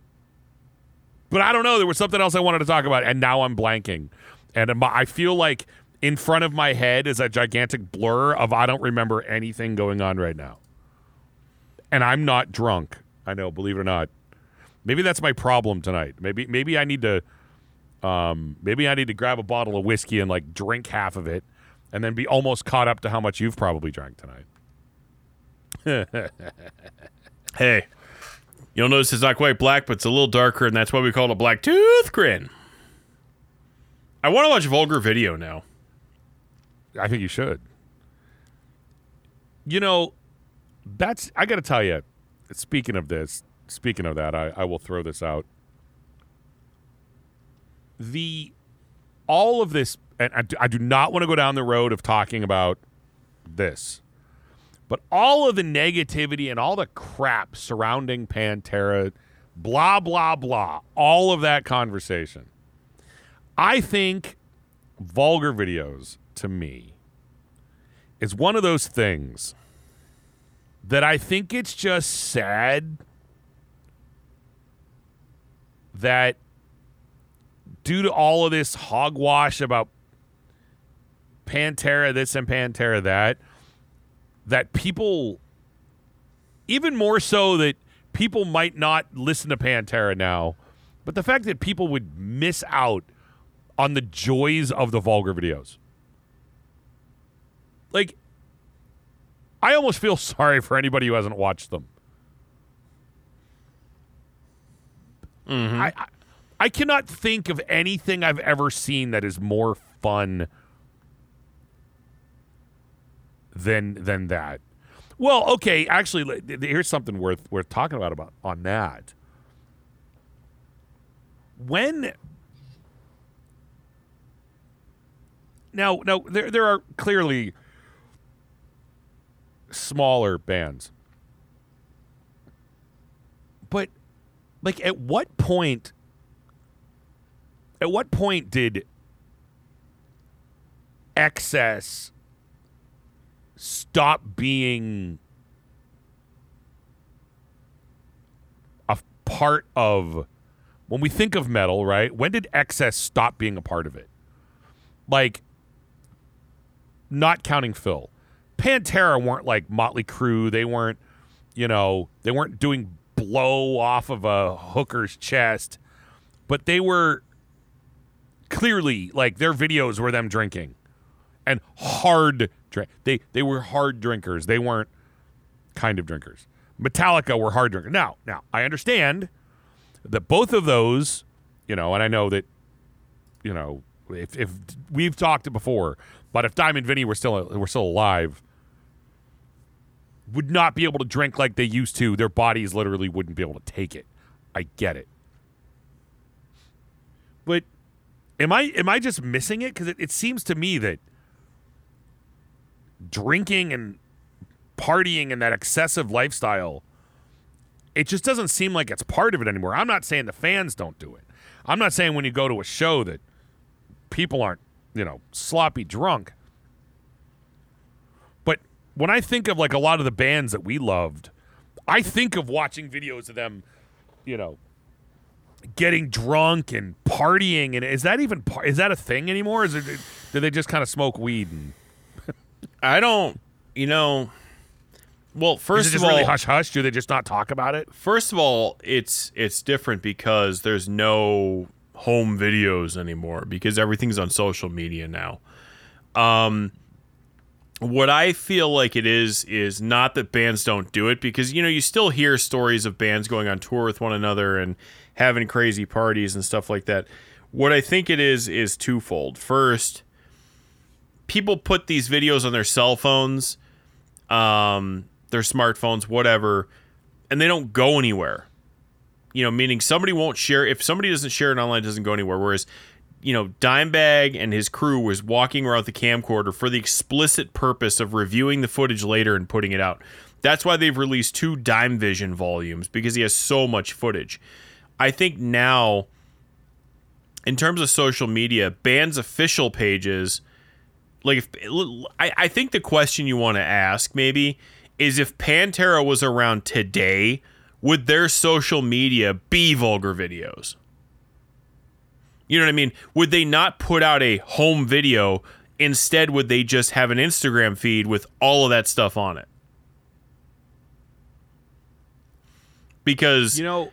S1: but I don't know. There was something else I wanted to talk about, and now I'm blanking. And I'm- feel like in front of my head is a gigantic blur of I don't remember anything going on right now. And I'm not drunk. I know, believe it or not. Maybe that's my problem tonight. Maybe maybe I need to um maybe I need to grab a bottle of whiskey and like drink half of it and then be almost caught up to how much you've probably drank tonight. (laughs)
S2: Hey, you'll notice it's not quite black, but it's a little darker, and that's why we call it a black tooth grin. I want to watch Vulgar Video now.
S1: I think you should. You know, that's I got to tell you. Speaking of this, speaking of that, I, I will throw this out. The all of this, and I do, I do not want to go down the road of talking about this, but all of the negativity and all the crap surrounding Pantera, blah blah blah, all of that conversation. I think vulgar videos to me is one of those things that I think it's just sad that due to all of this hogwash about Pantera this and Pantera that, that people, even more so that people might not listen to Pantera now, but the fact that people would miss out on the joys of the vulgar videos. Like, I almost feel sorry for anybody who hasn't watched them. Mm-hmm. I, I I cannot think of anything I've ever seen that is more fun than than that. Well, okay, actually, here's something worth worth talking about about on that. When now now there there are clearly smaller bands. But like at what point at what point did excess stop being a part of when we think of metal, right? When did excess stop being a part of it? Like not counting Phil. Pantera weren't like Motley Crue. They weren't, you know, they weren't doing blow off of a hooker's chest, but they were clearly like their videos were them drinking and hard drink. They they were hard drinkers. They weren't kind of drinkers. Metallica were hard drinkers. Now, now I understand that both of those, you know, and I know that, you know, if, if we've talked it before, but if Dime and Vinnie were still were still alive, would not be able to drink like they used to. Their bodies literally wouldn't be able to take it. I get it, but am I am I just missing it? Because it, it seems to me that drinking and partying and that excessive lifestyle, it just doesn't seem like it's part of it anymore. I'm not saying the fans don't do it. I'm not saying when you go to a show that people aren't, you know, sloppy drunk. But when I think of like a lot of the bands that we loved, I think of watching videos of them, you know, getting drunk and partying. And is that even par- is that a thing anymore? Is it do they just kind of smoke weed and
S2: I don't, you know. Well, first of all,
S1: really hush hush? Do they just not talk about it?
S2: first of all, it's it's different because there's no home videos anymore because everything's on social media now. Um what I feel like it is is not that bands don't do it because you know you still hear stories of bands going on tour with one another and having crazy parties and stuff like that. What I think it is is twofold. First, people put these videos on their cell phones, um, their smartphones, whatever, and they don't go anywhere. You know, meaning somebody won't share. If somebody doesn't share it online, it doesn't go anywhere. Whereas, you know, Dimebag and his crew was walking around the camcorder for the explicit purpose of reviewing the footage later and putting it out. That's why they've released two Dime Vision volumes because he has so much footage. I think now, in terms of social media, bands' official pages like if I, I think the question you want to ask maybe is if Pantera was around today, would their social media be vulgar videos? You know what I mean? Would they not put out a home video? Instead, would they just have an Instagram feed with all of that stuff on it? Because
S1: You know,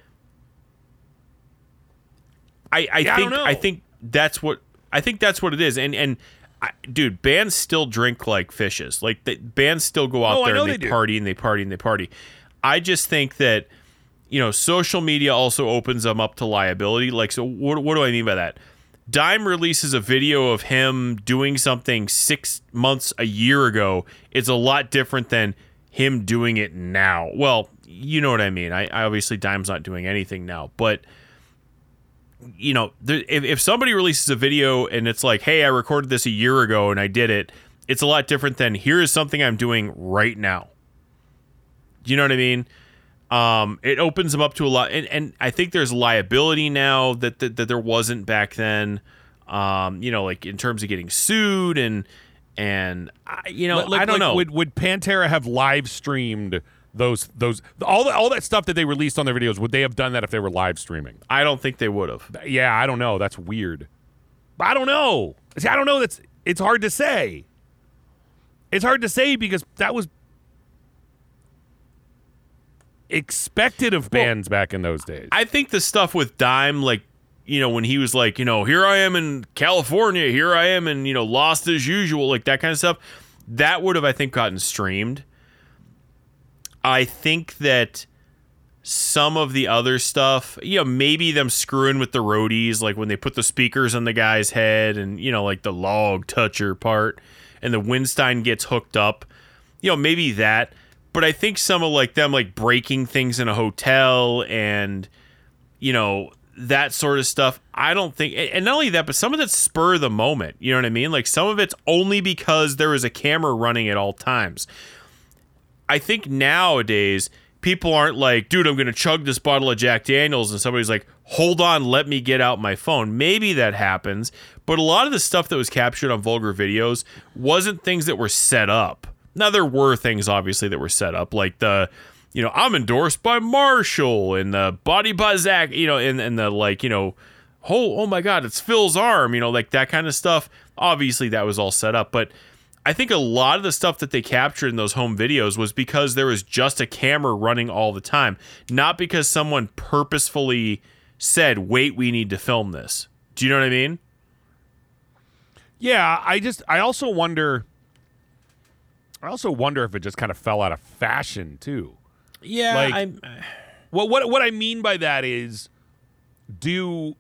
S2: I, I
S1: Yeah, I
S2: think
S1: know.
S2: I, think that's what I think that's what it is. And and I, dude, bands still drink like fishes. Like the, bands still go out
S1: Oh,
S2: there and they,
S1: they
S2: party and they party and they party. I just think that you know social media also opens them up to liability. Like so, what what do I mean by that? Dime releases a video of him doing something six months a year ago. It's a lot different than him doing it now. Well, you know what I mean. I, I obviously Dime's not doing anything now, but you know, there, if, if somebody releases a video and it's like, hey, I recorded this a year ago and I did it, it's a lot different than here is something I'm doing right now. Do you know what I mean? Um, it opens them up to a lot, and, and I think there's liability now that, that that there wasn't back then. Um, you know, like in terms of getting sued and and I, you know,
S1: like-
S2: I don't
S1: like,
S2: know.
S1: Would would Pantera have live streamed those those all the, all that stuff that they released on their videos? Would they have done that if they were live streaming?
S2: I don't think they would have.
S1: Yeah, I don't know. That's weird. I don't know. See, I don't know. That's it's hard to say. It's hard to say because that was expected of bands back in those days.
S2: I think the stuff with Dime, like, you know, when he was like, you know, here I am in California, here I am in, you know, Lost as usual, like that kind of stuff, that would have, I think, gotten streamed. I think that some of the other stuff, you know, maybe them screwing with the roadies, like when they put the speakers on the guy's head and, you know, like the log toucher part and the Winstein gets hooked up, you know, maybe that. But I think some of like them like breaking things in a hotel and, you know, that sort of stuff. I don't think, and not only that, but some of it's spur of the moment. You know what I mean? Like some of it's only because there is a camera running at all times. I think nowadays people aren't like, dude, I'm going to chug this bottle of Jack Daniels. And somebody's like, hold on, let me get out my phone. Maybe that happens, but a lot of the stuff that was captured on vulgar videos wasn't things that were set up. Now there were things obviously that were set up, like the you know, I'm endorsed by Marshall and the body by Zakk, you know, and, and the like, you know, oh, oh my God, it's Phil's arm, you know, like that kind of stuff. Obviously, that was all set up. But I think a lot of the stuff that they captured in those home videos was because there was just a camera running all the time, not because someone purposefully said, wait, we need to film this. Do you know what I mean?
S1: Yeah, I just I also wonder I also wonder if it just kind of fell out of fashion too.
S2: Yeah,
S1: like,
S2: I'm. Uh...
S1: Well, what what I mean by that is, do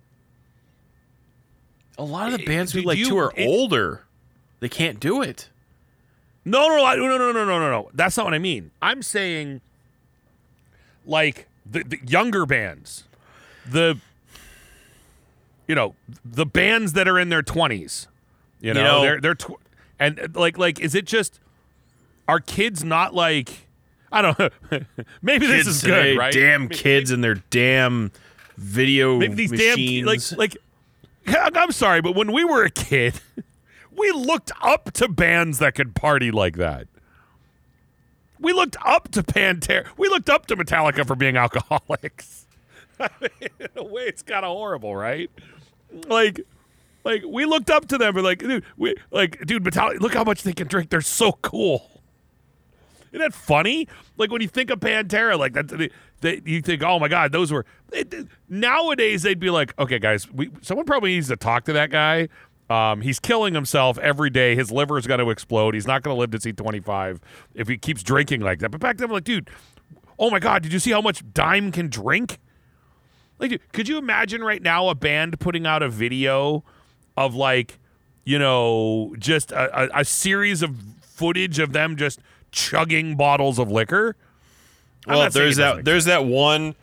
S2: a lot of the eh, bands
S1: do,
S2: we like to are
S1: it,
S2: older. They can't do it.
S1: No, no, no, no, no, no, no, no. That's not what I mean. I'm saying, like the, the younger bands, the you know the bands that are in their twenties. You know,
S2: know
S1: they're they're tw- and like like is it just are kids not like I don't know (laughs) maybe this is
S2: today,
S1: good right
S2: Damn
S1: Maybe-
S2: kids and their damn video
S1: Maybe these
S2: machines.
S1: damn like like I'm sorry, but when we were a kid, (laughs) we looked up to bands that could party like that. We looked up to Pantera. We looked up to Metallica for being alcoholics. (laughs) I mean, in a way, it's kind of horrible, right? Like, like we looked up to them. We're like, dude, we like, dude, Metallica. Look how much they can drink. They're so cool. Isn't that funny? Like when you think of Pantera, like that, they, they, you think, oh my god, those were. It, nowadays, they'd be like, okay, guys, we, someone probably needs to talk to that guy. Um, he's killing himself every day. His liver is going to explode. He's not going to live to see 25 if he keeps drinking like that. But back then, I'm like, dude, oh my god, did you see how much Dime can drink? Like, could you imagine right now a band putting out a video of like, you know, just a, a, a series of footage of them just chugging bottles of liquor? I'm
S2: well, there's that. There's that one.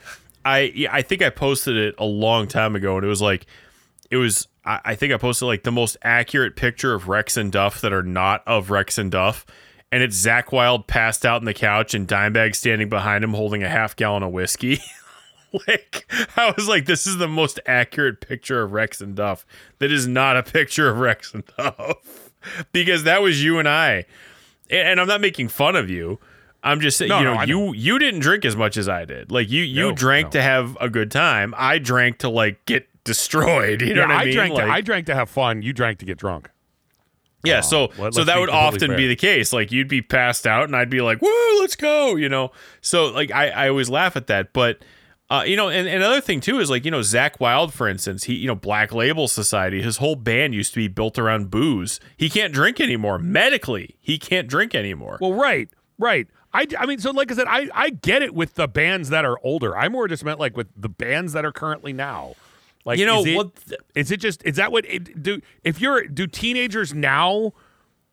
S2: I yeah, I think I posted it a long time ago, and it was like, it was. I, I think I posted like the most accurate picture of Rex and Duff that are not of Rex and Duff, and it's Zakk Wylde passed out on the couch and Dimebag standing behind him holding a half gallon of whiskey. (laughs) like I was like, this is the most accurate picture of Rex and Duff. That is not a picture of Rex and Duff (laughs) because that was you and I, and, I'm not making fun of you. I'm just saying,
S1: No,
S2: you
S1: no,
S2: know,
S1: I
S2: you you didn't drink as much as I did. Like you you
S1: No,
S2: drank
S1: no.
S2: to have a good time. I drank to like get destroyed. (laughs) You know
S1: Yeah,
S2: what I,
S1: I
S2: mean?
S1: drank.
S2: Like-
S1: to, I drank to have fun. You drank to get drunk.
S2: yeah, um, so
S1: let-
S2: so that would often
S1: fair.
S2: be the case. Like you'd be passed out, and I'd be like, "Woo, let's go!" You know. So like I I always laugh at that, but. Uh, you know, and, and another thing too is like you know Zakk Wylde, for instance, he you know Black Label Society, his whole band used to be built around booze. He can't drink anymore medically. He can't drink anymore.
S1: Well, right, right. I, I mean, so like I said, I, I get it with the bands that are older. I more just meant like with the bands that are currently now. Like,
S2: You know,
S1: is it,
S2: what the-
S1: is it just is that what it, do? If you're do teenagers now,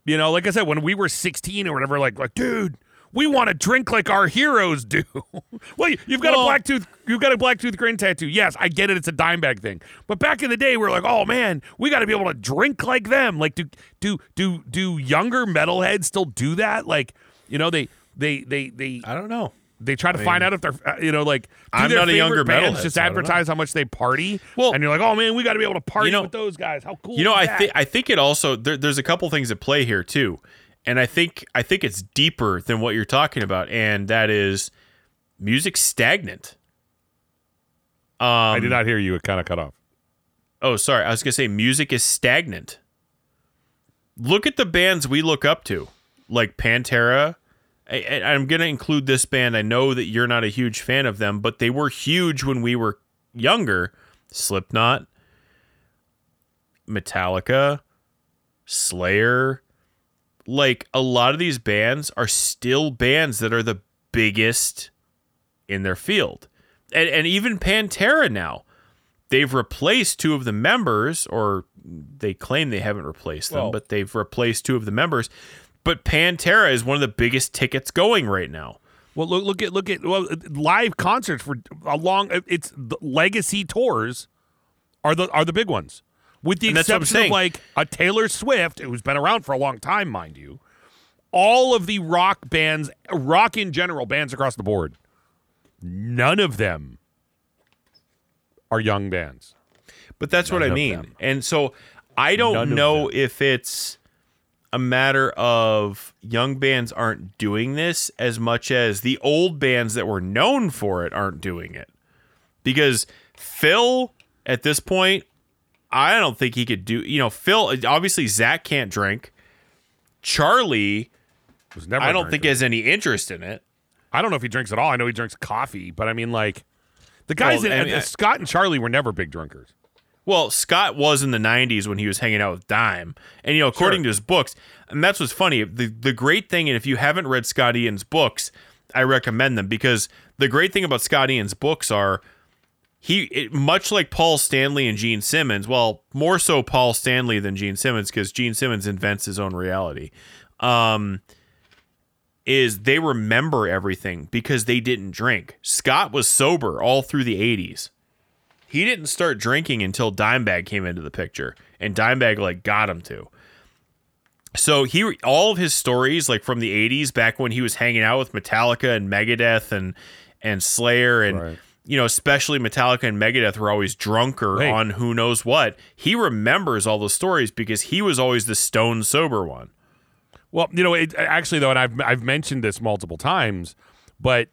S1: you know, like I said, when we were 16 or whatever, like like dude. We want to drink like our heroes do. (laughs) well, you, you've got
S2: Well-
S1: a black tooth. You've got a black tooth grin tattoo. Yes, I get it. It's a dime bag thing. But back in the day, we are like, oh man, we got to be able to drink like them. Like, do do do do younger metalheads still do that? Like, you know, they they they they
S2: I don't know.
S1: they try to find out if they're uh, you know like
S2: I'm not a younger
S1: bands
S2: metalhead,
S1: just
S2: so I don't know.
S1: advertise how much they party.
S2: Well-
S1: and you're like, oh man, we got to be able to party
S2: You know-
S1: with those guys. How cool!
S2: You know, I think I think it also there, there's a couple things at play here too, and I think I think it's deeper than what you're talking about, and that is music stagnant. Um,
S1: I did not hear you. It kind of cut off.
S2: Oh, sorry. I was gonna say music is stagnant. Look at the bands we look up to, like Pantera. I, I'm gonna include this band. I know that you're not a huge fan of them, but they were huge when we were younger. Slipknot, Metallica, Slayer. Like a lot of these bands are still bands that are the biggest in their field. And, and even Pantera now they've replaced two of the members, or they claim they haven't replaced them,
S1: Well-
S2: but they've replaced two of the members. But Pantera is one of the biggest tickets going right now.
S1: Well, look look at look at well live concerts for a long. It's the legacy tours are the are the big ones, with the
S2: And that's what I'm
S1: exception of like a Taylor Swift, who's been around for a long time, mind you. All of the rock bands, rock in general, bands across the board, none of them are young bands.
S2: But that's what I mean. And so I don't
S1: None
S2: know if it's a matter of young bands aren't doing this as much as the old bands that were known for it aren't doing it. Because Phil, at this point, I don't think he could do. You know, Phil. Obviously, Zakk can't drink. Charlie,
S1: Was never.
S2: I don't think has any interest in it.
S1: I don't know if he drinks at all. I know he drinks coffee, but I mean, like, the guys
S2: Well,
S1: in
S2: I mean,
S1: uh, Scott and Charlie were never big drinkers.
S2: Well, Scott was in the '90s when he was hanging out with Dime, and you know, according
S1: Sure.
S2: to his books, and that's what's funny. The the great thing, and if you haven't read Scott Ian's books, I recommend them because the great thing about Scott Ian's books are he it, much like Paul Stanley and Gene Simmons. Well, more so Paul Stanley than Gene Simmons because Gene Simmons invents his own reality. Um, is they remember everything because they didn't drink. Scott was sober all through the '80s he didn't start drinking until Dimebag came into the picture, and Dimebag like got him to. So he all of his stories like from the '80s, back when he was hanging out with Metallica and Megadeth and and Slayer and
S1: Right.
S2: You know especially Metallica and Megadeth were always drunk or on who knows what. He remembers all the stories because he was always the stone sober one.
S1: Well, you know, it, actually though, and I've I've mentioned this multiple times, but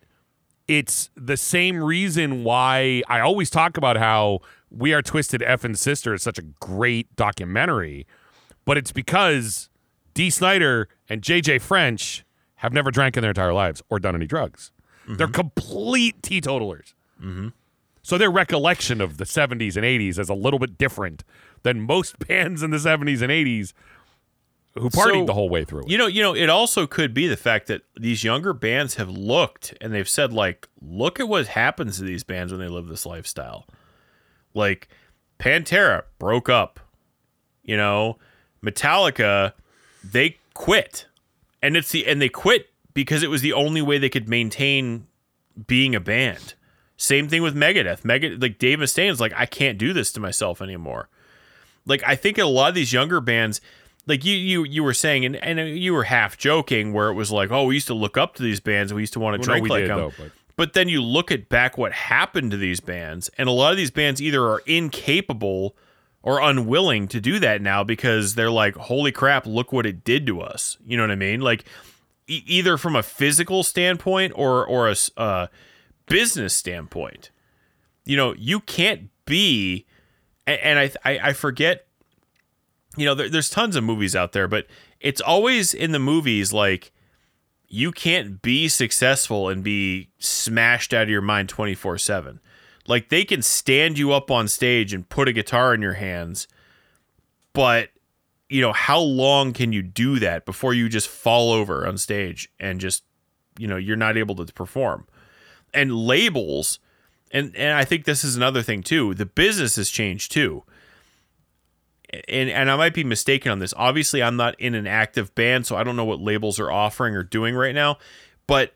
S1: it's the same reason why I always talk about how We Are Twisted F and Sister is such a great documentary, but it's because Dee Snider and Jay Jay French have never drank in their entire lives or done any drugs. They're mm-hmm. complete teetotalers. Mm-hmm. So their recollection of the 70s and 80s is a little bit different than most (laughs) bands in the 70s and 80s who partied
S2: So,
S1: the whole way through. it.
S2: You know, you know, it also could be the fact that these younger bands have looked and they've said like, look at what happens to these bands when they live this lifestyle. Like Pantera broke up. You know, Metallica they quit. And it's the and they quit because it was the only way they could maintain being a band. Same thing with Megadeth. Megadeth like Dave Mustaine's like I can't do this to myself anymore like I think a lot of these younger bands, like you you you were saying, and, and you were half joking, where it was like, oh, we used to look up to these bands, we used to want to
S1: Well, no,
S2: drink
S1: we
S2: like
S1: did,
S2: them.
S1: though, but-
S2: but then you look at back what happened to these bands, and a lot of these bands either are incapable or unwilling to do that now because they're like, holy crap, look what it did to us. You know what I mean? Like e- either from a physical standpoint or or a uh, business standpoint. You know, you can't be and I I, forget you know there, there's tons of movies out there but it's always in the movies like you can't be successful and be smashed out of your mind 24/7 like they can stand you up on stage and put a guitar in your hands but you know how long can you do that before you just fall over on stage and just you know you're not able to perform and labels and and I think this is another thing too. The business has changed too. And and I might be mistaken on this. Obviously, I'm not in an active band, so I don't know what labels are offering or doing right now. But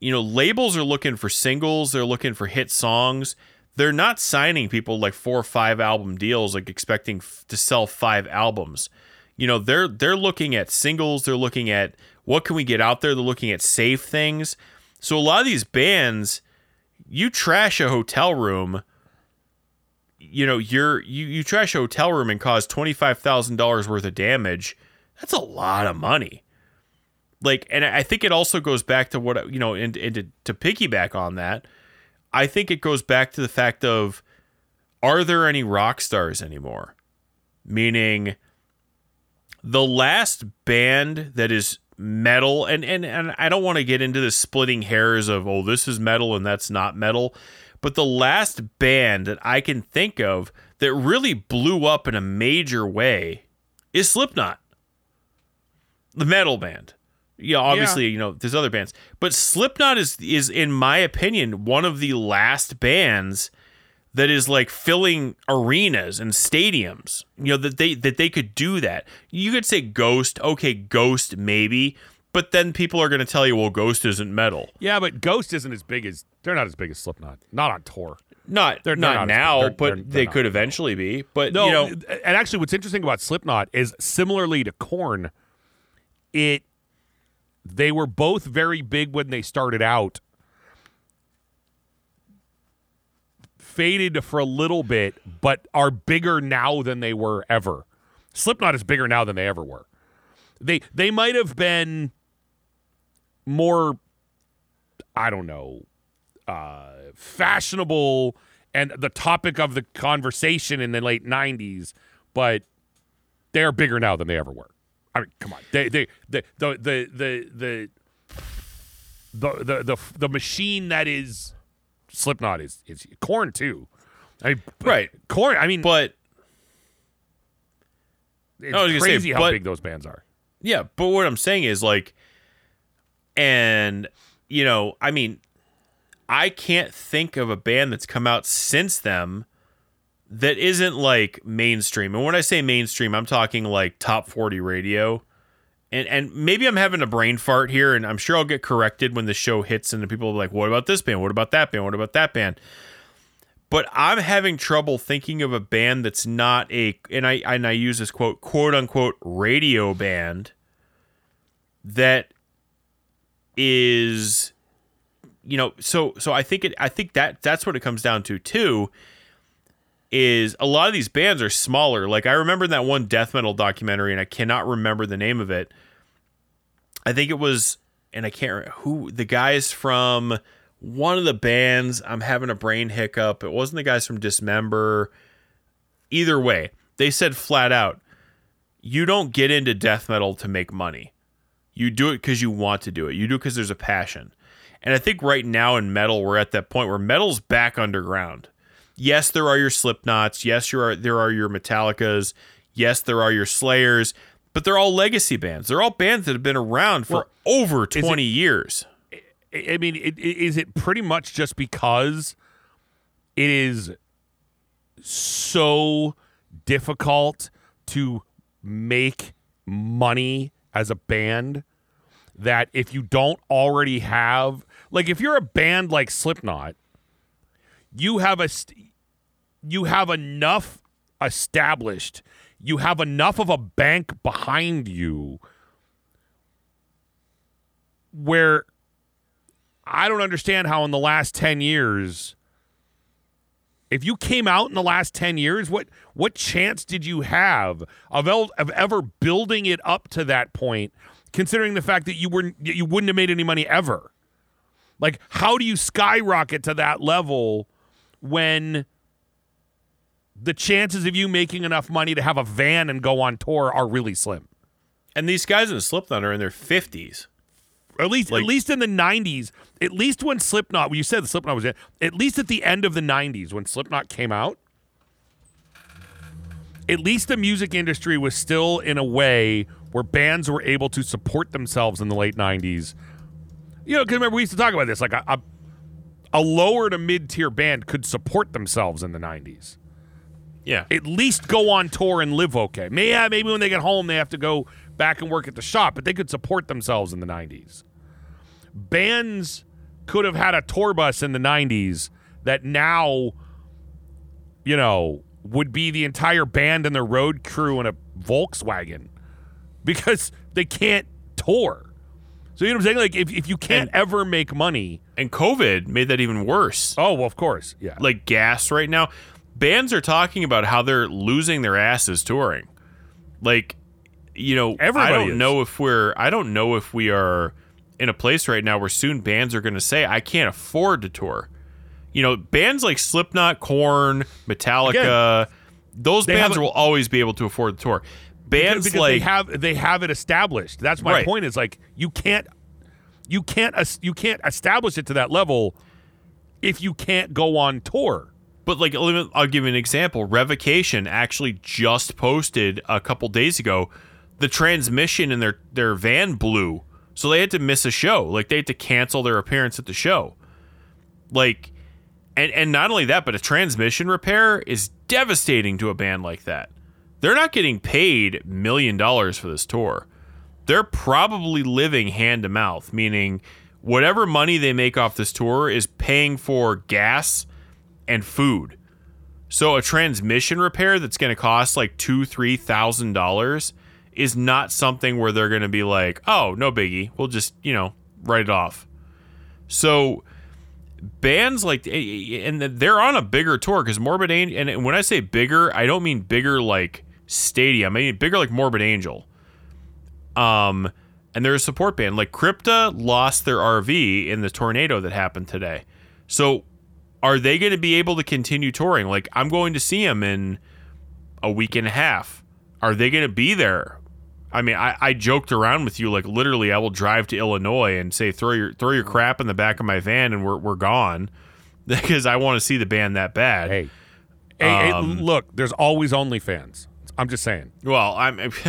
S2: you know, labels are looking for singles, they're looking for hit songs. They're not signing people like four or five album deals like expecting f- to sell five albums. You know, they're they're looking at singles, they're looking at what can we get out there, they're looking at safe things. So a lot of these bands you trash a hotel room you know you're you, you trash a hotel room and cause $25000 worth of damage that's a lot of money. Like and i think it also goes back to what you know and, and to, to piggyback on that i think it goes back to the fact of are there any rock stars anymore? Meaning the last band that is metal and and, and I don't want to get into the splitting hairs of oh this is metal and that's not metal but the last band that I can think of that really blew up in a major way is Slipknot. The metal band. Yeah. obviously you know there's other bands but Slipknot is is in my opinion one of the last bands that is like filling arenas and stadiums. You know that they that they could do that. You could say Ghost, okay, Ghost maybe, but then people are going to tell you, well, Ghost isn't metal.
S1: Yeah, but Ghost isn't as big as they're not as big as Slipknot. Not on tour.
S2: Not
S1: They're-
S2: not,
S1: they're not
S2: now,
S1: they're-
S2: but
S1: they're-
S2: they could eventually be. But
S1: No,
S2: you know,
S1: and actually, what's interesting about Slipknot is similarly to Korn, it they were both very big when they started out. faded for a little bit, but are bigger now than they were ever. Slipknot is bigger now than they ever were. They they might have been more, I don't know, uh, fashionable and the topic of the conversation in the late '90s, but they are bigger now than they ever were. I mean, come on, they they, they the the the the the the the, the machine that is Slipknot is is Korn too. I mean,
S2: Right.
S1: Korn. I mean,
S2: But
S1: it's
S2: gonna say,
S1: crazy how
S2: but-
S1: big those bands are.
S2: Yeah, but what I'm saying is like, and you know, I mean, I can't think of a band that's come out since them that isn't like mainstream. And when I say mainstream, I'm talking like top 40 radio. And and maybe I'm having a brain fart here, and I'm sure I'll get corrected when the show hits, and the people are like, "What about this band? What about that band? What about that band?" But I'm having trouble thinking of a band that's not a, and I and I use this quote, quote unquote, radio band that is, you know, so so I think it, I think that that's what it comes down to too. Is a lot of these bands are smaller. Like I remember that one death metal documentary, and I cannot remember the name of it. I think it was, and I can't remember who the guys from one of the bands. I'm having a brain hiccup. It wasn't the guys from Dismember. Either way, they said flat out, you don't get into death metal to make money. You do it because you want to do it. You do it because there's a passion. And I think right now in metal, we're at that point where metal's back underground. Yes, there are your Slipknots. Yes, there are there are your Metallicas. Yes, there are your Slayers. But they're all legacy bands. They're all bands that have been around for
S1: Well,
S2: over
S1: it-
S2: 20 years.
S1: I mean, it, it, is it pretty much just because it is so difficult to make money as a band that if you don't already have, like, if you're a band like Slipknot, you have a you have enough established, you have enough of a bank behind you where I don't understand how in the last 10 years if you came out in the last 10 years what what chance did you have of, el- of ever building it up to that point considering the fact that you weren't you wouldn't have made any money ever? Like how do you skyrocket to that level when the chances of you making enough money to have a van and go on tour are really slim.
S2: And these guys in Slipknot are in their 50s.
S1: at least
S2: Like-
S1: at least in the 90s at least when slipknot well, you said the slipknot was in at least at the end of the 90s when slipknot came out at least the music industry was still in a way where bands were able to support themselves in the late 90s you know because remember we used to talk about this like a, a, a lower to mid-tier band could support themselves in the 90s
S2: Yeah.
S1: at least go on tour and live okay. May, yeah, maybe when they get home, they have to go back and work at the shop, but they could support themselves in the 90s. Bands could have had a tour bus in the 90s that now, you know, would be the entire band and the road crew in a Volkswagen because they can't tour. So, you know what I'm saying? Like, if, if you can't
S2: And-
S1: ever make money,
S2: and COVID made that even worse.
S1: oh, well, of course. Yeah.
S2: like gas right now. Bands are talking about how they're losing their asses touring. Like, you know,
S1: Everybody I
S2: don't
S1: is.
S2: know if we're I don't know if we are in a place right now where soon bands are going to say I can't afford to tour. You know, bands like Slipknot, Korn, Metallica, those bands will always be able to afford to tour. Bands
S1: because
S2: like
S1: they have they have it established. That's my
S2: Right.
S1: point. Is like you can't you can't you can't establish it to that level if you can't go on tour.
S2: But like, I'll give you an example. Revocation actually just posted a couple days ago. The transmission in their their van blew, so they had to miss a show. Like they had to cancel their appearance at the show. Like, and and not only that, but a transmission repair is devastating to a band like that. They're not getting paid million dollars for this tour. They're probably living hand to mouth, meaning whatever money they make off this tour is paying for gas and food. So a transmission repair that's going to cost like two, three thousand dollars is not something where they're going to be like, oh, no biggie, we'll just you know write it off. So bands like and they're on a bigger tour because Morbid Angel and when I say bigger, I don't mean bigger like stadium. I mean bigger like Morbid Angel. Um, and they're a support band. Like Crypta lost their RV in the tornado that happened today. So are they going to be able to continue touring? Like I'm going to see them in a week and a half. Are they going to be there? I mean, I, I joked around with you like literally. I will drive to Illinois and say throw your throw your crap in the back of my van and we're we're gone (laughs) because I want to see the band that bad.
S1: Hey, hey,
S2: Um,
S1: hey, look, there's always OnlyFans. I'm just saying.
S2: Well, I'm. (laughs)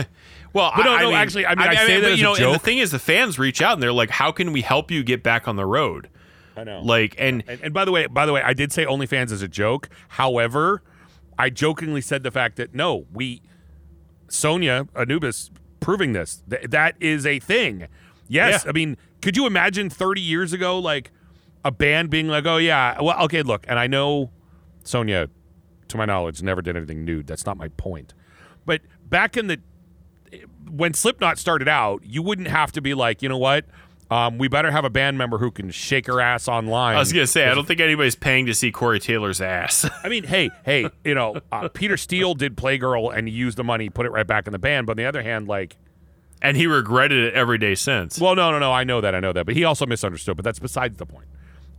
S2: Well,
S1: But no,
S2: I, I
S1: no,
S2: mean,
S1: actually, I mean, I say that
S2: but, you
S1: a
S2: know, and the thing is, the fans reach out and they're like, "How can we help you get back on the road?"
S1: I know.
S2: Like, and
S1: And, and by the way, by the way, I did say OnlyFans as a joke. However, I jokingly said the fact that no, we Sonia Anubis proving this Th- that is a thing. Yes,
S2: Yeah.
S1: I mean, could you imagine 30 years ago, like a band being like, "Oh yeah, well, okay, look," and I know Sonia, to my knowledge, never did anything nude. That's not my point. But back in the when Slipknot started out, you wouldn't have to be like, you know what. Um, we better have a band member who can shake her ass online.
S2: I was gonna say, I don't think anybody's paying to see Corey Taylor's ass. (laughs)
S1: I mean, hey, hey, (laughs) you know, uh, Peter Steele did Playgirl and he used the money, put it right back in the band. But on the other hand, like,
S2: and he regretted it every day since.
S1: well, no, no, no, I know that, I know that, but he also misunderstood. But that's besides the point.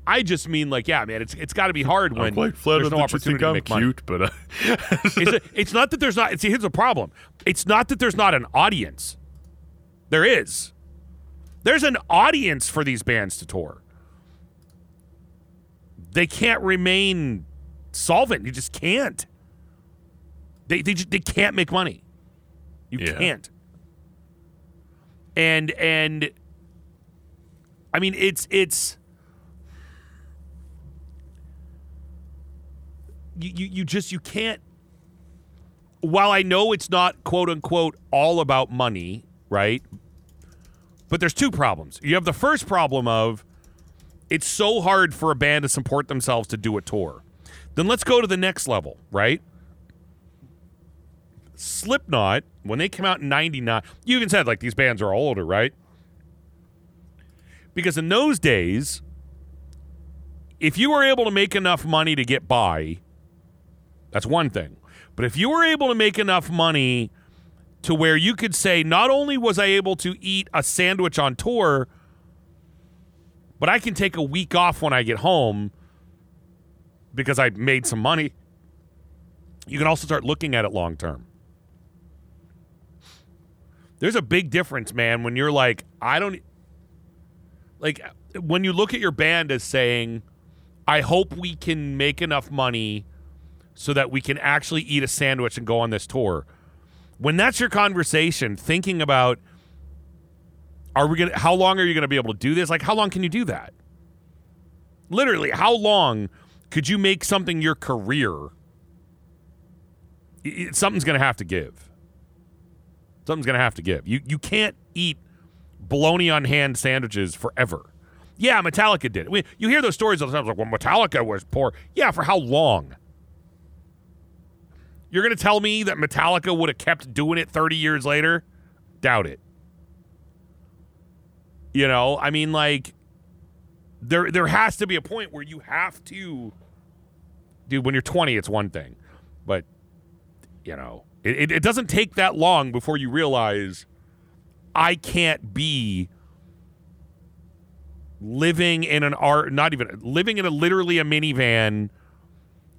S1: I just mean, like, yeah, man, it's it's got to be hard when there's no opportunity to make money.
S2: but (laughs) uh,
S1: It's, it's not that there's not. See, here's the problem. It's not that there's not an audience. There is. There's an audience for these bands to tour. They can't remain solvent. You just can't. They they they can't make money. You
S2: Yeah.
S1: can't. And and I mean it's it's you, you you just you can't while I know it's not quote unquote all about money, right? But there's two problems. You have the first problem of it's so hard for a band to support themselves to do a tour. Then let's go to the next level, right? Slipknot, when they came out in 99, you even said like these bands are older, right? Because in those days, if you were able to make enough money to get by, that's one thing. But if you were able to make enough money to where you could say, not only was I able to eat a sandwich on tour, but I can take a week off when I get home because I made some money, you can also start looking at it long term. There's a big difference, man, when you're like, I don't like when you look at your band as saying, I hope we can make enough money so that we can actually eat a sandwich and go on this tour. When that's your conversation, thinking about are we gonna how long are you gonna be able to do this? Like how long can you do that? Literally, how long could you make something your career? I- I- something's gonna have to give. Something's gonna have to give. You you can't eat bologna on hand sandwiches forever. Yeah, Metallica did it. We, you hear those stories all the time, like, well, Metallica was poor. Yeah, for how long? You're going to tell me that Metallica would have kept doing it 30 years later? Doubt it. You know, I mean, like, there there has to be a point where you have to, dude. When you're 20, it's one thing, but you know, it, it, it doesn't take that long before you realize I can't be living in an art, not even living in a literally a minivan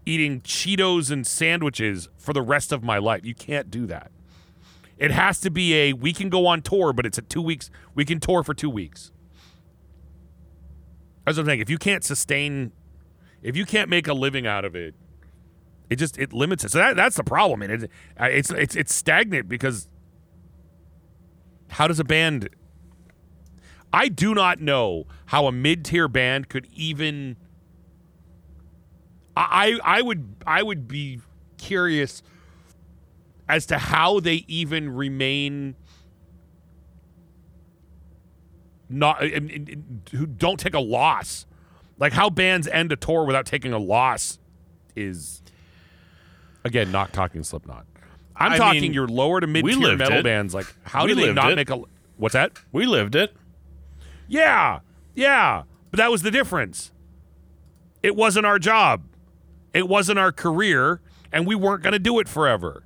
S1: eating Cheetos and sandwiches for the rest of my life. You can't do that. It has to be a we can go on tour, but it's a two weeks. We can tour for two weeks. That's what I'm saying. If you can't sustain, if you can't make a living out of it, it just it limits it. So that, that's the problem. And it, it's it's it's stagnant because how does a band? I do not know how a mid tier band could even. I I would I would be curious as to how they even remain not who don't take a loss. Like how bands end a tour without taking a loss is again not talking Slipknot. I'm
S2: I
S1: talking
S2: mean,
S1: your lower to mid tier metal
S2: it.
S1: bands. Like how
S2: We
S1: do they not
S2: it.
S1: make a what's that?
S2: we lived it.
S1: Yeah, yeah, but that was the difference. It wasn't our job. It wasn't our career, and we weren't going to do it forever.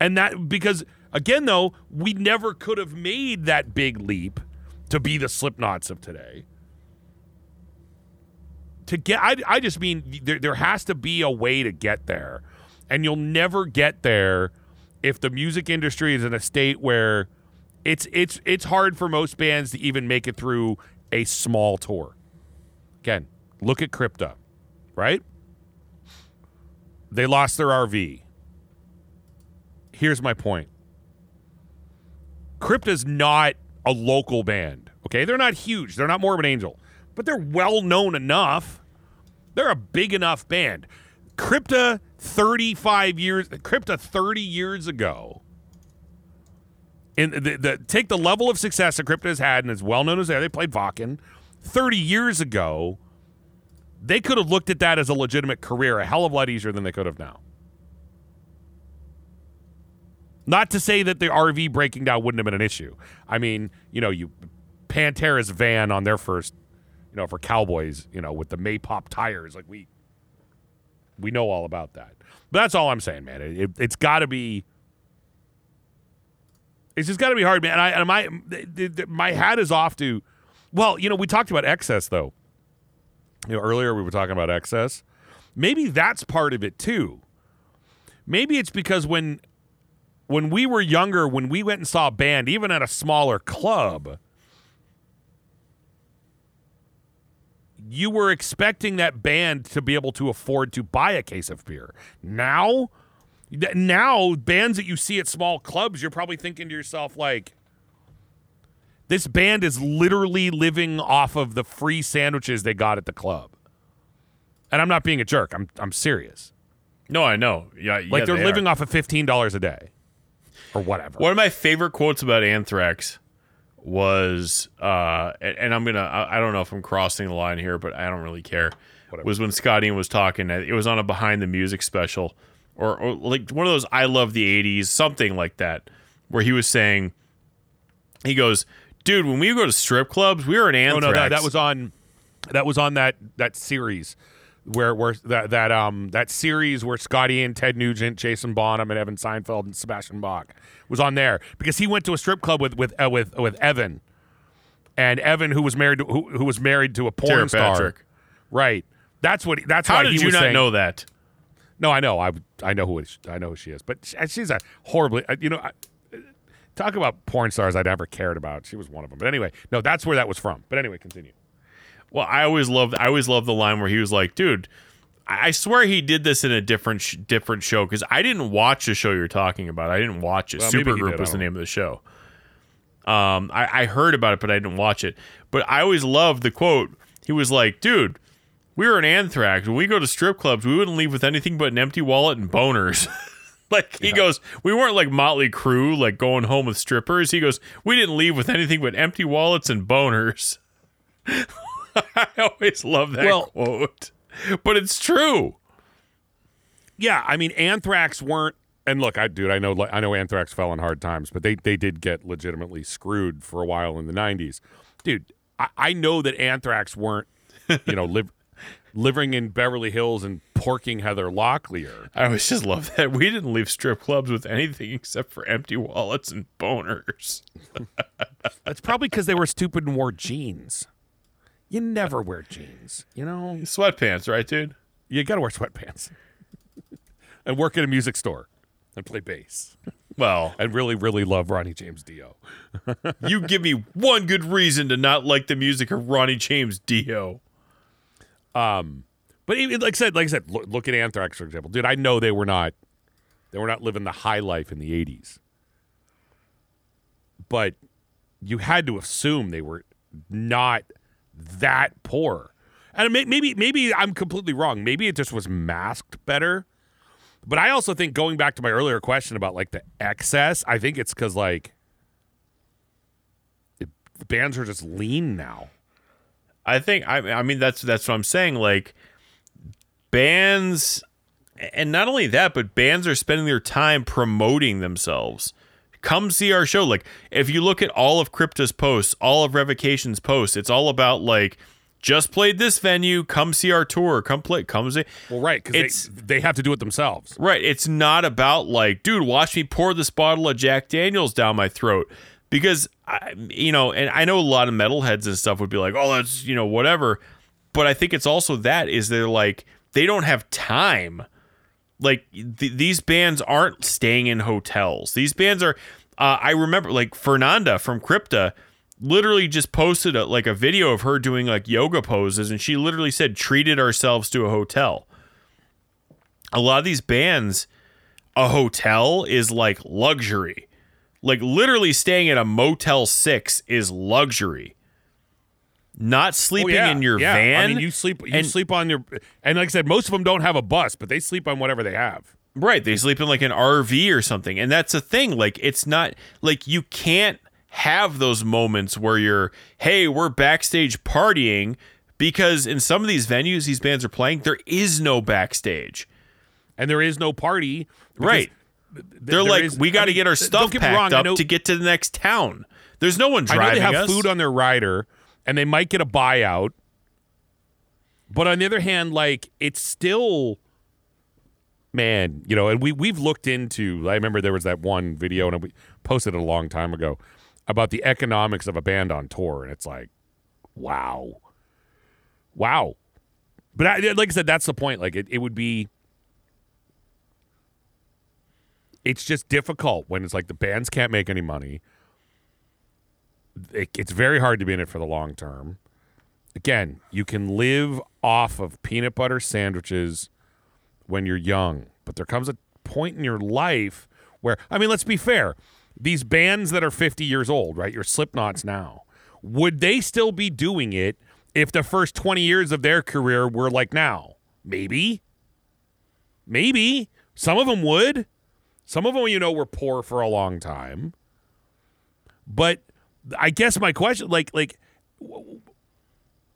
S1: And that because again though, we never could have made that big leap to be the Slipknots of today. To get I I just mean there there has to be a way to get there. And you'll never get there if the music industry is in a state where it's it's it's hard for most bands to even make it through a small tour. Again, look at Crypta, right? They lost their RV. Here's my point. Crypta's not a local band. Okay, they're not huge. They're not Morbid Angel, but they're well known enough. They're a big enough band. Crypta 35 years Crypta 30 years ago. In the, the take the level of success that Crypta has had and as well known as they they played Wacken 30 years ago. They could have looked at that as a legitimate career a hell of a lot easier than they could have now. Not to say that the RV breaking down wouldn't have been an issue. I mean, you know, you Pantera's van on their first, you know, for Cowboys, you know, with the Maypop tires, like we we know all about that. But that's all I'm saying, man. It, it, it's got to be. It's just got to be hard, man. And I and my my hat is off to. Well, you know, we talked about excess though. You know, earlier we were talking about excess. Maybe that's part of it too. Maybe it's because when when we were younger, when we went and saw a band, even at a smaller club, you were expecting that band to be able to afford to buy a case of beer. Now, now bands that you see at small clubs, you're probably thinking to yourself like, this band is literally living off of the free sandwiches they got at the club. And I'm not being a jerk. I'm I'm serious.
S2: No, I know. Yeah,
S1: Like
S2: yeah,
S1: they're
S2: they
S1: living
S2: are.
S1: off of fifteen dollars a day, or whatever.
S2: One of my favorite quotes about Anthrax was, uh, and, I'm gonna, I, I don't know if I'm crossing the line here, but I don't really care.
S1: Whatever.
S2: Was when Scotty was talking. It was on a behind the music special, or, or like one of those I love the '80s, something like that, where he was saying, he goes, "Dude, when we go to strip clubs, we were an
S1: Oh no, that, that was on that was on that that series where where that that um that series where Scotty and Ted Nugent, Jason Bonham, and Evan Seinfeld and Sebastian Bach was on there because he went to a strip club with with uh, with with Evan, and Evan who was married to, who, who was married to a porn
S2: Tera
S1: star,
S2: Patrick.
S1: right? That's what that's
S2: How
S1: why
S2: did
S1: he
S2: you
S1: was
S2: not
S1: saying,
S2: know that?
S1: No, I know. I I know who it is. I know who she is. But she, she's a horribly. uh, You know, I, talk about porn stars I never cared about. She was one of them. But anyway, no, that's where that was from. But anyway, continue.
S2: Well, I always loved I always loved the line where he was like, "Dude, I swear he did this in a different sh- different show because I didn't watch the show you're talking about. I didn't watch it.
S1: Well,
S2: Supergroup
S1: did,
S2: was the name of the show. Um, I, I heard about it, but I didn't watch it. But I always loved the quote. He was like, "Dude, we were an Anthrax. When we go to strip clubs, we wouldn't leave with anything but an empty wallet and boners." (laughs) (laughs) like he goes, we weren't like Motley Crue, like going home with strippers. He goes, we didn't leave with anything but empty wallets and boners. (laughs) I always love that
S1: Well-
S2: quote, but it's true.
S1: Yeah, I mean, Anthrax weren't. And look, I dude, I know, I know, Anthrax fell in hard times, but they they did get legitimately screwed for a while in the '90s, dude. I, I know that Anthrax weren't, you know, (laughs) live living in Beverly Hills and porking Heather Locklear.
S2: I always just love that we didn't leave strip clubs with anything except for empty wallets and boners.
S1: That's probably because they were stupid and wore jeans. You never wear jeans, you know.
S2: Sweatpants, right, dude?
S1: You got to wear sweatpants (laughs) and work at a music store and play bass
S2: Well,
S1: and really, really love Ronnie James Dio. (laughs)
S2: you give me one good reason to not like the music of Ronnie James Dio.
S1: Um, but even, like I said, like I said, look, look at Anthrax for example, dude. I know they were not, they were not living the high life in the '80s, but you had to assume they were not that poor. And maybe, maybe I'm completely wrong. Maybe it just was masked better. But I also think going back to my earlier question about like the excess, I think it's because like the bands are just lean now.
S2: I think I I mean that's that's what I'm saying like bands and not only that but bands are spending their time promoting themselves. Come see our show like if you look at all of Crypta's posts, all of Revocation's posts, it's all about like just played this venue. Come see our tour. Come play. Come see.
S1: Well, right, because they, they have to do it themselves.
S2: Right. It's not about like, dude, watch me pour this bottle of Jack Daniels down my throat. Because, I, you know, and I know a lot of metalheads and stuff would be like, oh, that's, you know, whatever. But I think it's also that is they're like, they don't have time. Like, th- these bands aren't staying in hotels. These bands are, uh, I remember like Fernanda from Crypta literally just posted a, like a video of her doing like yoga poses. And she literally said, treated ourselves to a hotel a lot of these bands, a hotel is like luxury. Like literally staying at a Motel 6 is luxury. Not oh, sleeping in your
S1: Oh, yeah.
S2: van.
S1: I mean, you sleep you
S2: and-
S1: sleep on your and like I said, most of them don't have a bus, but they sleep on whatever they have.
S2: Right. They sleep in like an RV or something. And that's a thing. Like, it's not like you can't have those moments where you're, hey, we're backstage partying because in some of these venues these bands are playing, there is no backstage.
S1: And there is no party.
S2: Right.
S1: Th-
S2: They're like,
S1: is-
S2: we got to
S1: mean,
S2: get our stuff
S1: get
S2: packed
S1: wrong,
S2: up
S1: know-
S2: to get to the next town. There's no one
S1: I know
S2: driving
S1: they have
S2: us.
S1: food on their rider and they might get a buyout. But on the other hand, like it's still man, you know, and we we've looked into I remember there was that one video and we posted it a long time ago about the economics of a band on tour and it's like wow. Wow. But I, like I said that's the point like it, it would be it's just difficult when it's like the bands can't make any money it, it's very hard to be in it for the long term. Again, you can live off of peanut butter sandwiches when you're young, but there comes a point in your life where, I mean, let's be fair. These bands that are 50 years old, right? Your Slipknots now, would they still be doing it if the first 20 years of their career were like now? Maybe. Maybe. Some of them would. Some of them, you know, were poor for a long time. But I guess my question, like, like,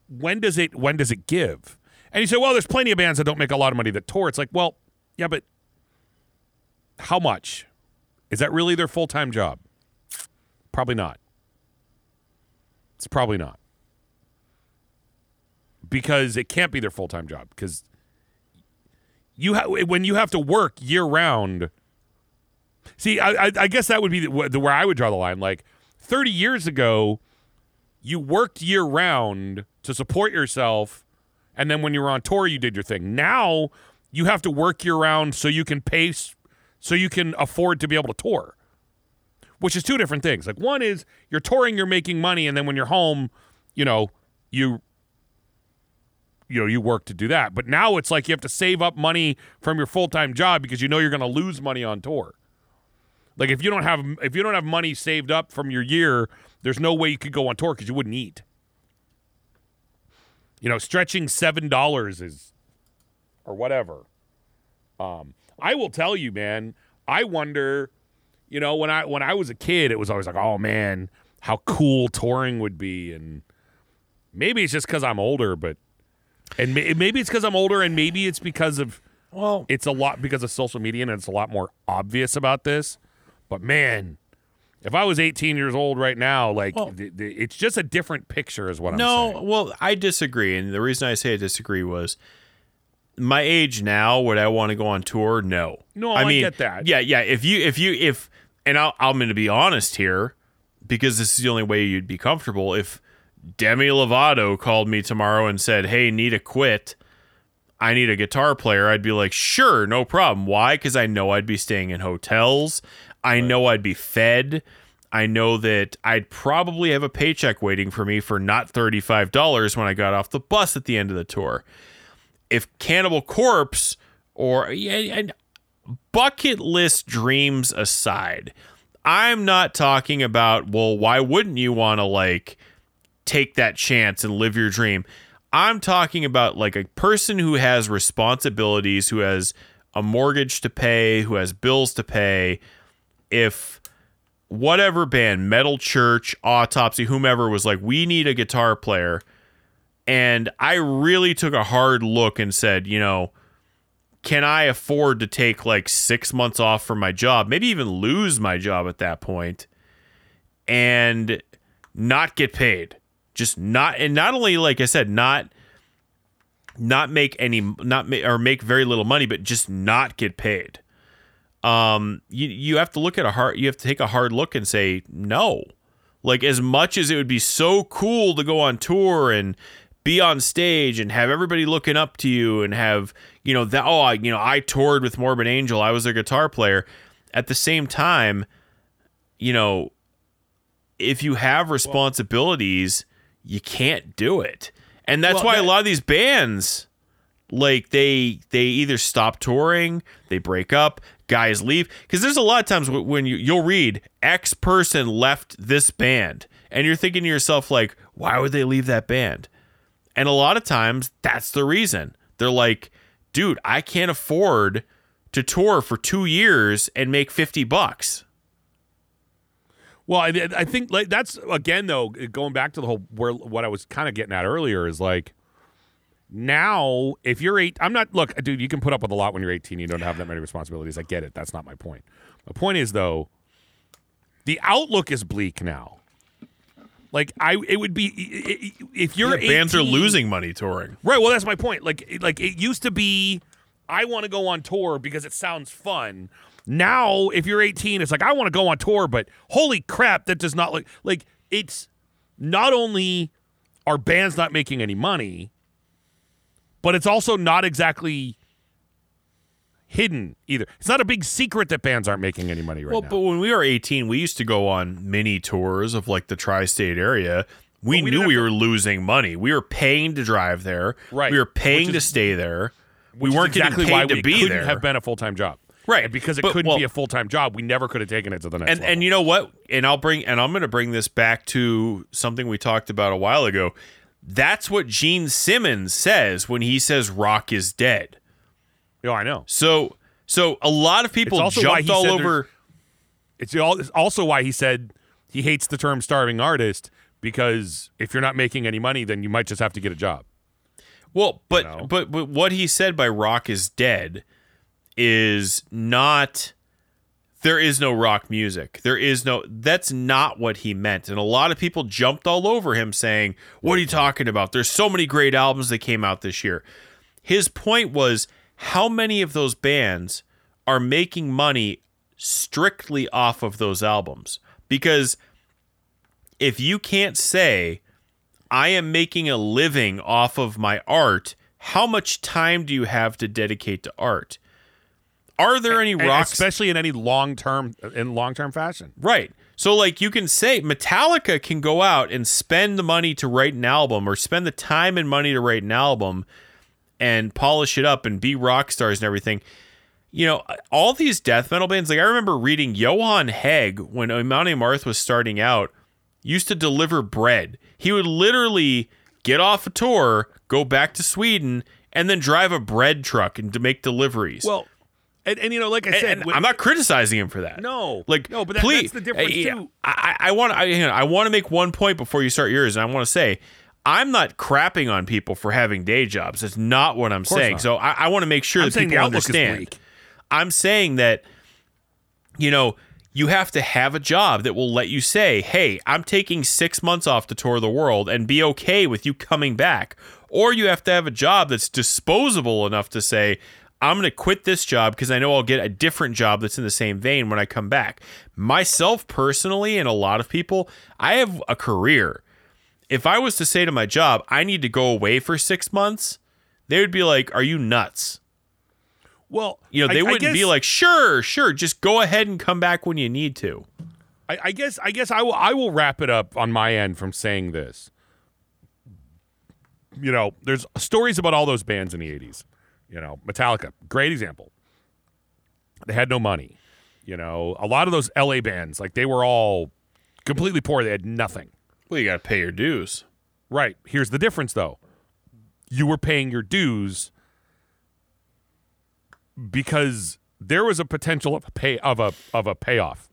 S1: when does it when does it give? And you say, well, there's plenty of bands that don't make a lot of money that tour. It's like, well, yeah, but how much? Is that really their full time job? Probably not. It's probably not because it can't be their full time job because you ha- when you have to work year round. See, I, I, I guess that would be the, the where I would draw the line. Like 30 years ago, you worked year round to support yourself, and then when you were on tour, you did your thing. Now you have to work year round so you can pay, s- so you can afford to be able to tour, which is two different things. Like one is you're touring, you're making money, and then when you're home, you know, you you know you work to do that. But now it's like you have to save up money from your full time job because you know you're going to lose money on tour. Like if you don't have if you don't have money saved up from your year, there's no way you could go on tour because you wouldn't eat. You know, stretching seven dollars is or whatever. Um, I will tell you, man. I wonder. You know, when I when I was a kid, it was always like, oh man, how cool touring would be, and maybe it's just because I'm older, but and may, maybe it's because I'm older, and maybe it's because of
S2: well,
S1: it's a lot because of social media and it's a lot more obvious about this. But man, if I was 18 years old right now, like
S2: Well-
S1: th- th- it's just a different picture, is what I'm saying.
S2: no, well, I disagree. And the reason I say I disagree was my age now, would I want to go on tour? No.
S1: No, I get that.
S2: Yeah, yeah. If you, if you, if, and I'll, I'm going to be honest here because this is the only way you'd be comfortable. If Demi Lovato called me tomorrow and said, hey, need to quit. I need a guitar player, I'd be like, sure, no problem. Why? Because I know I'd be staying in hotels. I know I'd be fed. I know that I'd probably have a paycheck waiting for me for not $35 when I got off the bus at the end of the tour. If Cannibal Corpse or yeah, and bucket list dreams aside, I'm not talking about, well, why wouldn't you want to like take that chance and live your dream? I'm talking about like a person who has responsibilities, who has a mortgage to pay, who has bills to pay. If whatever band, Metal Church, Autopsy, whomever was like, we need a guitar player. And I really took a hard look and said, you know, can I afford to take like six months off from my job, maybe even lose my job at that point, and not get paid? Just not and not only like I said, not not make any not ma- or make very little money, but just not get paid. Um, you you have to look at a hard you have to take a hard look and say no. Like as much as it would be so cool to go on tour and be on stage and have everybody looking up to you and have you know that oh I, you know I toured with Morbid Angel I was a guitar player at the same time you know if you have responsibilities you can't do it. And that's
S1: Well,
S2: why
S1: that-
S2: a lot of these bands like they they either stop touring they break up guys leave. Because there's a lot of times when you, you'll read x person left this band and you're thinking to yourself like why would they leave that band? And a lot of times that's the reason. They're like dude i can't afford to tour for two years and make 50 bucks
S1: Well, I, I think like that's again though going back to the whole where what I was kind of getting at earlier is like now if you're eight, I'm not look, dude. You can put up with a lot when you're 18. You don't have that many responsibilities. I get it. That's not my point. My point is though, the outlook is bleak now. Like I, it would be if you're
S2: bands are losing money touring
S1: Right. Well, that's my point. Like, like it used to be, I want to go on tour because it sounds fun. Now, if you're 18, it's like I want to go on tour, but holy crap, that does not look like it's not only are bands not making any money, but it's also not exactly hidden either. It's not a big secret that bands aren't making any money right
S2: Well,
S1: now.
S2: but when we were 18, we used to go on mini tours of like the tri-state area. We
S1: we
S2: knew we
S1: have
S2: were losing money. We were paying to drive there.
S1: Right.
S2: We were paying
S1: Which
S2: to stay there. We weren't
S1: exactly
S2: getting
S1: why
S2: paid to
S1: we
S2: be
S1: couldn't
S2: there.
S1: have been a full time job.
S2: Right.
S1: And because it
S2: But-
S1: couldn't
S2: well-
S1: be a full time job, we never could have taken it to the next
S2: and
S1: level.
S2: and you know what? And I'll bring and I'm going to bring this back to something we talked about a while ago. That's what Gene Simmons says when he says rock is dead.
S1: oh, I know.
S2: So so a lot of people
S1: also why
S2: jumped
S1: he
S2: all
S1: said
S2: over
S1: It's al- it's also why he said he hates the term starving artist because if you're not making any money, then you might just have to get a job.
S2: Well, but
S1: know?
S2: but but what he said by rock is dead is not there is no rock music. There is no that's not what he meant. And a lot of people jumped all over him saying, "What are you talking about? There's so many great albums that came out this year." His point was how many of those bands are making money strictly off of those albums? Because if you can't say I am making a living off of my art. How much time do you have to dedicate to art? Are there any
S1: And
S2: rocks?
S1: especially in any long term in long term fashion.
S2: right. So, like, you can say Metallica can go out and spend the money to write an album or spend the time and money to write an album and polish it up and be rock stars and everything. You know, all these death metal bands, like, I remember reading Johan Hegg when Amon Amarth was starting out, used to deliver bread. He would literally get off a tour, go back to Sweden, and then drive a bread truck and to make deliveries.
S1: Well, and, and you know, like I said,
S2: and I'm not criticizing him for that.
S1: No.
S2: like
S1: No, but that-
S2: please,
S1: that's the difference,
S2: I-
S1: too.
S2: I, I want I, hang on, I want to make one point before you start yours, and I want to say I'm not crapping on people for having day jobs. That's not what I'm saying.
S1: not.
S2: So I, I want to make sure
S1: I'm
S2: that people understand. I'm saying that you know you have to have a job that will let you say, "Hey, I'm taking 6 months off to tour the world and be okay with you coming back." Or you have to have a job that's disposable enough to say, "I'm going to quit this job because I know I'll get a different job that's in the same vein when I come back." Myself personally and a lot of people, I have a career. If I was to say to my job, "I need to go away for 6 months," they would be like, "Are you nuts?"
S1: well,
S2: You know, they
S1: I
S2: wouldn't be
S1: guess-
S2: like, sure, sure, just go ahead and come back when you need to.
S1: I, I guess I guess I will I will wrap it up on my end from saying this. You know, there's stories about all those bands in the '80s. You know, Metallica, great example. They had no money. You know, a lot of those LA bands, like they were all completely poor. They had nothing.
S2: Well, you got to pay your dues.
S1: Right. Here's the difference, though. You were paying your dues because there was a potential of a pay of a of a payoff.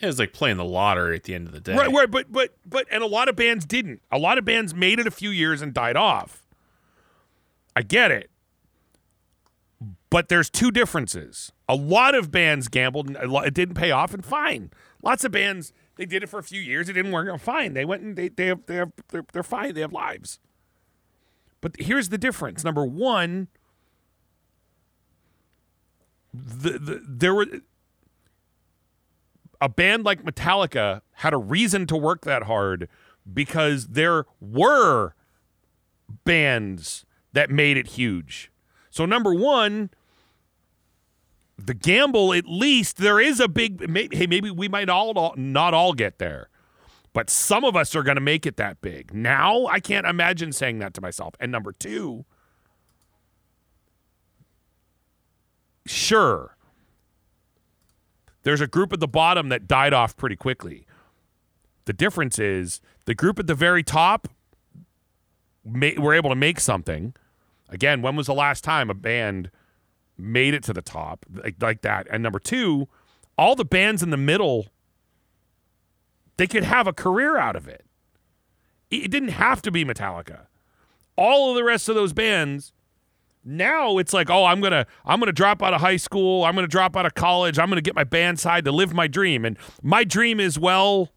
S2: It was like playing the lottery at the end of the day.
S1: Right, right, but but but and a lot of bands didn't. A lot of bands made it a few years and died off. I get it. But there's two differences. A lot of bands gambled and it didn't pay off and fine. Lots of bands They did it for a few years. It didn't work out. Fine. They went and they they have, they have they're, they're fine. They have lives. But here's the difference. Number one, the, the there were a band like Metallica had a reason to work that hard because there were bands that made it huge. So number one, the gamble at least there is a big maybe, hey maybe we might all not all get there but some of us are going to make it that big. Now i can't imagine saying that to myself. And number two sure there's a group at the bottom that died off pretty quickly. The difference is the group at the very top ma- were able to make something. Again when was the last time a band made it to the top like, like that. And number two, all the bands in the middle, they could have a career out of it. It didn't have to be Metallica. All of the rest of those bands, now it's like, oh, I'm gonna I'm gonna drop out of high school, I'm gonna drop out of college, I'm gonna get my band side to live my dream. And my dream is well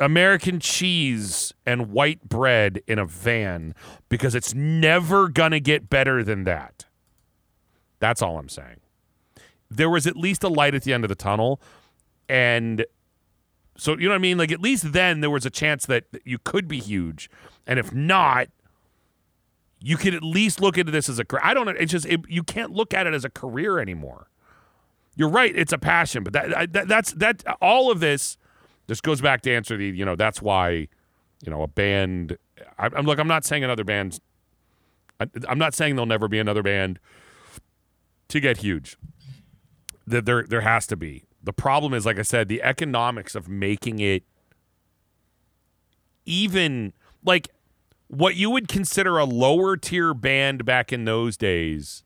S1: American cheese and white bread in a van because it's never going to get better than that. That's all I'm saying. There was at least a light at the end of the tunnel. And so, you know what I mean? Like, at least then there was a chance that you could be huge. And if not, you could at least look into this as a career. I don't know. It's just, it, you can't look at it as a career anymore. You're right. It's a passion, but that, that that's that all of this this goes back to answer the, you know, that's why, you know, a band. I, am look. I'm not saying another band. I, I'm not saying there'll never be another band to get huge. That there there has to be. The problem is, like I said, the economics of making it even like what you would consider a lower tier band back in those days.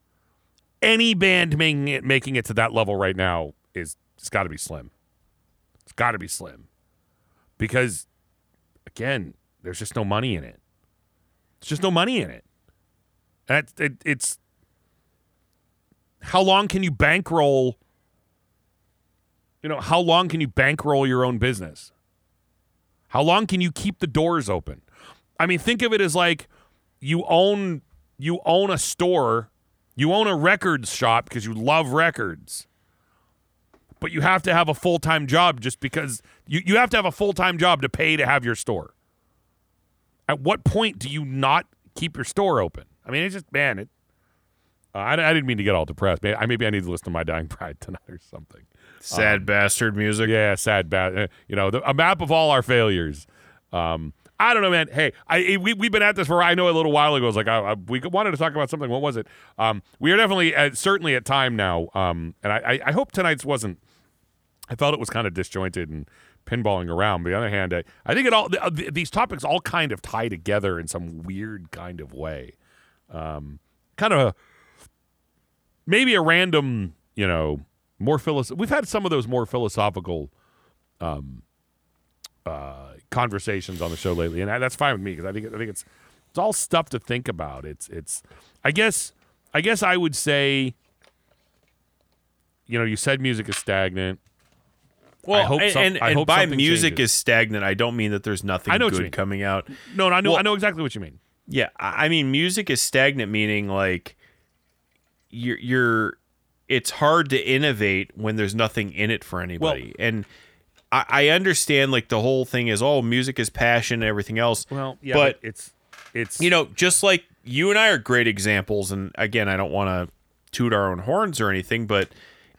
S1: Any band making it making it to that level right now is it's got to be slim. It's got to be slim because again, there's just no money in it. There's just no money in it. And it, it, it's how long can you bankroll? You know, how long can you bankroll your own business? How long can you keep the doors open? I mean, think of it as like you own you own a store, you own a records shop because you love records but you have to have a full time job just because you, you have to have a full time job to pay to have your store. At what point do you not keep your store open? I mean, it's just, man, it. Uh, I, I didn't mean to get all depressed. Maybe, I, maybe I need to listen to My Dying Bride (laughs) tonight or something.
S2: Sad um, bastard music.
S1: Yeah, sad bad. Uh, you know, the, a map of all our failures. Um, I don't know, man. Hey, I we we've been at this for I know a little while ago. It was like I, I, we wanted to talk about something. What was it? Um, we are definitely uh, certainly at time now. Um, and I, I hope tonight's wasn't I felt it was kind of disjointed and pinballing around. But on the other hand, I, I think it all these topics all kind of tie together in some weird kind of way. Um, kind of maybe a random, you know, more philosoph- We've had some of those more philosophical um, uh, conversations on the show lately, and that's fine with me because I think I think it's it's all stuff to think about. It's it's I guess I guess I would say, you know, you said music is stagnant.
S2: Well, some, and, and by music changes. is stagnant, I don't mean that there's nothing I know good coming out.
S1: No, no I know well, I know exactly what you mean.
S2: Yeah, I mean music is stagnant, meaning like you're you're it's hard to innovate when there's nothing in it for anybody. Well, and I, I, understand like the whole thing is oh music is passion and everything else.
S1: Well, yeah, but, but it's it's
S2: you know just like you and I are great examples. And again, I don't want to toot our own horns or anything, but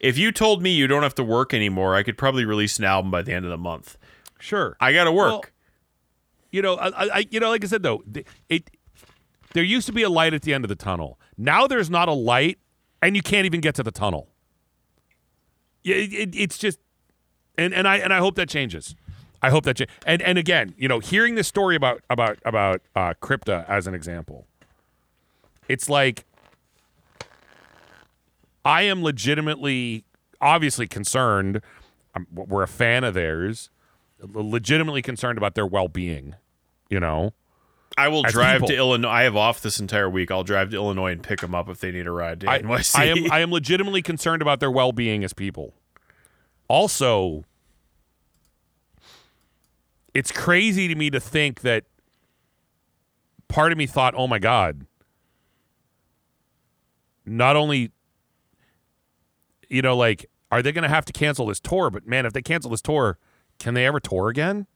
S2: if you told me you don't have to work anymore, I could probably release an album by the end of the month.
S1: Sure,
S2: I got to work. Well,
S1: you know, I, I, you know, like I said though, it there used to be a light at the end of the tunnel. Now there's not a light, and you can't even get to the tunnel. Yeah, it, it, it's just, and and I and I hope that changes. I hope that changes. And and again, you know, hearing this story about about about uh, Crypta as an example, it's like I am legitimately, obviously concerned. Um, I'm, we're a fan of theirs. Legitimately concerned about their well being. You know.
S2: I will drive people. to Illinois. I have off this entire week. I'll drive to Illinois and pick them up if they need a ride to
S1: I,
S2: NYC.
S1: I am I am legitimately concerned about their well being as people. Also, it's crazy to me to think that part of me thought, oh my God, not only, you know, like, are they going to have to cancel this tour? But man, if they cancel this tour, can they ever tour again?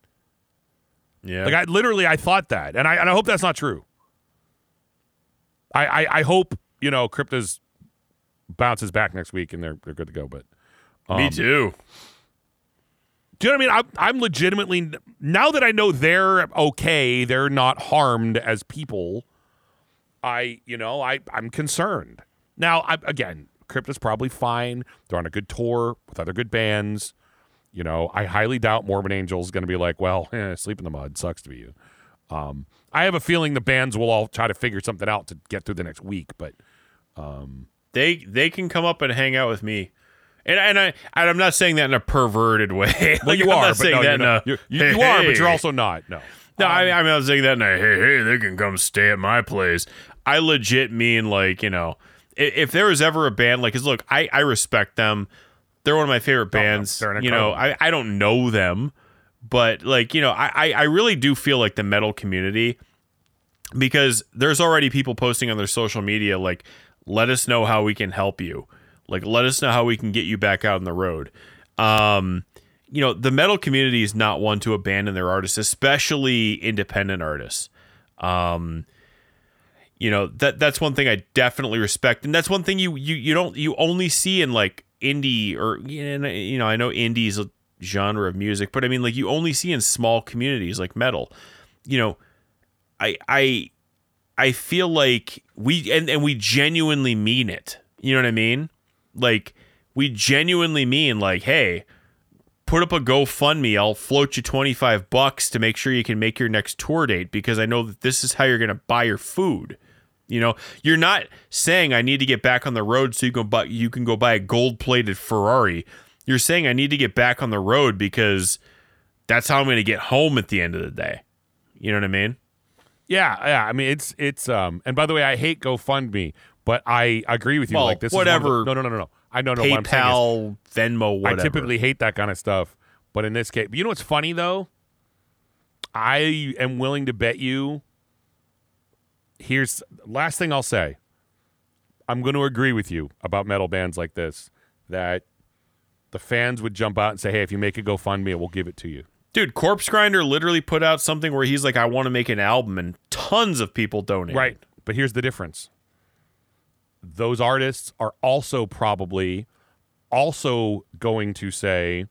S2: Yeah.
S1: Like, I literally, I thought that. And I, and I hope that's not true. I, I, I hope, you know, Crypta's bounces back next week and they're, they're good to go. But
S2: Me
S1: um,
S2: too.
S1: Do you know what I mean? I'm, I'm legitimately now that I know they're okay, they're not harmed as people. I, you know, I I'm concerned. Now, I, again, Crypta's probably fine. They're on a good tour with other good bands. You know, I highly doubt Morbid Angel is going to be like, well, (laughs) eh, sleep in the mud sucks to be you. Um, I have a feeling the bands will all try to figure something out to get through the next week, but
S2: They they can come up and hang out with me. And, and I and I'm not saying that in a perverted way. (laughs)
S1: well, you
S2: I'm
S1: are, but
S2: saying
S1: no,
S2: that a,
S1: You, you- you are, but you're also not. No.
S2: No, I, mean I'm saying that in a hey, hey, they can come stay at my place. I legit mean like you know, if, there was ever a band like, cause look, I I respect them. They're one of my favorite bands.
S1: they're
S2: you know. I I don't know them, but like you know, I I- I really do feel like the metal community because there's already people posting on their social media like, let us know how we can help you. Like, let us know how we can get you back out on the road. Um, you know, the metal community is not one to abandon their artists, especially independent artists. Um, you know that that's one thing I definitely respect, and that's one thing you you you don't you only see in like indie or you know, I know indie is a genre of music, but I mean like you only see in small communities like metal. You know, I I I feel like we and, and we genuinely mean it. You know what I mean? Like we genuinely mean like, hey, put up a GoFundMe. I'll float you 25 bucks to make sure you can make your next tour date because I know that this is how you're going to buy your food. You know, you're not saying I need to get back on the road so you can buy you can go buy a gold-plated Ferrari. You're saying I need to get back on the road because that's how I'm going to get home at the end of the day. You know what I mean?
S1: Yeah, yeah. I mean, it's it's um. And by the way, I hate GoFundMe, but I agree with you.
S2: Well,
S1: like this, is
S2: whatever.
S1: the- no, no, no, no. I don't know, no. What is,
S2: PayPal, Venmo, whatever.
S1: I typically hate that kind of stuff, but in this case, you know what's funny though? I am willing to bet you. Here's last thing I'll say. I'm going to agree with you about metal bands like this that the fans would jump out and say, "Hey, if you make a GoFundMe, we'll give it to you."
S2: Dude, Corpsegrinder literally put out something where he's like, I want to make an album, and tons of people donated.
S1: Right. But here's the difference. Those artists are also probably also going to say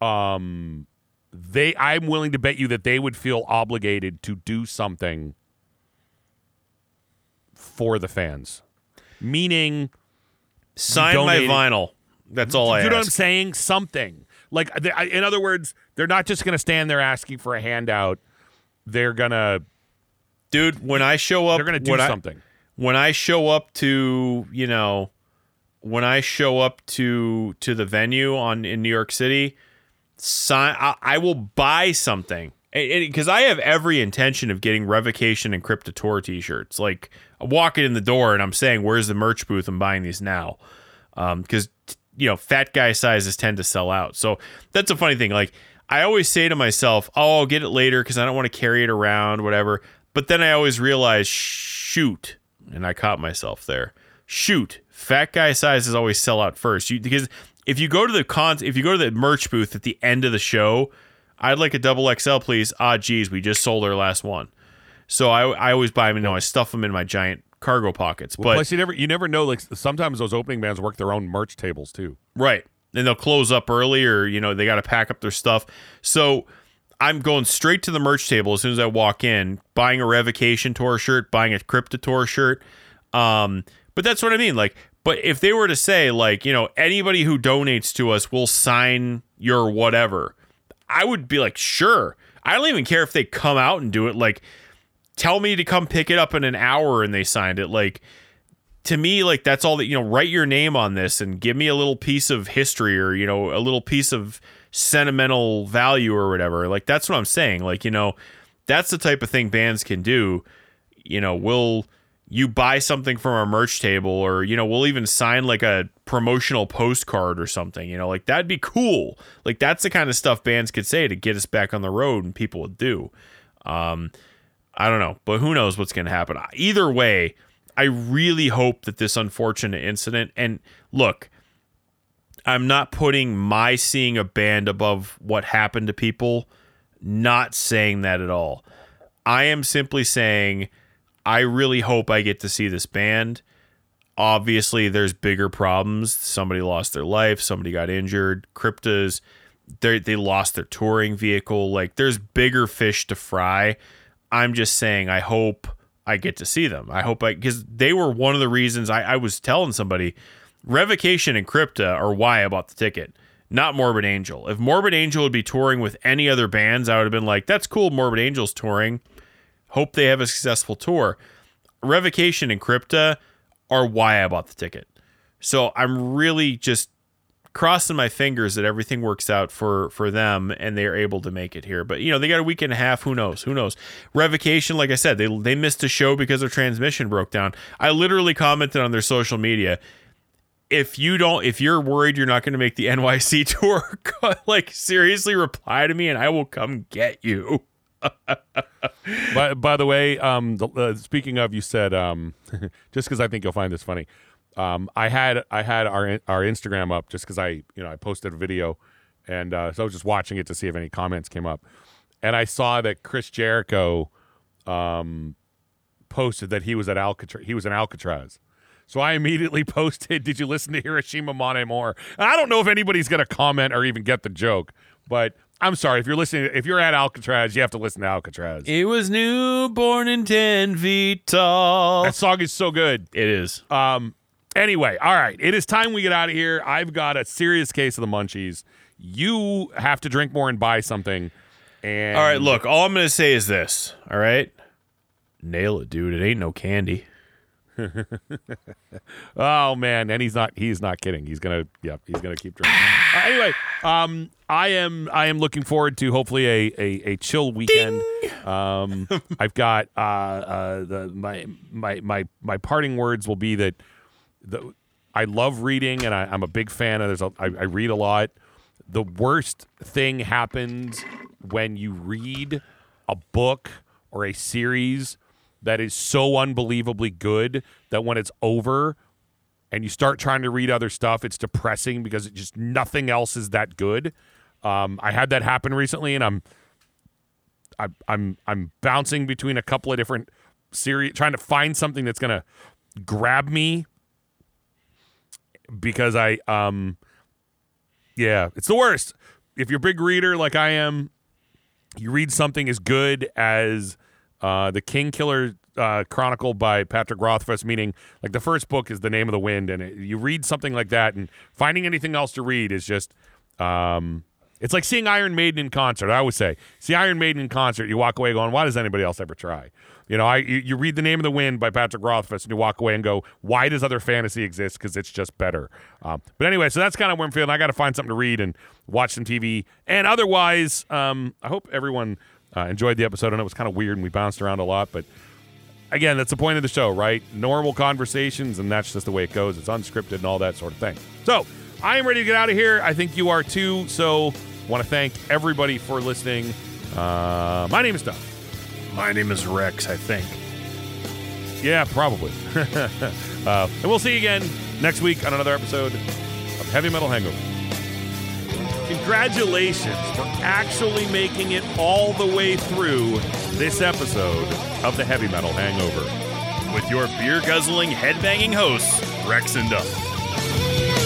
S1: um they I'm willing to bet you that they would feel obligated to do something for the fans. Meaning
S2: Sign my vinyl. That's all I
S1: you know what I'm saying? Something. Like they, I- in other words, they're not just going to stand there asking for a handout. They're going to
S2: Dude, when I show up,
S1: they're going to do
S2: when I-
S1: something.
S2: when I show up to, you know, when I show up to to the venue on in New York City, sign I, I will buy something. Because I have every intention of getting Revocation and Crypta Tour t-shirts. Like I'm walking in the door and I'm saying, "Where's the merch booth?" I'm buying these now, um, because you know fat guy sizes tend to sell out. So that's a funny thing. Like I always say to myself, "Oh, I'll get it later because I don't want to carry it around, whatever." But then I always realize, shoot, and I caught myself there. Shoot, fat guy sizes always sell out first. You, because if you go to the con, if you go to the merch booth at the end of the show, I'd like a double XL, please. Ah, geez, we just sold our last one. So I, I always buy them. You know, I stuff them in my giant cargo pockets. but
S1: Plus, you never you never know. Like sometimes those opening bands work their own merch tables too.
S2: Right. And they'll close up early or, you know, they got to pack up their stuff. So I'm going straight to the merch table as soon as I walk in, buying a Revocation Tour shirt, buying a Crypta Tour shirt. Um, but that's what I mean. Like, but if they were to say, like, you know, anybody who donates to us will sign your whatever, I would be like, sure. I don't even care if they come out and do it. Like, tell me to come pick it up in an hour and they signed it. Like, to me, like that's all that you know. Write your name on this and give me a little piece of history or you know a little piece of sentimental value or whatever. Like that's what I'm saying. Like you know, that's the type of thing bands can do. You know, we'll you buy something from our merch table or you know we'll even sign like a promotional postcard or something you know like that'd be cool. Like that's the kind of stuff bands could say to get us back on the road and people would do. Um i don't know but who knows what's going to happen. Either way i really hope that this unfortunate incident and look i'm not putting my seeing a band above what happened to people not saying that at all. I am simply saying I really hope I get to see this band. Obviously, there's bigger problems. Somebody lost their life. Somebody got injured. Cryptas, they they lost their touring vehicle. Like, there's bigger fish to fry. I'm just saying, I hope I get to see them. I hope I because they were one of the reasons I, I was telling somebody, Revocation and Crypta are why I bought the ticket not Morbid Angel. If Morbid Angel would be touring with any other bands, I would have been like, that's cool, Morbid Angel's touring. Hope they have a successful tour. Revocation and Crypta are why I bought the ticket. So I'm really just crossing my fingers that everything works out for for them and they're able to make it here. But you know, they got a week and a half, who knows? Who knows? Revocation, like I said, they they missed a show because their transmission broke down. I literally commented on their social media if you don't if you're worried you're not going to make the NYC (laughs) tour, (laughs) like seriously reply to me and I will come get you. (laughs)
S1: by, by the way, um, the, uh, speaking of, you said um, (laughs) just because I think you'll find this funny. Um, I had I had our our Instagram up just because I you know I posted a video, and uh, so I was just watching it to see if any comments came up, and I saw that Chris Jericho um, posted that he was at Alcatraz. He was in Alcatraz. So I immediately (laughs) posted, "Did you listen to Hiroshima Amour?" And I don't know if anybody's going to comment or even get the joke, but I'm sorry if you're listening. If you're at Alcatraz, you have to listen to Alcatrazz.
S2: It was newborn and ten feet tall.
S1: That song is so good.
S2: It is.
S1: Um. Anyway, all right. It is time we get out of here. I've got a serious case of the munchies. You have to drink more and buy something. And
S2: all right. Look, all I'm gonna say is this. All right. Nail it, dude. It ain't no candy.
S1: Oh man, and he's not he's not kidding. He's gonna yeah, he's gonna keep drinking. Uh, anyway, um I am I am looking forward to hopefully a a, a chill weekend. Um (laughs) I've got uh uh the my my my my parting words will be that the I love reading and I, I'm a big fan of there's a, I, I read a lot. The worst thing happens when you read a book or a series that is so unbelievably good that when it's over and you start trying to read other stuff, it's depressing because it just nothing else is that good. Um, I had that happen recently, and I'm, I, I'm, I'm bouncing between a couple of different series, trying to find something that's gonna grab me because I, um, yeah, it's the worst. If you're a big reader like I am, you read something as good as uh, the Kingkiller uh, Chronicle by Patrick Rothfuss, meaning like the first book is The Name of the Wind, and it, you read something like that, and finding anything else to read is just. Um, it's like seeing Iron Maiden in concert. I always say, see Iron Maiden in concert, you walk away going, why does anybody else ever try? You know, I you, you read The Name of the Wind by Patrick Rothfuss, and you walk away and go, why does other fantasy exist? Because it's just better. Um, but anyway, so that's kind of where I'm feeling. I got to find something to read and watch some TV. And otherwise, um, I hope everyone uh, enjoyed the episode. I know it was kind of weird and we bounced around a lot, but again, that's the point of the show, right? Normal conversations, and that's just the way it goes. It's unscripted and all that sort of thing. So I am ready to get out of here. I think you are too. So want to thank everybody for listening. Uh, my name is Duff.
S2: My name is Rex, I think.
S1: Yeah, probably. (laughs) uh, and we'll see you again next week on another episode of Heavy Metal Hangover. Congratulations for actually making it all the way through this episode of the Heavy Metal Hangover.
S2: With your beer guzzling, headbanging hosts, Rex and Duff.